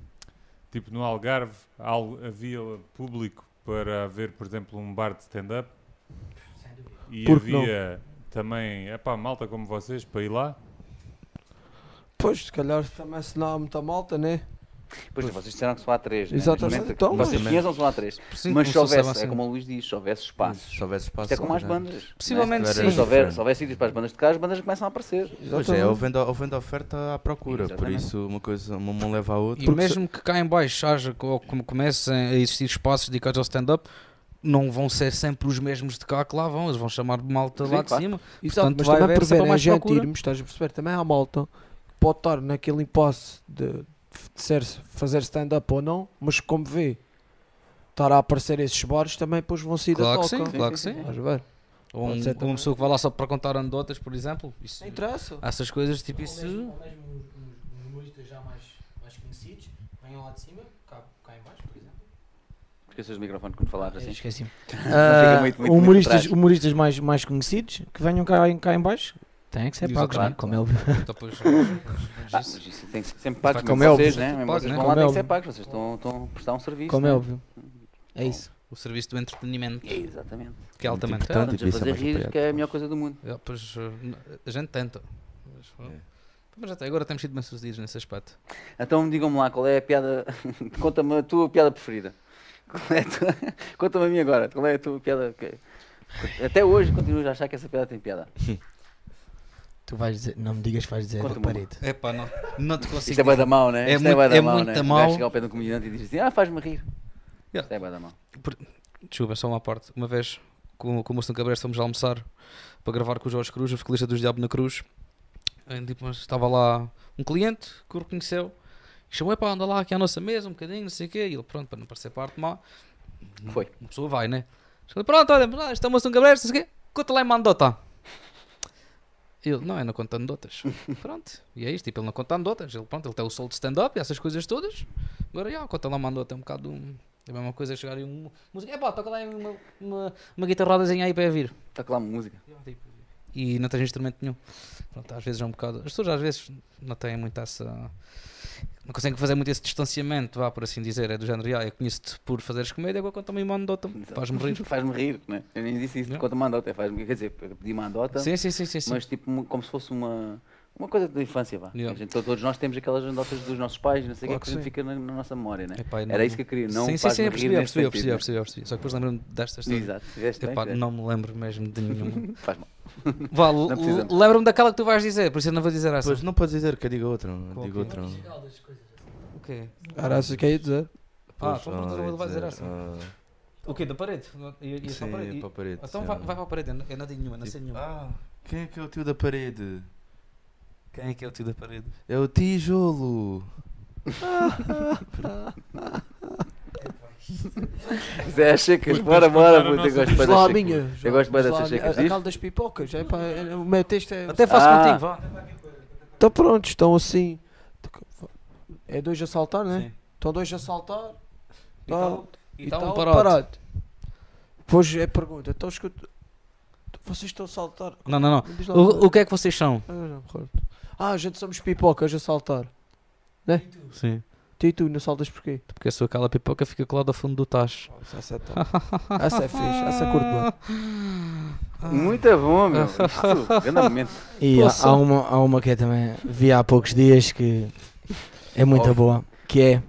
tipo, no Algarve al- havia público para haver, por exemplo, um bar de stand-up? E Por que não? havia também, é pá, malta como vocês para ir lá? Pois, se calhar também se não há muita malta, né? Pois, vocês disseram que só há três. né? Exatamente, então, vocês mas- conheçam só há três. Sim, Mas se houvesse, é assim. como o Luís diz, se houvesse espaço. Se houvesse espaço. Isto é como as já. bandas. Possivelmente não é? sim. Se houver, diferente. se houver sítios para as bandas de cá, as bandas começam a aparecer. Pois é, houvendo, houvendo oferta à procura, por Exatamente. isso uma coisa uma mão leva à outra. E mesmo que cá em baixo haja, co- como comecem a existir espaços dedicados ao stand-up, não vão ser sempre os mesmos de cá que lá vão, eles vão chamar de malta Sim, lá de claro. cima. Exato, Portanto, mas vai também haver por sempre ver a mais gente irmos, estás a perceber? Também há malta que pode estar naquele impasse de ser, fazer stand-up ou não, mas como vê estar a aparecer esses bares, também depois vão sair Claro da que sim, toca. claro que sim. A ver? Ou um, uma também. pessoa que vai lá só para contar anedotas, por exemplo. Isso, Não interessa. essas coisas, tipo Ou isso. mesmo, ou mesmo os, humoristas já mais, mais conhecidos, venham lá de cima, cá, cá em baixo, por exemplo. Esqueças o microfone quando falares assim. Esqueci-me. fica Ah, muito- humoristas, humoristas mais, mais conhecidos que venham cá, cá em baixo. Têm que ser pagos, Exatamente. né? como é óbvio. Então, pois, mas isso tem que ser sempre pagos, Como é vocês, óbvio. né? Mesmo Pago, vocês né? vão lá, Como é tem que ser pagos. Vocês estão, estão a prestar um serviço. Como é né? óbvio. É isso. o serviço do entretenimento, Exatamente. que é altamente importante. caro. Ser fazer rir, que é a melhor coisa do mundo. É, Pois a gente tenta. Mas, É. mas até agora temos sido bem sucedidos nesse aspecto. Então digam-me lá, qual é a piada. Conta-me a tua piada preferida. É tua- Conta-me a mim agora. Qual é a tua piada? Até hoje continuas a achar que essa piada tem piada. Tu vais dizer, não me digas que vais dizer da Conta-me parede. É pá, não, não te consigo. Isto é bué da mau, né? É Isto muito- bué da é mau, muito né? O mau. gajo chega ao pé do comediante e diz assim: Ah, faz-me rir. Yeah. Isto é bué da mau. Desculpa, só uma parte. Uma vez, com, com o Moço Cabreiro, fomos almoçar para gravar com o Jorge Cruz, o vocalista dos Diabo na Cruz. E, tipo, estava lá um cliente que o reconheceu. E chamou, epá, anda lá aqui à nossa mesa um bocadinho, não sei o quê. E ele, pronto, para não parecer parte má. Foi. Uma pessoa vai, né? Falei, pronto, olha, ah, este é o Moço Cabreiro, não sei o quê. Conta lá em mandota. Ele, não, é na conta anedotas. pronto. E é isto, tipo, ele não conta anedotas. Ele, pronto, ele tem o sol de stand-up e essas coisas todas. Agora, já, conta lá uma anedota, é um bocado... um- É a mesma coisa chegar aí um... Música, epá, toca lá uma, uma, uma guitarradazinha aí para vir. Está lá uma música. E não tens instrumento nenhum. Pronto, às vezes é um bocado... As pessoas às vezes não têm muito essa... Não conseguem fazer muito esse distanciamento, vá, por assim dizer. É do género, ah, eu conheço-te por fazeres comédia, agora conta-me uma anedota, faz-me rir. Faz-me rir, né? Eu nem disse isso. Conta-me uma andota. Faz-me, quer dizer, pedi uma andota, Sim, sim, sim, sim. sim. mas tipo como se fosse uma. Uma coisa da infância, vá. Yeah. A gente- todos nós temos aquelas anedotas dos nossos pais, não sei o Claro que, que que a gente sim. fica na, na nossa memória, né? Epá, eu Era isso que eu queria, não Sim, sim, sim, eu percebi, eu percebi, eu percebi, eu percebi, eu percebi. Só que depois lembro-me desta história. Exato, bem, Epá, fizeste. não me lembro mesmo de nenhuma. Faz mal. Vá, Não precisa. l- lembra-me daquela que tu vais dizer, por isso eu não vou dizer essa. Pois não podes dizer que eu digo outra. Qual Digo que é? outra. O quê? Era essa que eu ia dizer. Ah, então ah, ele vai dizer essa. ah, O quê? Da parede? Sim, para a parede. para a parede, Então sim. vai, para a parede, eu não- eu não tenho nenhuma, não sei nenhuma. Ah, quem é que é o tio da parede? Quem é que é o tio da parede? É o tijolo. Zé Checas, Putas, bora, bora, puta, eu gosto bem das minha. Checas. Eu gosto bem dessas. Checas. A- Diz? Aquela das pipocas. É, pá, é- o meu texto é. Até faço Ah. contigo, vá. Está pronto, estão assim. É dois a saltar, né? Sim. Estão dois a saltar. E Tá, tal- e e tal tal, um parado. Depois é pergunta. Então escuta. Vocês estão a saltar. Não, não, não. Diz lá, O, o que é que vocês são? Ah, não, recordo. Ah, a gente somos pipocas a saltar. Sim. Tu e tu, não saltas porquê? Porque a sua aquela pipoca fica colada ao fundo do tacho. Essa é top. Essa é fixe, essa é curto. Muito bom, meu. Isso, grande momento. E há, há uma, há uma que é também vi há poucos dias que é muito Óbvio. boa, que é.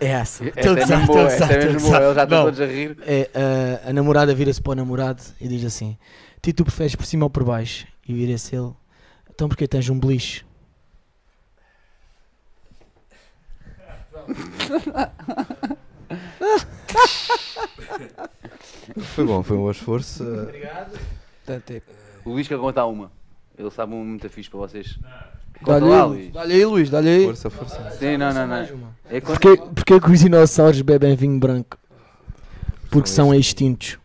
É essa. Esta Tu é mesmo boa, esta é mesmo boa. Eles já estão todos a rir. é, ah, a namorada vira-se para o namorado e diz assim: Ti tu preferes por cima ou por baixo? E vira-se ele: Então porque tens um beliche? Foi bom, foi um bom esforço. É- O Luís quer contar uma. Ele sabe uma muito fixe para vocês. Dá-lhe Conta aí, lá, Luís. Dá-lhe aí, Luís. Dá-lhe aí. Força, força. Sim, não, não, não. É quando- Porquê, porquê que os dinossauros bebem vinho branco? Porque são extintos.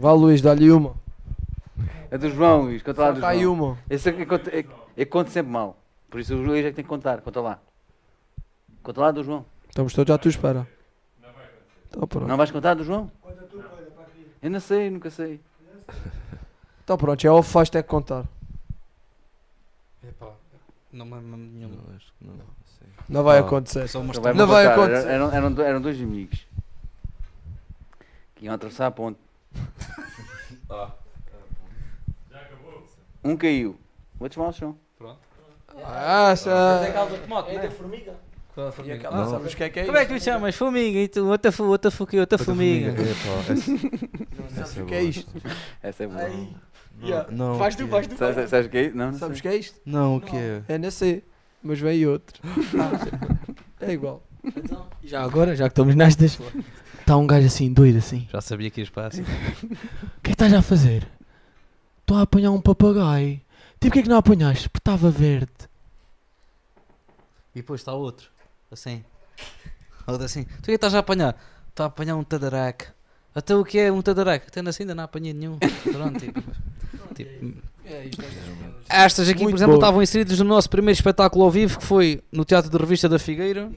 Vá, Luís, dá-lhe uma. É do João, Luís. Conta lá do aí João. uma. Esse é que conta- é- é que conta sempre mal. Por isso o Luís é que tem que contar. Conta lá. Conta lá do João. Estamos todos à tua espera. Então pronto. Não vais contar do João? Eu não sei, nunca sei. Então pronto, é o faz ter que contar. Epá, não me lembro nenhum. Não, acho que não. sei. Não vai acontecer. Só uma Então Não vai acontecer. Eram, eram, eram dois amigos que iam atravessar a ponte. Um caiu. O outro mal chão. Ah, essa... É da formiga. E aquela, Não. sabes o que é que é Como é que tu chamas? Formiga e tu, outra, fu- outra, fu- outra formiga. Epá, essa- Sabes essa o que é boa. isto? Essa é boa. Aí. Yeah. Não, Faz tu, que- faz tu. Sabes, o que é isso? Não, não Sabes o sei. que é isto? Não, o que é? É na C, mas vem outro. é igual. Já agora, já que estamos nestas, está um gajo assim, doido assim. Já sabia que ias para assim. O que é que estás a fazer? Estou a apanhar um papagaio. Tipo, o que é que não apanhaste? Porque estava verde. E depois está outro. Assim. Outro assim. Tu o que é que estás a apanhar? Estou a apanhar um tadarac. Até o que é um tadarac? Até assim ainda não apanhei nenhum. Pronto, tipo. tipo. Estas aqui, por Muito exemplo, boa. estavam inseridas no nosso primeiro espetáculo ao vivo, que foi no Teatro de Revista da Figueira.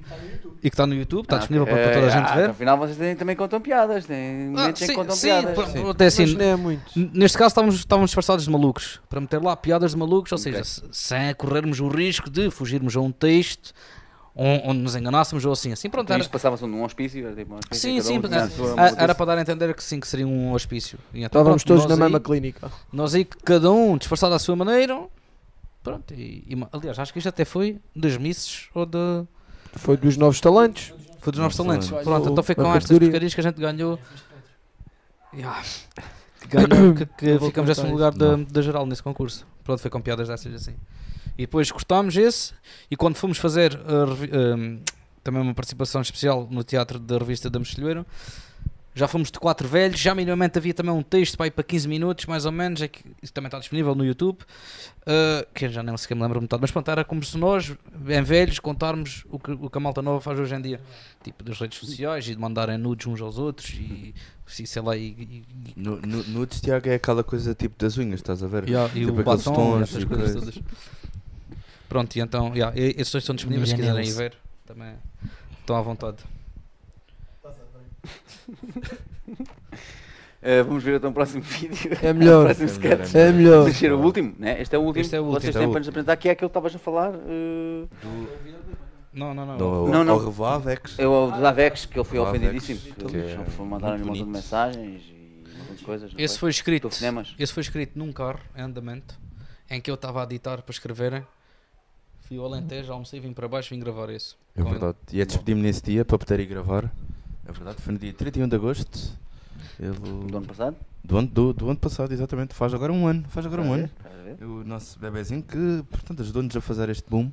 E que está no YouTube, está Ah, disponível para, para toda a É, gente ah, ver. Afinal, vocês têm- também contam piadas. Têm Ah, em que sim, contam sim, piadas. pr- Sim. até assim, é Neste caso estávamos, estávamos disfarçados de malucos, para meter lá piadas de malucos, ou seja, Ok. se- sem corrermos o risco de fugirmos a um texto onde nos enganássemos ou assim. Assim, pronto, Então, era, isto passava-se num hospício. Era, tipo, um hospício, sim, sim, um a era, para dar a entender que sim, que seria um hospício. E então, Estávamos pronto, todos na nós mesma aí, clínica. Nós aí, cada um disfarçado à sua maneira, pronto, e, e aliás, acho que isto até foi das misses ou de, Foi dos novos talentos. foi dos nossos talentos. Pronto, então foi com estas porcarias que a gente ganhou. Yeah. Que, ganhou, que, que ficamos em segundo contar lugar da, da geral nesse concurso. Pronto, foi com piadas dessas assim. E depois cortámos esse e quando fomos fazer a revi- hum, também uma participação especial no teatro da revista da Mexilheiro, já fomos de quatro velhos, já minimamente havia também um texto para ir para 15 minutos, mais ou menos, é que isso também está disponível no YouTube, uh, que já nem sequer me lembro metade, mas pronto, era como se nós, em velhos, contarmos o que, o que a malta nova faz hoje em dia, tipo das redes sociais e de mandarem nudes uns aos outros e, e sei lá, e, e, e- No, no, nudes, Tiago, é aquela coisa tipo das unhas, estás a ver? e, e Tipo o aqueles batom, tons e essas e coisas. todas. Pronto, e então, yeah, esses dois estão disponíveis se quiserem ir ver, também estão à vontade. Eh, vamos ver então o próximo vídeo. É melhor. o próximo É melhor, sketch. É melhor. Deixa o último, né? Este é o último. Este é o último. Vocês é têm para nos apresentar, que é aquele que estavas a falar. eh, Não, não, não. Não, não. Ao revoir, Avex. é o do Avex, que ele foi O ofendidíssimo. Avex, que que Eles é foi mandaram um montão de mensagens e um monte de coisas. não Esse foi escrito, esse foi escrito num carro em andamento em que eu estava a editar para escreverem. Fui ao Alentejo, almocei, vim para baixo e vim gravar esse. É com ele. verdade. E a despedir-me nesse dia para poder ir gravar. É verdade, foi no dia 31 de agosto. Ele- Do ano passado? do, ano, do, do ano passado, exatamente. Faz agora um ano. Faz agora um ano. A ver? É O nosso bebezinho que, portanto, ajudou-nos a fazer este boom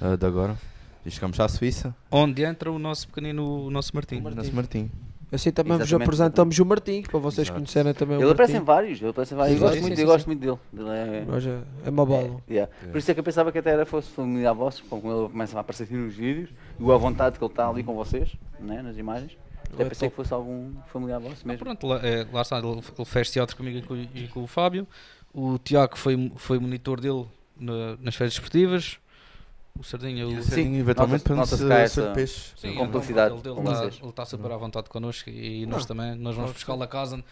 ah, de agora. E chegamos à Suíça. Onde entra o nosso pequenino, o nosso Martim. O nosso Martim. Assim também vos Exatamente, apresentamos o Martim, para vocês Exato. conhecerem também Ele o aparece em Martim. vários, ele aparece em vários. Eu Sim, gosto sim, muito, sim, eu sim. gosto muito dele. Ele é- Mas é, é uma bala. Yeah. Por isso é que eu pensava que até era fosse familiar vosso, como ele começa a aparecer nos vídeos, e a vontade que ele está ali com vocês, né, nas imagens. Até É pensei top. que fosse algum familiar vosso Ah, mesmo. pronto, lá, é, lá está, ele, ele fez teatro comigo e com, e com o Fábio. O Tiago foi, foi monitor dele na- nas férias esportivas. O Sardinha, o, Sim, eventualmente para não nota-se ser, essa- peixe. Sim, Com publicidade, Ele, com ele, está, ele está super à vontade connosco e nós também. Nós vamos buscar a casa.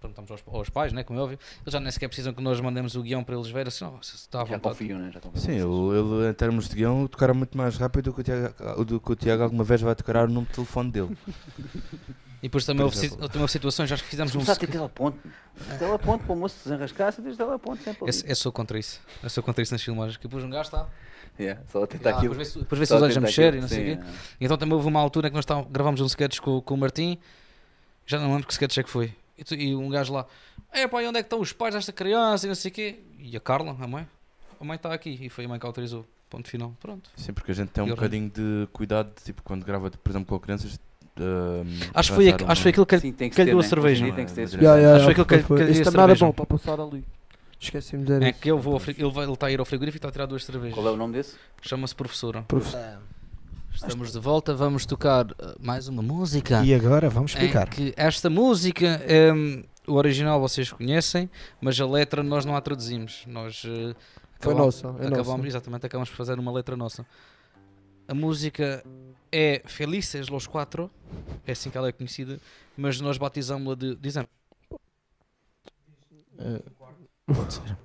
Perguntamos aos, aos pais, né, como é óbvio. Eles já nem sequer precisam que nós mandemos o guião para eles verem. Assim, não, se está à Já vontade. confio, né? Já. Sim, ele, ele, em termos de guião tocará muito mais rápido do que o Tiago, do que o Tiago alguma vez vai tocar no telefone dele. E depois também houve, também houve situações, acho que fizemos um. Começar a ter teleponte. Teleponte para o moço desenrascar-se, tens teleponte sempre. Esse, eu sou contra isso. Eu sou contra isso nas filmagens. Que depois um gajo está. Yeah, só a tentar Ah, aquilo. depois vê-se os olhos a mexer aquilo. e não sei o Sim, quê. é. Então também houve uma altura que nós tá- gravámos um sketch com, com o Martim, já não lembro que sketch é que foi. E, tu- e um gajo lá, é pá, e onde é que estão os pais desta criança e não sei o quê? E a Carla, a mãe, a mãe está aqui. E foi a mãe que autorizou. Ponto final. Pronto. Sim, porque a gente tem um bocadinho de cuidado, tipo, quando grava, por exemplo, com crianças. ah, Acho que foi, acho que foi aquilo que, Sim, tem que que lhe ter, deu a né? cerveja. Dia Tem que ter esse- Yeah, yeah, Acho que aquilo que- foi- que- que Isto lhe também era cerveja. bom para passar ali. Esqueci-me de dizer é isso. que eu vou ao fri- ele, vai, ele está a ir ao frigorífico e está a tirar duas cervejas. Qual é o nome desse? Chama-se Professora. Prof- Estamos de volta, vamos tocar uh, mais uma música. E agora vamos em explicar. que esta música, um, o original vocês conhecem, mas a letra nós não a traduzimos. Nós uh, Foi nossa, é acabamos, nossa. Exatamente, acabamos por fazer uma letra nossa. A música é Felices los Quatro, é assim que ela é conhecida, mas nós batizamos-la de. Dizemos. Eh, pode ser.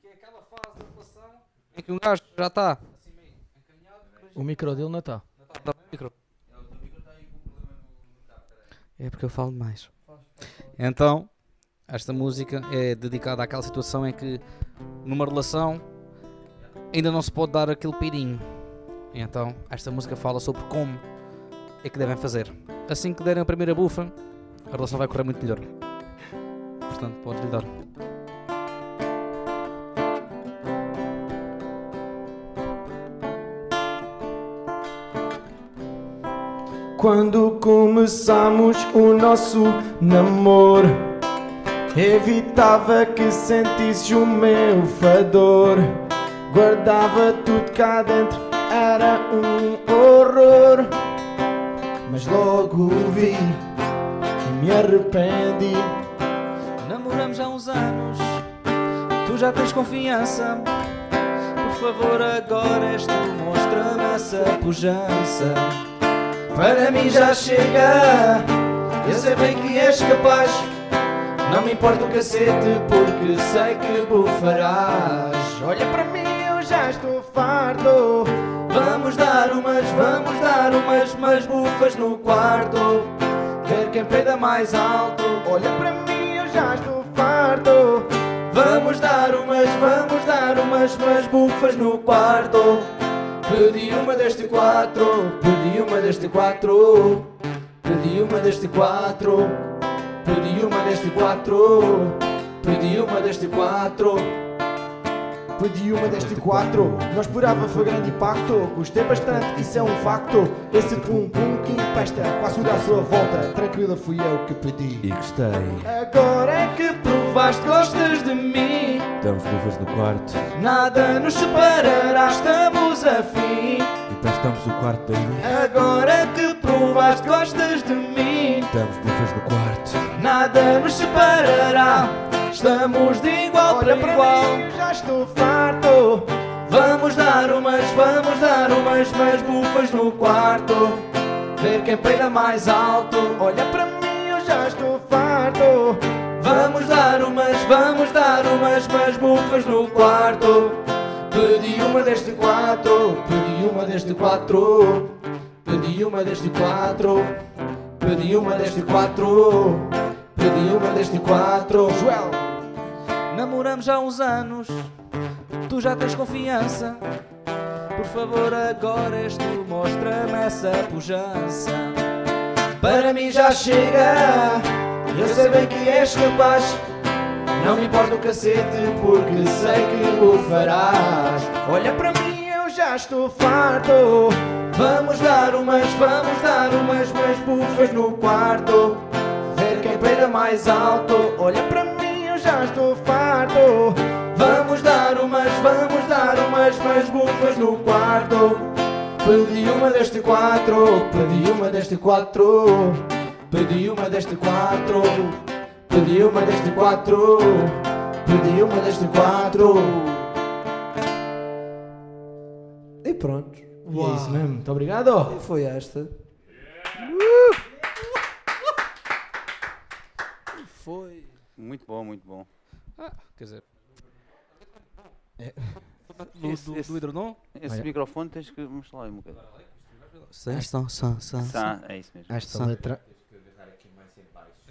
Que é aquela fase da relação em que um gajo já está. O micro dele não está. É porque eu falo demais. Então, esta música é dedicada àquela situação em que numa relação ainda não se pode dar aquele peirinho. Então, esta música fala sobre como é que devem fazer. Assim que derem a primeira bufa, a relação vai correr muito melhor. Portanto, podes lhe dar. Quando começamos o nosso namoro, evitava que sentisse o meu fador. Guardava tudo cá dentro, era um horror. Mas logo vi e me arrependi. Namoramos há uns anos, tu já tens confiança. Por favor, agora és tu, mostra-me essa pujança. Para mim já chega, eu sei bem que és capaz. Não me importa o cacete, porque sei que bufarás. Olha para mim, eu já estou farto. Vamos dar umas, vamos dar umas, umas bufas no quarto. Ver quem peida mais alto. Olha para mim, eu já estou farto. Vamos dar umas, vamos dar umas, umas bufas no quarto. Pedi uma deste quatro, pedi uma deste quatro, pedi uma deste quatro, pedi uma deste quatro, pedi uma deste quatro. Pedi uma deste quatro, não esperava foi grande impacto. Gostei bastante, isso é um facto. Esse pum pum que empesta, quase tudo à sua volta. Tranquila, fui eu que pedi. E gostei. Agora é que provaste, gostas de mim. Damos luvas no quarto. Nada nos separará, estamos afim. E prestamos o quarto daí. Agora que provaste, gostas de mim. Damos luvas no quarto. Nada nos separará, estamos de igual para igual. Mim, já estou farto. Vamos dar umas, vamos dar umas, umas bufas no quarto. Ver quem peida mais alto. Olha para mim, eu já estou farto. Vamos dar umas, vamos dar umas, umas bufas no quarto. Pedi uma deste quatro, pedi uma deste quatro, pedi uma deste quatro, pedi uma deste quatro, pedi uma deste quatro. Joel, Namoramos há uns anos, tu já tens confiança. Por favor, agora és tu, mostra-me essa pujança. para mim já chega. Eu sei bem que és capaz. Não me importa o cacete, porque sei que o farás. Olha para mim, eu já estou farto. Vamos dar umas, vamos dar umas, umas bufas no quarto. Ver quem peida mais alto. Olha para mim, eu já estou farto. Vamos dar umas, vamos dar umas, umas bufas no quarto. Pedi uma deste quatro, pedi uma deste quatro, pedi uma deste quatro, pedi uma deste quatro, pedi uma deste quatro. E pronto. E é isso mesmo. Muito obrigado. E foi esta. Foi. Muito bom, muito bom. Quer dizer, Esse- do, do, esse- do? Esse Olha. microfone tens que mostrar aí um bocadinho. São, são, são, Tá, é isso mesmo. Esta Sim. letra.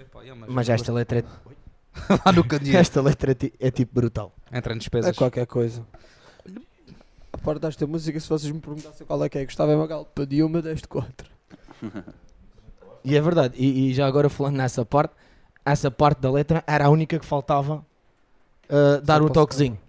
Epá, yeah, Mas esta letra é. Lá no. Esta letra é ti- é tipo brutal. Entra em É despesas. qualquer coisa. A parte desta música, se vocês me perguntassem qual é que é, Gustavo é Magal, pedi uma deste quatro. E é verdade. E, e já agora falando nessa parte, essa parte da letra era a única que faltava uh, dar um posso- toquezinho.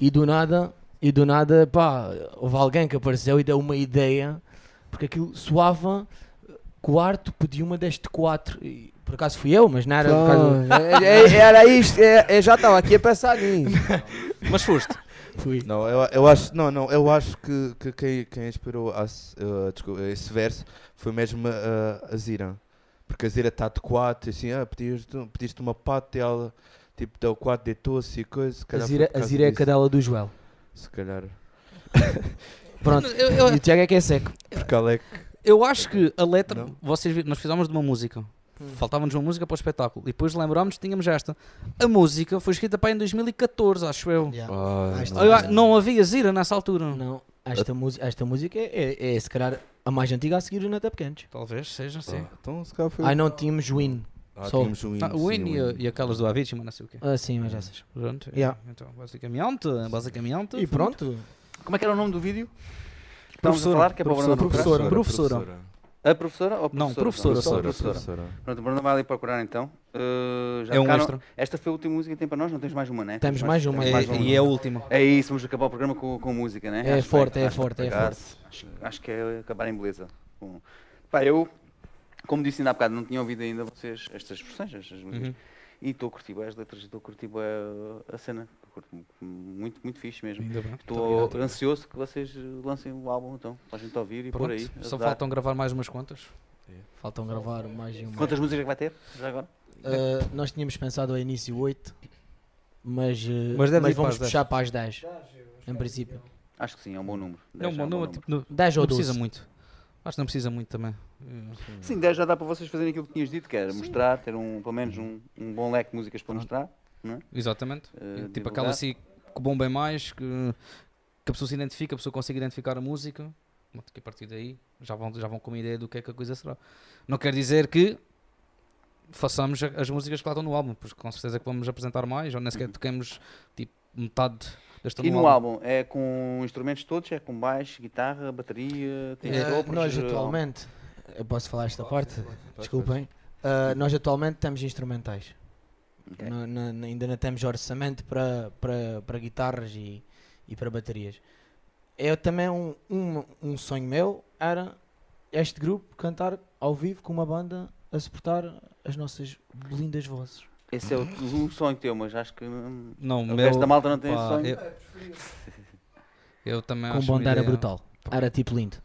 E do nada, e do nada, pá, houve alguém que apareceu e deu uma ideia, porque aquilo soava uh, quarto, pedi uma deste quatro. E, por acaso fui eu, mas não era por causa. Pronto, é- é- era isto, é- é- já estava aqui a pensar nisso. Mas foste. Fui. Não, eu, eu acho, não, não, eu acho que, que quem, quem inspirou a, uh, desculpa, esse verso foi mesmo uh, a Zira. Porque a Zira está de quatro, e assim, ah, pediste, pediste uma pata e ela tipo Del 4 de Tosse e coisa. se A Zira, a Zira é a cadela do Joel. Se calhar. Pronto. Eu- eu- E o Tiago é que é seco. Porque Alec. Eu acho que a letra, Não? vocês nós fizemos de uma música. Hum. Faltava-nos uma música para o espetáculo. E depois lembrámos que tínhamos esta. A música foi escrita para em 2014, acho eu. Yeah. Ah, Esta- não. Eu a- não havia Zira nessa altura. Não, esta, música esta música é, é, é se calhar a mais antiga a seguir o Nata Pequenos. Talvez seja assim. Ah, então se calhar foi. Ai não, tínhamos Win. Ah, só. tínhamos um Ah, o sim, Win e, a- hino. e aquelas do Avicii, mas não sei o quê. Ah, sim, mas essas. Pronto. Yeah. Então, basicamente, basicamente. E pronto. Como é que era o nome do vídeo? Estamos a Professora. falar que é para o Bruno Professora. procurar? Professora. A professora ou Não, professora? professora, só. professora. Pronto, o Bruno vai ali procurar então. Uh, já É um extra. Esta foi a última música que tem para nós, não temos mais uma, né? Temos mais uma, temos É- mais uma. e é a última. É isso, vamos acabar o programa com, com música, né? É Acho forte, bem, é acho forte, é acaso. Acho, acho que é acabar em beleza. Com- Pá, eu, como disse ainda há bocado, não tinha ouvido ainda vocês estas expressões, estas músicas. Uhum. E estou a curtir as letras, estou a curtir a, a cena. Curto muito, muito fixe mesmo. Ainda bem. Estou ansioso que vocês lancem o álbum então, para a gente ouvir e por aí. Pronto, só ajudar. faltam gravar mais umas quantas. Faltam gravar mais uma. Quantas músicas é que vai ter? Já agora? Ah, nós tínhamos pensado ao início 8, mas, ah, Mas para vamos as 10. puxar para as 10. Em princípio. Acho que sim, é um bom número. É um bom um número, tipo, não, 10 não ou 12. precisa muito. Acho que não precisa muito também. Sim, 10 já dá para vocês fazerem aquilo que tinhas dito, que era mostrar, ter um, pelo menos um, um bom leque de músicas para mostrar. Não é? Exatamente. Eh, tipo aquela assim que bombem mais, que, que a pessoa se identifica, a pessoa consiga identificar a música. Que a partir daí já vão, já vão com uma ideia do que é que a coisa será. Não quer dizer que façamos as músicas que lá estão no álbum, pois com certeza que vamos apresentar mais, ou nem sequer toquemos tipo metade desta E no álbum, é com instrumentos todos? É com baixo, guitarra, bateria, tem sopros, nós eh, atualmente, eu posso falar esta parte? Desculpem. Ah, nós atualmente temos instrumentais. Ok. Não- não- não- ainda não temos orçamento para, para, para guitarras e, e para baterias. Eu também, um, um, um sonho meu era este grupo cantar ao vivo com uma banda a suportar as nossas lindas vozes. Esse é o, um sonho teu, mas acho que Não, o meu, resto da malta não tem esse pá, sonho. Eu, eu também com acho era brutal. Era tipo lindo.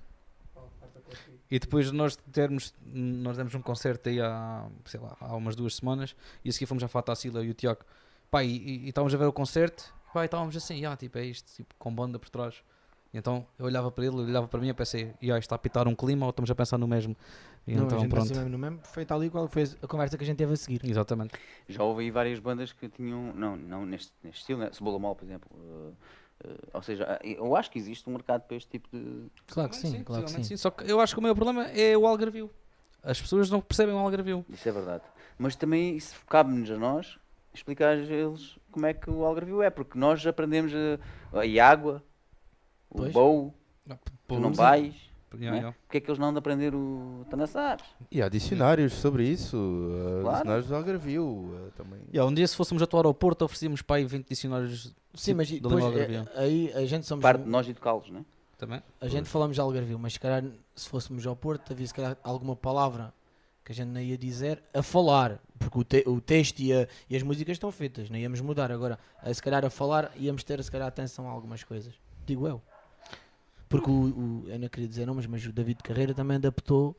E depois de nós termos, nós demos um concerto aí há, sei lá, há umas duas semanas e a seguir fomos à Fatacila e o Tiago. Pá, e, estávamos a ver o concerto, pá, e estávamos assim, ah, tipo, é isto, tipo, com banda por trás. E então eu olhava para ele, ele olhava para mim e pensei, e ah, isto está a pitar um clima ou estamos a pensar no mesmo? E Não, a então gente pronto. mesmo no mesmo. Foi tal e qual foi a conversa que a gente teve a seguir. Exatamente. Já houve aí várias bandas que tinham, não, não neste, neste estilo, né? Cebola Mal, por exemplo. eh, ou seja, ah, eu acho que existe um mercado para este tipo de. Claro que sim, claro que possivelmente sim. Só que eu acho que o maior problema é o algarvio. As pessoas não percebem o algarvio. Isso é verdade. Mas também isso cabe-nos a nós explicar a eles como é que o algarvio é, porque nós aprendemos a, a água, o Pois. bow, tu não vais. Yeah, né? yeah. Porque é que eles não de aprender o Tanassar? E há dicionários sobre isso. uh, Claro. Dicionários do Algarvio uh, também. Yeah, um dia se fôssemos atuar ao Porto oferecíamos para aí 20 dicionários Sim, mas da depois eh, algarvia. aí a gente somos. Parte de nós educá-los, né? Também. A gente falamos de Algarvio, mas se calhar se fôssemos ao Porto havia se calhar alguma palavra que a gente não ia dizer a falar, porque o, te- o texto e, a- e as músicas estão feitas, não íamos mudar agora. A, se calhar a falar íamos ter se calhar atenção a algumas coisas. Digo eu. Porque o, o- eu não queria dizer nomes, mas o David Carreira também adaptou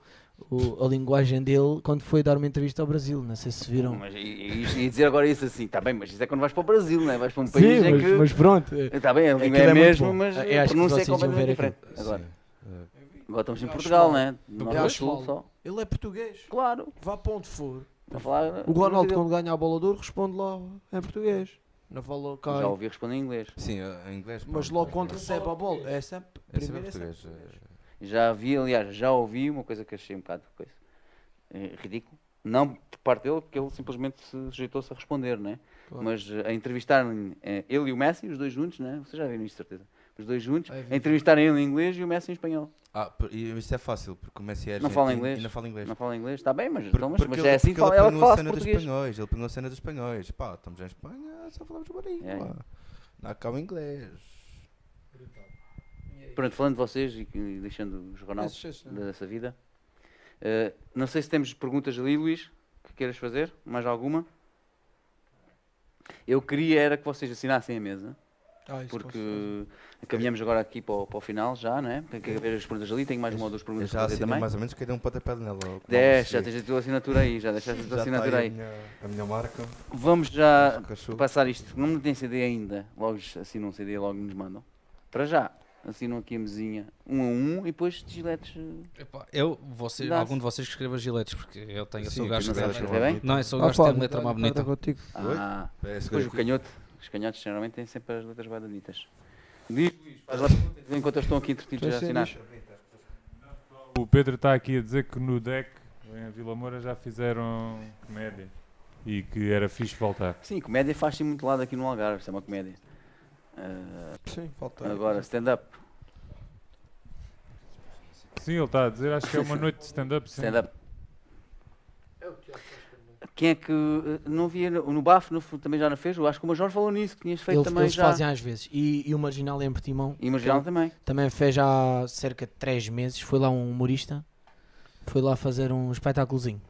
o- a linguagem dele quando foi dar uma entrevista ao Brasil. Não sei se viram. Mas, e, dizer agora isso assim, está bem, mas isso é quando vais para o Brasil, né? vais para um país Sim, mas, que. mas pronto. Está bem, a língua é, é mesmo, mas Eu a acho que pronúncia é completamente ver diferente. Agora, Uh, agora estamos em Portugal, né? Eu Norte Sul só. Ele é português. Claro. Vá para onde for. Para falar, O Ronaldo, quando ganha a bola de ouro, responde lá em português. Não fala cá. Já ouvi responder em inglês. Sim, uh, em inglês. Mas logo quando recebe a bola, é sempre. É sempre é sempre português. uh, Já vi, aliás, já ouvi uma coisa que achei um bocado coisa, eh, ridículo. Não por parte dele, porque ele simplesmente se sujeitou-se a responder, né? Claro. Mas eh, a entrevistarem eh, ele e o Messi, os dois juntos, né? Vocês já viram isso, de certeza. Os dois juntos, a entrevistarem ele em inglês e o Messi em espanhol. Ah, e isso é fácil, porque o Messi é Não fala inglês. e não fala inglês. Não fala inglês, está bem, mas, Por- então, mas, mas ele- é assim que fala, ele ela fala cena dos português. espanhóis, ele pegou a cena dos espanhóis. Pá, estamos em Espanha, só falamos bolinho. É. pá. Não acaba inglês. Pronto, falando de vocês e, e deixando os Ronaldos esses, dessa vida. eh, não sei se temos perguntas ali, Luís, que queiras fazer. Mais alguma? Eu queria era que vocês assinassem a mesa. Ah, porque caminhamos agora aqui para o, para o final já, não é? Tem que haver as perguntas ali, tenho mais uma ou duas Eu perguntas já para fazer também. mais ou menos que dei um pontapé nela. você já tens a tua assinatura aí, já deixaste a tua Já assinatura aí. A minha, a minha marca. Vamos já passar isto. Não tem CD ainda. Logo assinam um CD, logo nos mandam. Para já. Assinam aqui a mesinha um a um e depois giletes. eh, Epá, eu, você, algum de vocês que escreva giletes, porque eu tenho, eu Sim, sou o gajo não que escreve- bem? Não, eu sou o Ah, gajo que tem letra mais bonita. Ah, É, depois o canhoto. Os canhotos geralmente têm sempre as letras bem bonitas. Diz, Luís, faz lá perguntas enquanto estou aqui entretidos a sei, assinar. O Pedro está aqui a dizer que no deck, em Vila Moura, já fizeram comédia. E que era fixe voltar. Sim, comédia faz-se muito lado aqui no Algarve, isso é uma comédia. Ah, Sim, falta. agora, stand-up. Sim, ele está a dizer, acho que é uma noite de stand-up. Stand-up. Quem é que. eh, Não via no, BAF, no, também já não fez? Eu acho que o Major falou nisso, que tinhas feito Ele- também eles já. fazem às vezes. E, e o Marginal em Portimão E o Marginal que também. também fez há cerca de 3 meses. Foi lá um humorista. Foi lá fazer um espetáculozinho.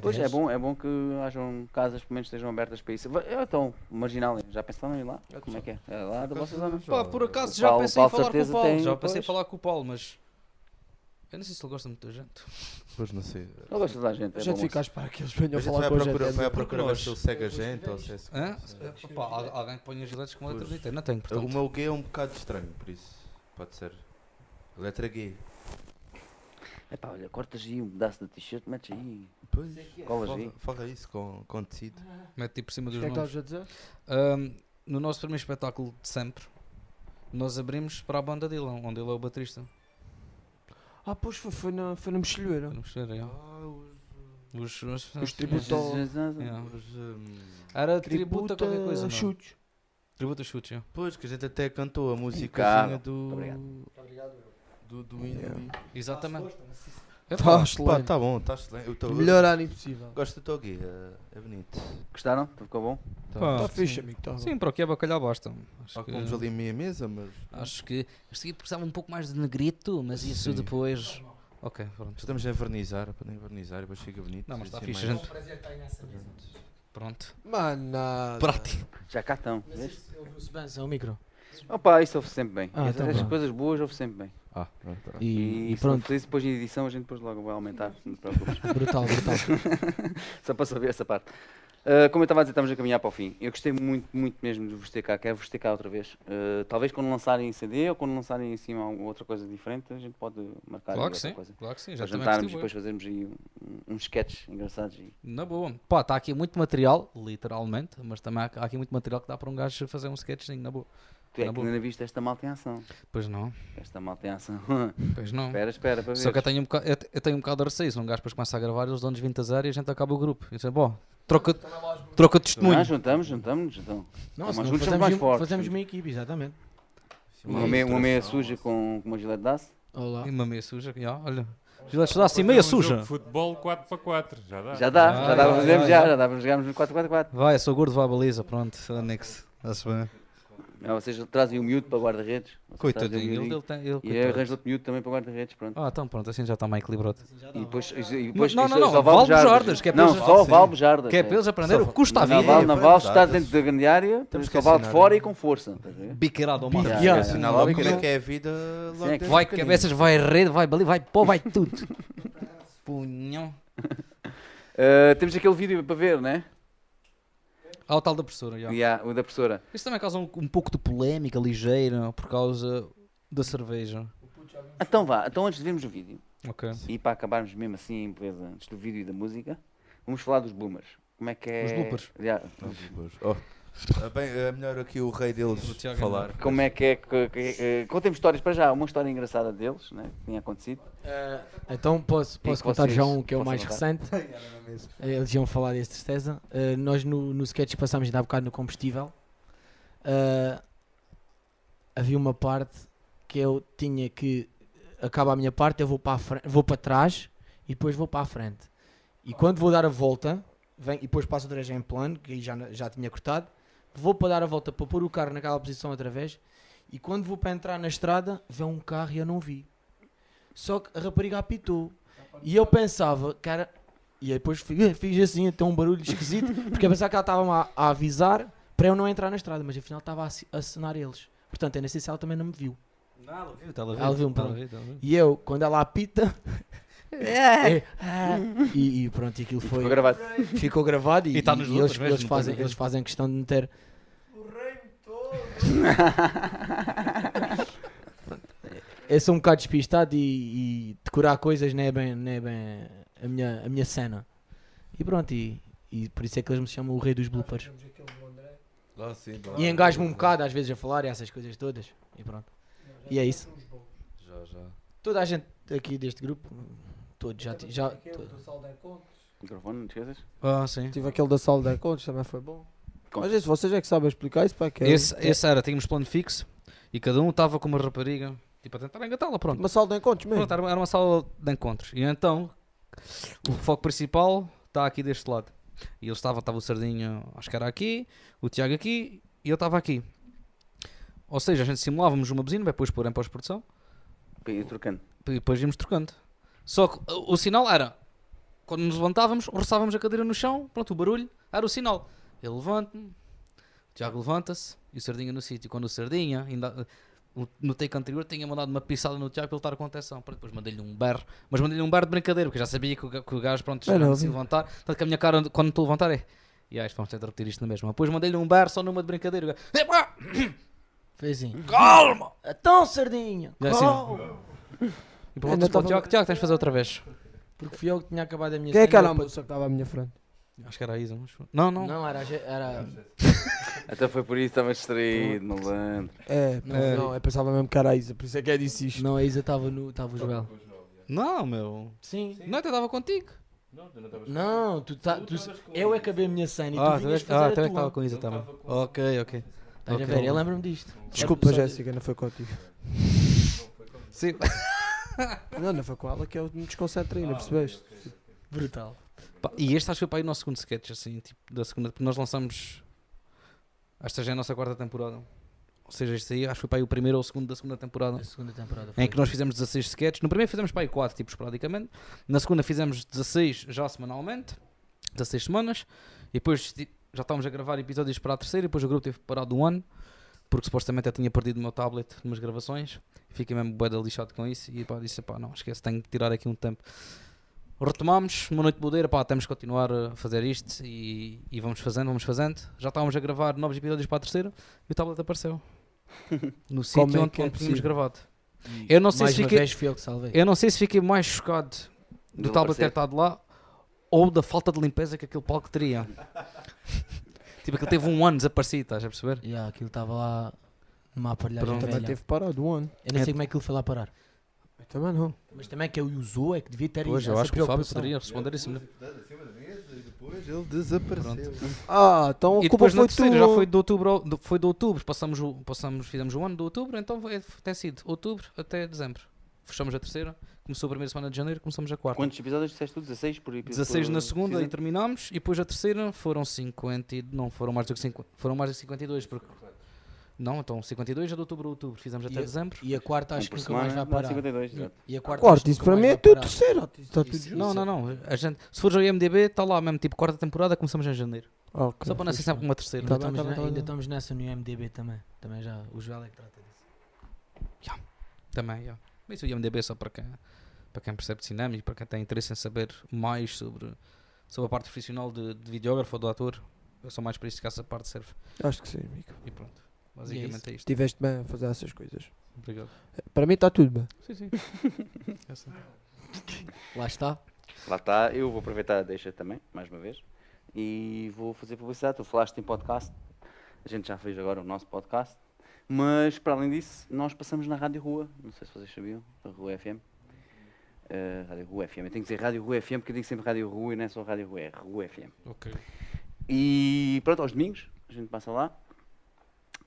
Pois é bom, é bom que hajam casas pelo menos estejam abertas para isso. Então, Marginal, já pensaram em ir lá? Como é que é? É lá da vossa zona? Pá, por acaso já Paulo- pensei em falar com o Paulo. tem- já pensei em falar com o Paulo, mas. Eu não sei se ele gosta muito da gente. Pois não sei. Eu gosto da gente. A É gente fica à espera que eles venham falar com a procura, gente. vai à porque procura ver se ele segue a gente ou se é. Alguém que ponha giletes com letra Pois. bonita. Eu não tenho, O portanto. meu gay é um bocado estranho, por isso. Pode ser. Letra gay. Epá, olha, cortas aí um pedaço da t-shirt, metes aí. Pois. Colas Forra, aí. forra isso com, com tecido. Mete tipo por cima O dos que é que nomes. estavas a dizer? Ahm, no nosso primeiro espetáculo de sempre, nós abrimos para a banda dele, onde ele é o baterista. Ah, pois foi, foi na, foi na Mexilheira. Vamos ver, é. Os, os, Os tributo ao- Yeah. Mas, hum, Era tributo a qualquer coisa. chutes. Tributo a chutes, yeah. Pois, que a gente até cantou a música do. Muito obrigado. Do, do hino ali. Exatamente. Tá Pá, excelente. tá bom, tá excelente. Eu tô- Melhor ano impossível. Gosto do teu gay, é, é bonito. Gostaram? Ficou bom? Tá. Pá, Está sim. fixe, amigo. Tá Sim, para o que é bacalhau basta. Acho Só que, comemos ali meia mesa, mas. acho que este aqui precisava um pouco mais de negrito, mas isso Sim. depois. Ok, pronto. Estamos a vernizar, para nem vernizar, depois fica bonito. Não, mas está assim fixe, mais- gente. Pronto. Mano, nada. Prático. Já cá estão. vês? Ouviu-se bem, é o micro. Opa, isso ouve sempre bem. Ah, As, tá coisas boas ouve sempre bem. Ah, pronto, pronto. E, E, e se pronto, isso, depois em edição a gente depois logo vai aumentar, não te preocupes. brutal, brutal. Só para saber essa parte. Uh, como eu estava a dizer, estamos a caminhar para o fim. Eu gostei muito, muito mesmo de vos ter cá. Quero vos ter cá outra vez. Uh, talvez quando lançarem em CD ou quando lançarem em cima alguma outra coisa diferente, a gente pode marcar Claro que outra sim. coisa. Claro que sim. Já jantarmos e depois fazermos aí um- uns sketches engraçados. E... Na boa. Pá, está aqui muito material, literalmente, mas também há, há aqui muito material que dá para um gajo fazer um sketchzinho, na boa. Tu é Na que boa. ainda viste esta malta em ação. Pois não, Esta malta em ação. pois não. espera, espera para ver. Só que eu tenho um bocado, eu, eu tenho um bocado de receio, se um gajo depois começa a gravar, eles dão-nos 20 a 0 e a gente acaba o grupo. E diz, bom, troca, troca de testemunho. Ah, juntamos, juntamos. Então. Não, Mas senão juntos somos fazemos, mais um- fortes. fazemos uma equipe, exatamente. Uma, meia, uma meia suja com, com uma gilete de aço. Olá. E uma meia suja, já, olha. Gilete dá assim, meia jogo suja. de Futebol 4x4, já dá. Já dá, Ah, já dá para já, fazermos, já, já, já. já dá para jogarmos no 4-4-4. Vai, sou gordo, vai à baliza, pronto, anexo. Está-se bem. Ah, vocês trazem o miúdo para guarda-redes. O Coitadinho, ele, ele tem. Ele, E coitado. arranjo outro miúdo também para guarda-redes, pronto. Ah, então pronto, assim já está mais equilibrado. E depois, e depois não, não, não, só bujardas, que é Não, só Sim. vale bujardas. Que é para eles aprender o que custa a Não vida. não é vale verdade. estar dentro da grande área, Temos que vale de fora e com força. Biqueirado ao mar. Logo como é que é a vida desde Vai cabeças, vai rede, vai baliza, vai pó, vai tudo. Punhão. Ah, temos aquele vídeo para ver, né? Ah, o tal da professora, já. Yeah, o da professora. Isso também causa um, um pouco de polémica ligeira por causa da cerveja. Então vá, então antes de vermos o vídeo, Ok. e para acabarmos mesmo assim, beleza, antes do vídeo e da música, vamos falar dos boomers. Como é que é... Os bloopers. Yeah. Oh. Ah, bem, é melhor aqui o rei deles O falar. Como é que é que... que- que- contemos histórias para já, uma história engraçada deles, né? Que tinha acontecido. Então posso, posso contar já um que é o mais contar. recente. Eh, Eles iam falar deste certeza. Eh, nós no, no sketch passámos ainda há bocado no combustível. eh, havia uma parte que eu tinha que acaba a minha parte, eu vou para, a fre- vou para trás e depois vou para a frente. E quando vou dar a volta, vem, e depois passo outra vez em plano, que aí já, já tinha cortado, vou para dar a volta para pôr o carro naquela posição outra vez. E quando vou para entrar na estrada, vem um carro e eu não vi. Só que a rapariga apitou. E eu pensava, cara. E aí depois fiz, fiz assim, até um barulho esquisito, porque eu pensava que ela estava a, a avisar para eu não entrar na estrada, mas afinal estava a assi- a assinar eles. Portanto, não sei se ela também não me viu. Ela viu, ela Ela viu-me, ela viu, ela viu. E eu, quando ela apita. é, ah, e, e pronto, e aquilo foi. Ficou gravado. Ficou gravado e, E tá nos e eles, eles não fazem, eles fazem questão de meter. Eu sou um bocado despistado e, e decorar coisas não é bem, não é bem a, minha, a minha cena. E pronto, e, e por isso é que eles me chamam o rei dos bloopers. Ah, sim, bom. E engasgo-me um bocado às vezes a falar e essas coisas todas. E pronto. E é isso. Já, já. Toda a gente aqui deste grupo, todos já. ti- já to- Microfone, não te esqueças? Ah, sim. Tive aquele da sala de encontros, também foi bom. Mas esse, vocês é que sabem explicar isso para que é- Esse, esse era, tínhamos plano fixo e cada um estava com uma rapariga, tipo a tentar engatá-la, pronto. Uma sala de encontros mesmo. Pronto, era, uma- era uma sala de encontros. E então, o foco principal está aqui deste lado. E ele estava, estava o Sardinho, acho que era aqui, o Tiago aqui e eu estava aqui. Ou seja, a gente simulávamos uma buzina, depois pôr em pós-produção E trocando. e depois íamos trocando. Só que o, sinal era, quando nos levantávamos, roçávamos a cadeira no chão, pronto, o barulho era o sinal. Ele levanta-me, o Tiago levanta-se e o Sardinha no sítio. Quando o Sardinha, ainda, no take anterior, tinha mandado uma pisada no Tiago para ele estar com atenção. Pronto, depois mandei-lhe um berro, mas mandei-lhe um berro de brincadeira, porque já sabia que o, que o gajo, pronto, já não se levantar. Tanto que a minha cara, quando estou a levantar, é. E aí, vamos tentar repetir isto na mesma. Depois mandei-lhe um berro só numa de brincadeira. O gajo, "Epá, Fez assim. calma! Então, sardinha! É assim. E Ainda para o tava- Tiago, Tiago, tens de fazer outra vez. Porque fui eu que tinha acabado a minha Quem é que cena era a moça que estava à minha frente? Acho que era a Isa, mas... Não, não. Não, era. a ge- era Até foi por isso, estava distraído, malandro. É, Não, não, foi. eu pensava mesmo que era a Isa, por isso é que é disse isto. não, a Isa estava no. Estava o Joel. Não, meu. Sim. Não, eu estava contigo. Não, tu tá. Tu, eu acabei a minha cena e Ah, tu vinhas tu fazer ah, a tu é que tua. estava com a Isa também. Ok, ok. Estás a Ok. ver? Eu lembro-me disto. Desculpa, Só- Jéssica, não foi contigo. Sim. Não, não foi com ela que eu me desconcentrei, não percebeste? Brutal. Pá, e este acho que foi para aí o nosso segundo sketch, assim, tipo, da segunda, porque nós lançamos. Esta já é a nossa quarta temporada. Ou seja, este aí acho que foi para aí o primeiro ou o segundo da segunda temporada. A segunda temporada Em que nós fizemos 16 sketches. No primeiro fizemos para aí 4, tipo, esporadicamente. Na segunda fizemos 16 já semanalmente. 16 semanas. E depois já estávamos a gravar episódios para a terceira. E depois o grupo teve parado um ano. Porque supostamente eu tinha perdido o meu tablet numas gravações. Fiquei mesmo bué de lixado com isso. E pá, disse, pá, não, esquece, tenho que tirar aqui um tempo. Retomámos, uma noite de bodeira, pá, temos que continuar a fazer isto e, e vamos fazendo, vamos fazendo. Já estávamos a gravar novos episódios para a terceira e o tablet apareceu. No sítio é onde, que é onde tínhamos possível? gravado. Eu não sei se fiquei, eu eu não sei se fiquei mais chocado do tablet ter estado lá ou da falta de limpeza que aquele palco teria. tipo, aquilo teve um ano desaparecido, estás a perceber? Yeah, aquilo estava lá numa aparelhagem Pronto. Também velha. teve parado um ano. Eu não É. sei como é que ele foi lá parar. Eu também não. Mas também que ele usou é que devia ter Hoje eu essa acho que o Fábio preocupação. poderia responder isso melhor. Depois ele desapareceu. Ah, então E a culpa depois na foi terceira tu. já foi de outubro, ao- foi de outubro, passamos, o, passamos, fizemos o ano de outubro, então foi- tem sido outubro até dezembro. Fechamos a terceira, começou a primeira semana de janeiro, começamos a quarta. Quantos episódios disseste tu? 16 por episódio? 16 na segunda e terminámos e depois a terceira foram 50 e, não, foram mais do que 50, foram mais de 52 porque não, então 52 é de outubro a outubro, fizemos até E a- dezembro. E a quarta acho que nunca mais vai parar. 52, exato. E a quarta que isso para mim é parar. terceiro. Está tudo Isso-. Não, não, não, a gente, se fores ao IMDB, está lá mesmo, tipo quarta temporada, começamos em janeiro. Ah, ok. Só para não ser sempre uma terceira. Ainda, Tá estamos tá na- tá ainda estamos nessa no IMDB também. Também já. O Joel é que trata disso. Também, yeah. Mas o IMDB é só para quem, para quem percebe de cinema e para quem tem interesse em saber mais sobre, sobre a parte profissional de, de videógrafo ou do ator. É só mais para isso que essa parte serve. Acho que sim, amigo. E pronto. Basicamente é, isto. Estiveste bem a fazer essas coisas. Obrigado. Para mim está tudo bem. Sim, sim. Lá está. Lá está, eu vou aproveitar a deixa também, mais uma vez, e vou fazer publicidade. Tu falaste em podcast, a gente já fez agora o nosso podcast, mas para além disso, nós passamos na Rádio Rua, não sei se vocês sabiam, a Rua FM. Eh, Rádio Rua FM, eu tenho que dizer Rádio Rua FM porque eu digo sempre Rádio Rua e não é só Rádio Rua, é Rua FM. Ok. E pronto, aos domingos, a gente passa lá.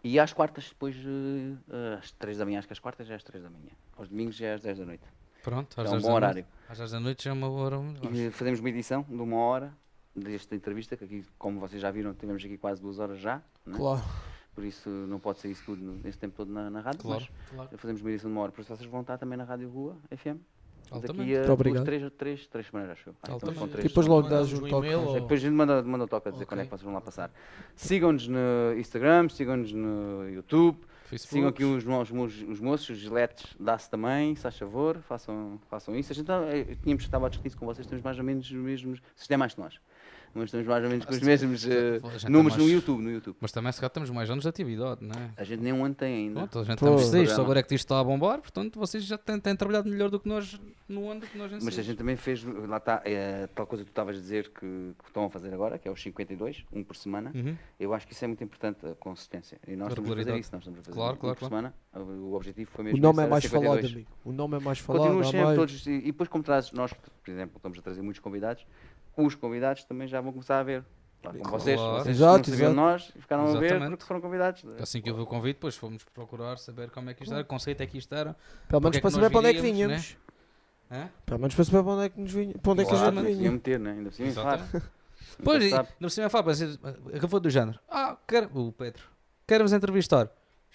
E às quartas, depois, eh, às 3 da manhã, acho que às quartas já é às 3 da manhã. Aos domingos já é às 10 da noite. Pronto, É às um 10 bom horário. Às 10 da noite já é uma hora. E fazemos uma edição de uma hora desta entrevista, que aqui, como vocês já viram, tivemos aqui quase duas horas já. né? Claro. Por isso não pode ser isso tudo nesse tempo todo na, na rádio. Claro. Mas fazemos uma edição de uma hora. Por isso vocês vão estar também na Rádio Rua FM. Altamente. daqui a duas, três, três, três semanas, acho eu. Ah, então são E três. depois logo dás um toque. e-mail ou- Depois a gente manda, manda um toque a dizer quando é que vocês vão lá passar. Sigam-nos no Instagram, sigam-nos no YouTube, Facebook. sigam aqui os, os, os moços, os giletes, dá-se também, se faz favor, façam, façam isso. A gente tá- eh, tínhamos estava a discutir isso com vocês, temos mais ou menos os mesmos, se der mais que nós, mas estamos mais ou menos com os mesmos é números no mais- YouTube, no YouTube. Mas também se calhar temos mais anos de atividade, não é? A gente nem um ano tem ainda. Pronto, a gente Pô. estamos seis, agora é que isto está a bombar, portanto vocês já têm, têm trabalhado melhor do que nós no ano do que nós em Mas a gente também fez, lá está, é, tal coisa que tu estavas a dizer que, que estão a fazer agora, que é os 52, um por semana. Uhum. Eu acho que isso é muito importante, a consistência. E nós estamos a fazer isso, nós estamos a fazer Claro, um claro, por claro. semana. O objetivo foi O mesmo nome esse, é mais 52. falado, amigo. O nome é mais falado. Continuas há sempre mais. todos, e, e depois como trazes, nós, por exemplo, estamos a trazer muitos convidados, os convidados também já vão começar a ver. Como Claro. vocês, vocês Exato, não sabiam nós e ficaram a ver Exatamente. porque foram convidados. Assim que eu vi o convite, depois fomos procurar saber como é que isto era, que conceito é que isto era. Pelo menos é para saber para onde é que vinhamos. Hã? Pelo menos para saber para onde é que nos vinha. Para onde é que a Claro, gente vinha. meter, né? ainda por cima, claro. Exatamente. Pois, sabe. no cima fala, mas acabou do género. Ah, quero, o Pedro, queremos entrevistar.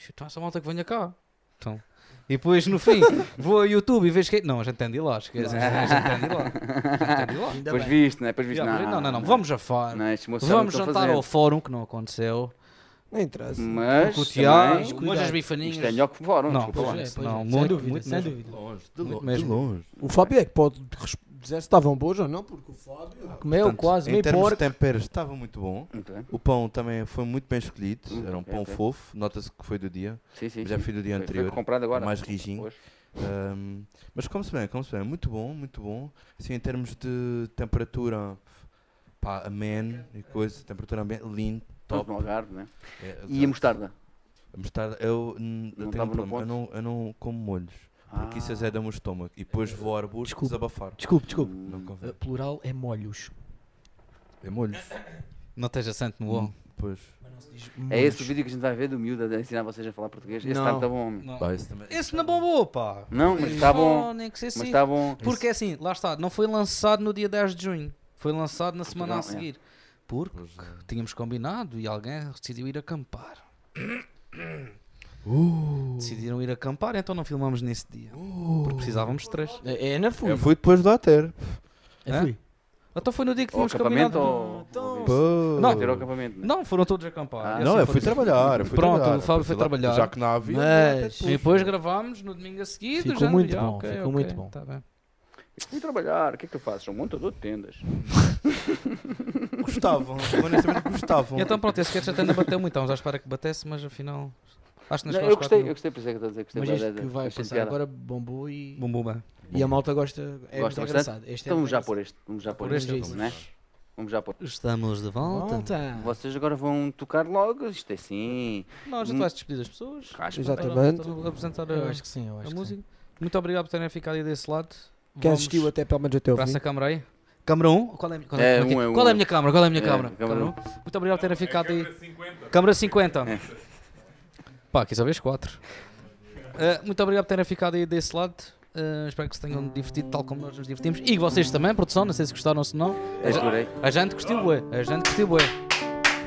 Então essa malta que venha cá. Então. E depois no fim, vou ao YouTube e vejo que. Não, a gente tem de ir lá, esquece. A gente tem de ir lá. De ir Depois viste, né? Depois viste, não, não, não, não, vamos a. Não, o Vamos jantar ao fórum, que não aconteceu. Não interessa. Mas, Com o Tiago, umas as bifaninhas. isto é melhor que fórum, Não, desculpa lá. pois é, Pois não, é, muito, sem dúvida, muito sem dúvida. Longe, de, longe. O Fábio é que pode se estavam boas ou não, porque o Fábio. Comeu Portanto, quase Em meio termos de porco. temperos, estava muito bom. Bem. O pão também foi muito bem escolhido. Hum, Era um pão ok. fofo. Nota-se que foi do dia. Sim, sim. Já foi do dia Foi- anterior. Foi comprado agora. mais rijinho. Hoje. Ahm, mas come-se bem, come-se bem. Muito bom, muito bom. Assim, em termos de temperatura, pá, ameno e coisa. Temperatura ameno, lindo, Top no Algarve, né? É, E a mostarda? A mostarda, eu, eu um não, eu não como molhos. Porque isso Ah. azeda o estômago. E depois vou ao arbusto Desculpa. desabafar. Desculpe, desculpe. Não convém. Uh, Plural é molhos. É molhos. Não esteja santo no bom. Hum, Pois. É esse o vídeo que a gente vai ver do miúdo a ensinar vocês a falar português? Esse está bom. Não. Pá, esse também- Esse não bombou, pá. Não, mas está bom. Nem que Mas assim. está bom. Porque assim, lá está, não foi lançado no dia 10 de junho. Foi lançado na semana a Portugal, é. seguir. Porque é. tínhamos combinado e alguém decidiu ir acampar. Uh, Decidiram ir acampar, então não filmamos nesse dia. Porque precisávamos de três. É, é na fui. Eu fui depois do ATER. É Hã? fui. Então foi no dia que tínhamos acampamento combinado. ou. Pô. Não. Ter o acampamento. né? Não, foram todos acampar. Ah, Não, eu fui trabalhar. Eu fui Pronto, trabalhar. o Fábio Eu foi trabalhar. Já que não havia. Mas- E depois gravámos no domingo a seguir. Ficou muito bom, ok, ficou ok, muito bom. tá bem. Fui trabalhar. O que é que tu fazes? Sou um montador de tendas. Gostavam. Honestamente gostavam. Então pronto, esse sketch até ainda bateu muito. Estávamos à espera que batesse, mas afinal. Acho que nas Não, eu gostei, eu gostei, por isso é que estou a dizer que gostei Mas da- que vai passar agora bombou e, bem. e a malta gosta. É Gosta muito bastante? engraçado. Este é Então vamos já pôr este. Vamos já pôr Por este, este, né? Vamos já pôr. Estamos de volta. Volta. Vocês agora vão tocar logo. Isto é assim. Não, já Hum. vais despedir das pessoas. Caspa. Exatamente. Vou apresentar Eu a, acho que sim, eu acho a que música. Muito obrigado por terem ficado aí desse lado. Quem Vamos assistiu até pelo menos até para fim. essa câmara aí. Câmara 1? Qual é, qual é, É, como é que- um é um, qual é a é. minha câmara? Qual é a minha É, câmara? Muito obrigado por terem ficado aí. Câmara 50. Câmara 50. Pá, aqui só vês 4. muito obrigado por terem ficado aí desse lado. Uh, espero que se tenham divertido tal como nós nos divertimos. E vocês também, produção, não sei se gostaram ou se não. Adorei. A gente gostou bué, a gente gostou bué.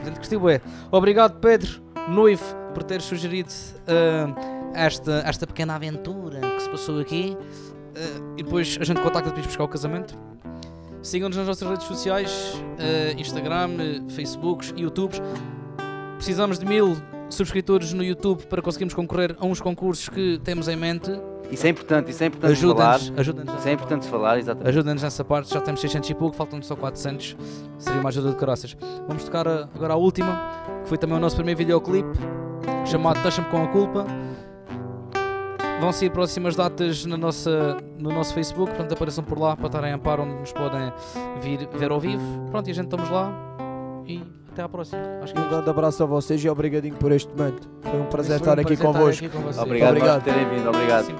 A gente gostou bué. Obrigado Pedro, noivo, por ter sugerido uh, esta, esta pequena aventura que se passou aqui. Uh, e depois a gente contacta depois buscar o casamento. Sigam-nos nas nossas redes sociais, uh, Instagram, uh, Facebooks, YouTubes. Precisamos de mil subscritores no YouTube para conseguirmos concorrer a uns concursos que temos em mente. Isso é importante, isso é importante falar. Ajuda-nos. Isso é importante falar, exatamente. Ajuda-nos nessa parte, já temos 600 e pouco, faltam só 400. Seria uma ajuda de caraças. Vamos tocar agora a última, que foi também o nosso primeiro videoclipe, chamado Taxa-me com a Culpa. Vão sair próximas datas na nossa, no nosso Facebook, portanto apareçam por lá para estarem a par onde nos podem vir ver ao vivo. Pronto, e a gente estamos lá e até à próxima. Acho que é Um grande abraço a vocês e obrigadinho por este momento. Foi um prazer Foi um estar aqui prazer convosco. aqui com vocês. Obrigado, Obrigado. por terem vindo, obrigado. Sim.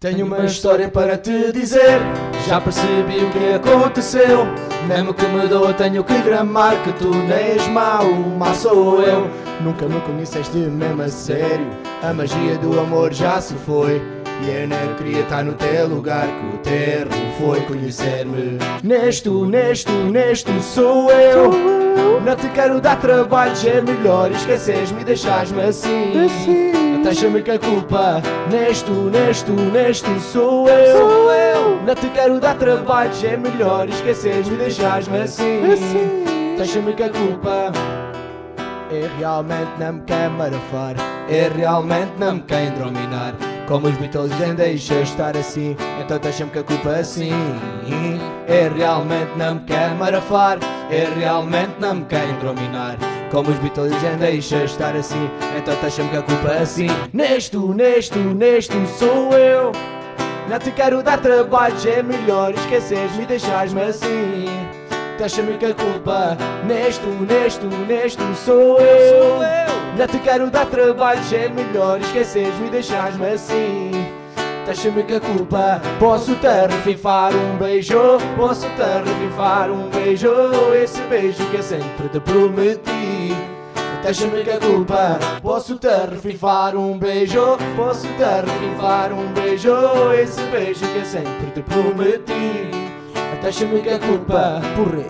Tenho uma história para te dizer. Já percebi o que aconteceu. Mesmo que me doa, tenho que gramar que tu nem és mau, má sou eu. Nunca me conheceste mesmo a sério. A magia do amor já se foi. E eu não queria estar no teu lugar que o terro foi conhecer-me. Neste, neste, neste sou eu. Não te quero dar trabalho, é melhor esqueces-me e deixas-me assim. Deixa-me que a culpa neste, neste, neste sou eu. Sou eu. Não te quero dar trabalho, é melhor esqueces-me e deixas-me assim. Deixa-me que a culpa é realmente não me quer marafar. É realmente não me quer dominar. Como os Beatles dizem, deixa estar assim. Então deixa-me que a culpa assim. É realmente não me quer marafar. É realmente não me quer dominar. Como os Beatles dizem, deixa estar assim. Então deixa-me que a culpa assim. Neste, neste, neste sou eu. Não te quero dar trabalho, é melhor esqueceres-me e deixares-me assim. Deixa-me que a culpa neste, neste, neste sou eu. Não te quero dar trabalho, é melhor esqueceres-me e deixares-me assim. Deixa-me que a culpa Posso te revifar um beijo Posso te revifar um beijo Esse beijo que eu sempre te prometi Deixa-me que a culpa Posso te revifar um beijo Posso te revifar um beijo Esse beijo que eu sempre te prometi Deixa-me que a culpa Porra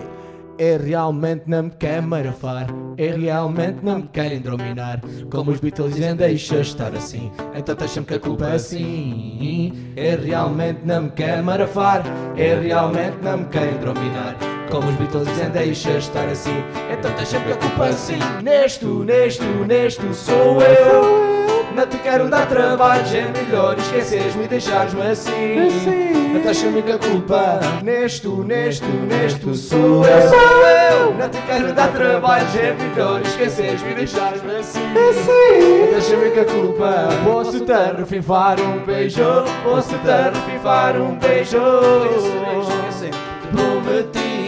é realmente não me quer marafar. É realmente não me querem dominar Como os Beatles dizem deixa estar assim. Então deixa-me que a culpa é assim. É realmente não me quer marafar. É realmente não me querem dominar como os Beatles dizem deixa estar assim. Então deixa-me que a culpa é assim. Neste, neste, neste sou eu não te quero dar trabalho, é melhor esqueceres-me e deixares-me assim. Deixa-me que a culpa neste, neste, neste sou eu. Sou eu. Não te quero dar trabalho, é melhor esqueceres-me e deixares-me assim. Deixa-me que a culpa posso te refinfar um beijo, posso te refinfar um beijo. Prometi.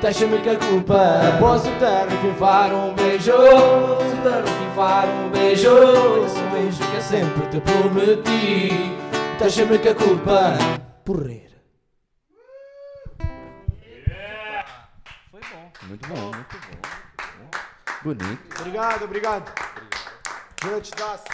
Deixa-me que a culpa Posso te revivar um beijo Posso te revivar um beijo Esse beijo que eu sempre te prometi. Deixa-me que a culpa Porrer Muito bom, muito bom. Bonito. Obrigado, obrigado. Grande daço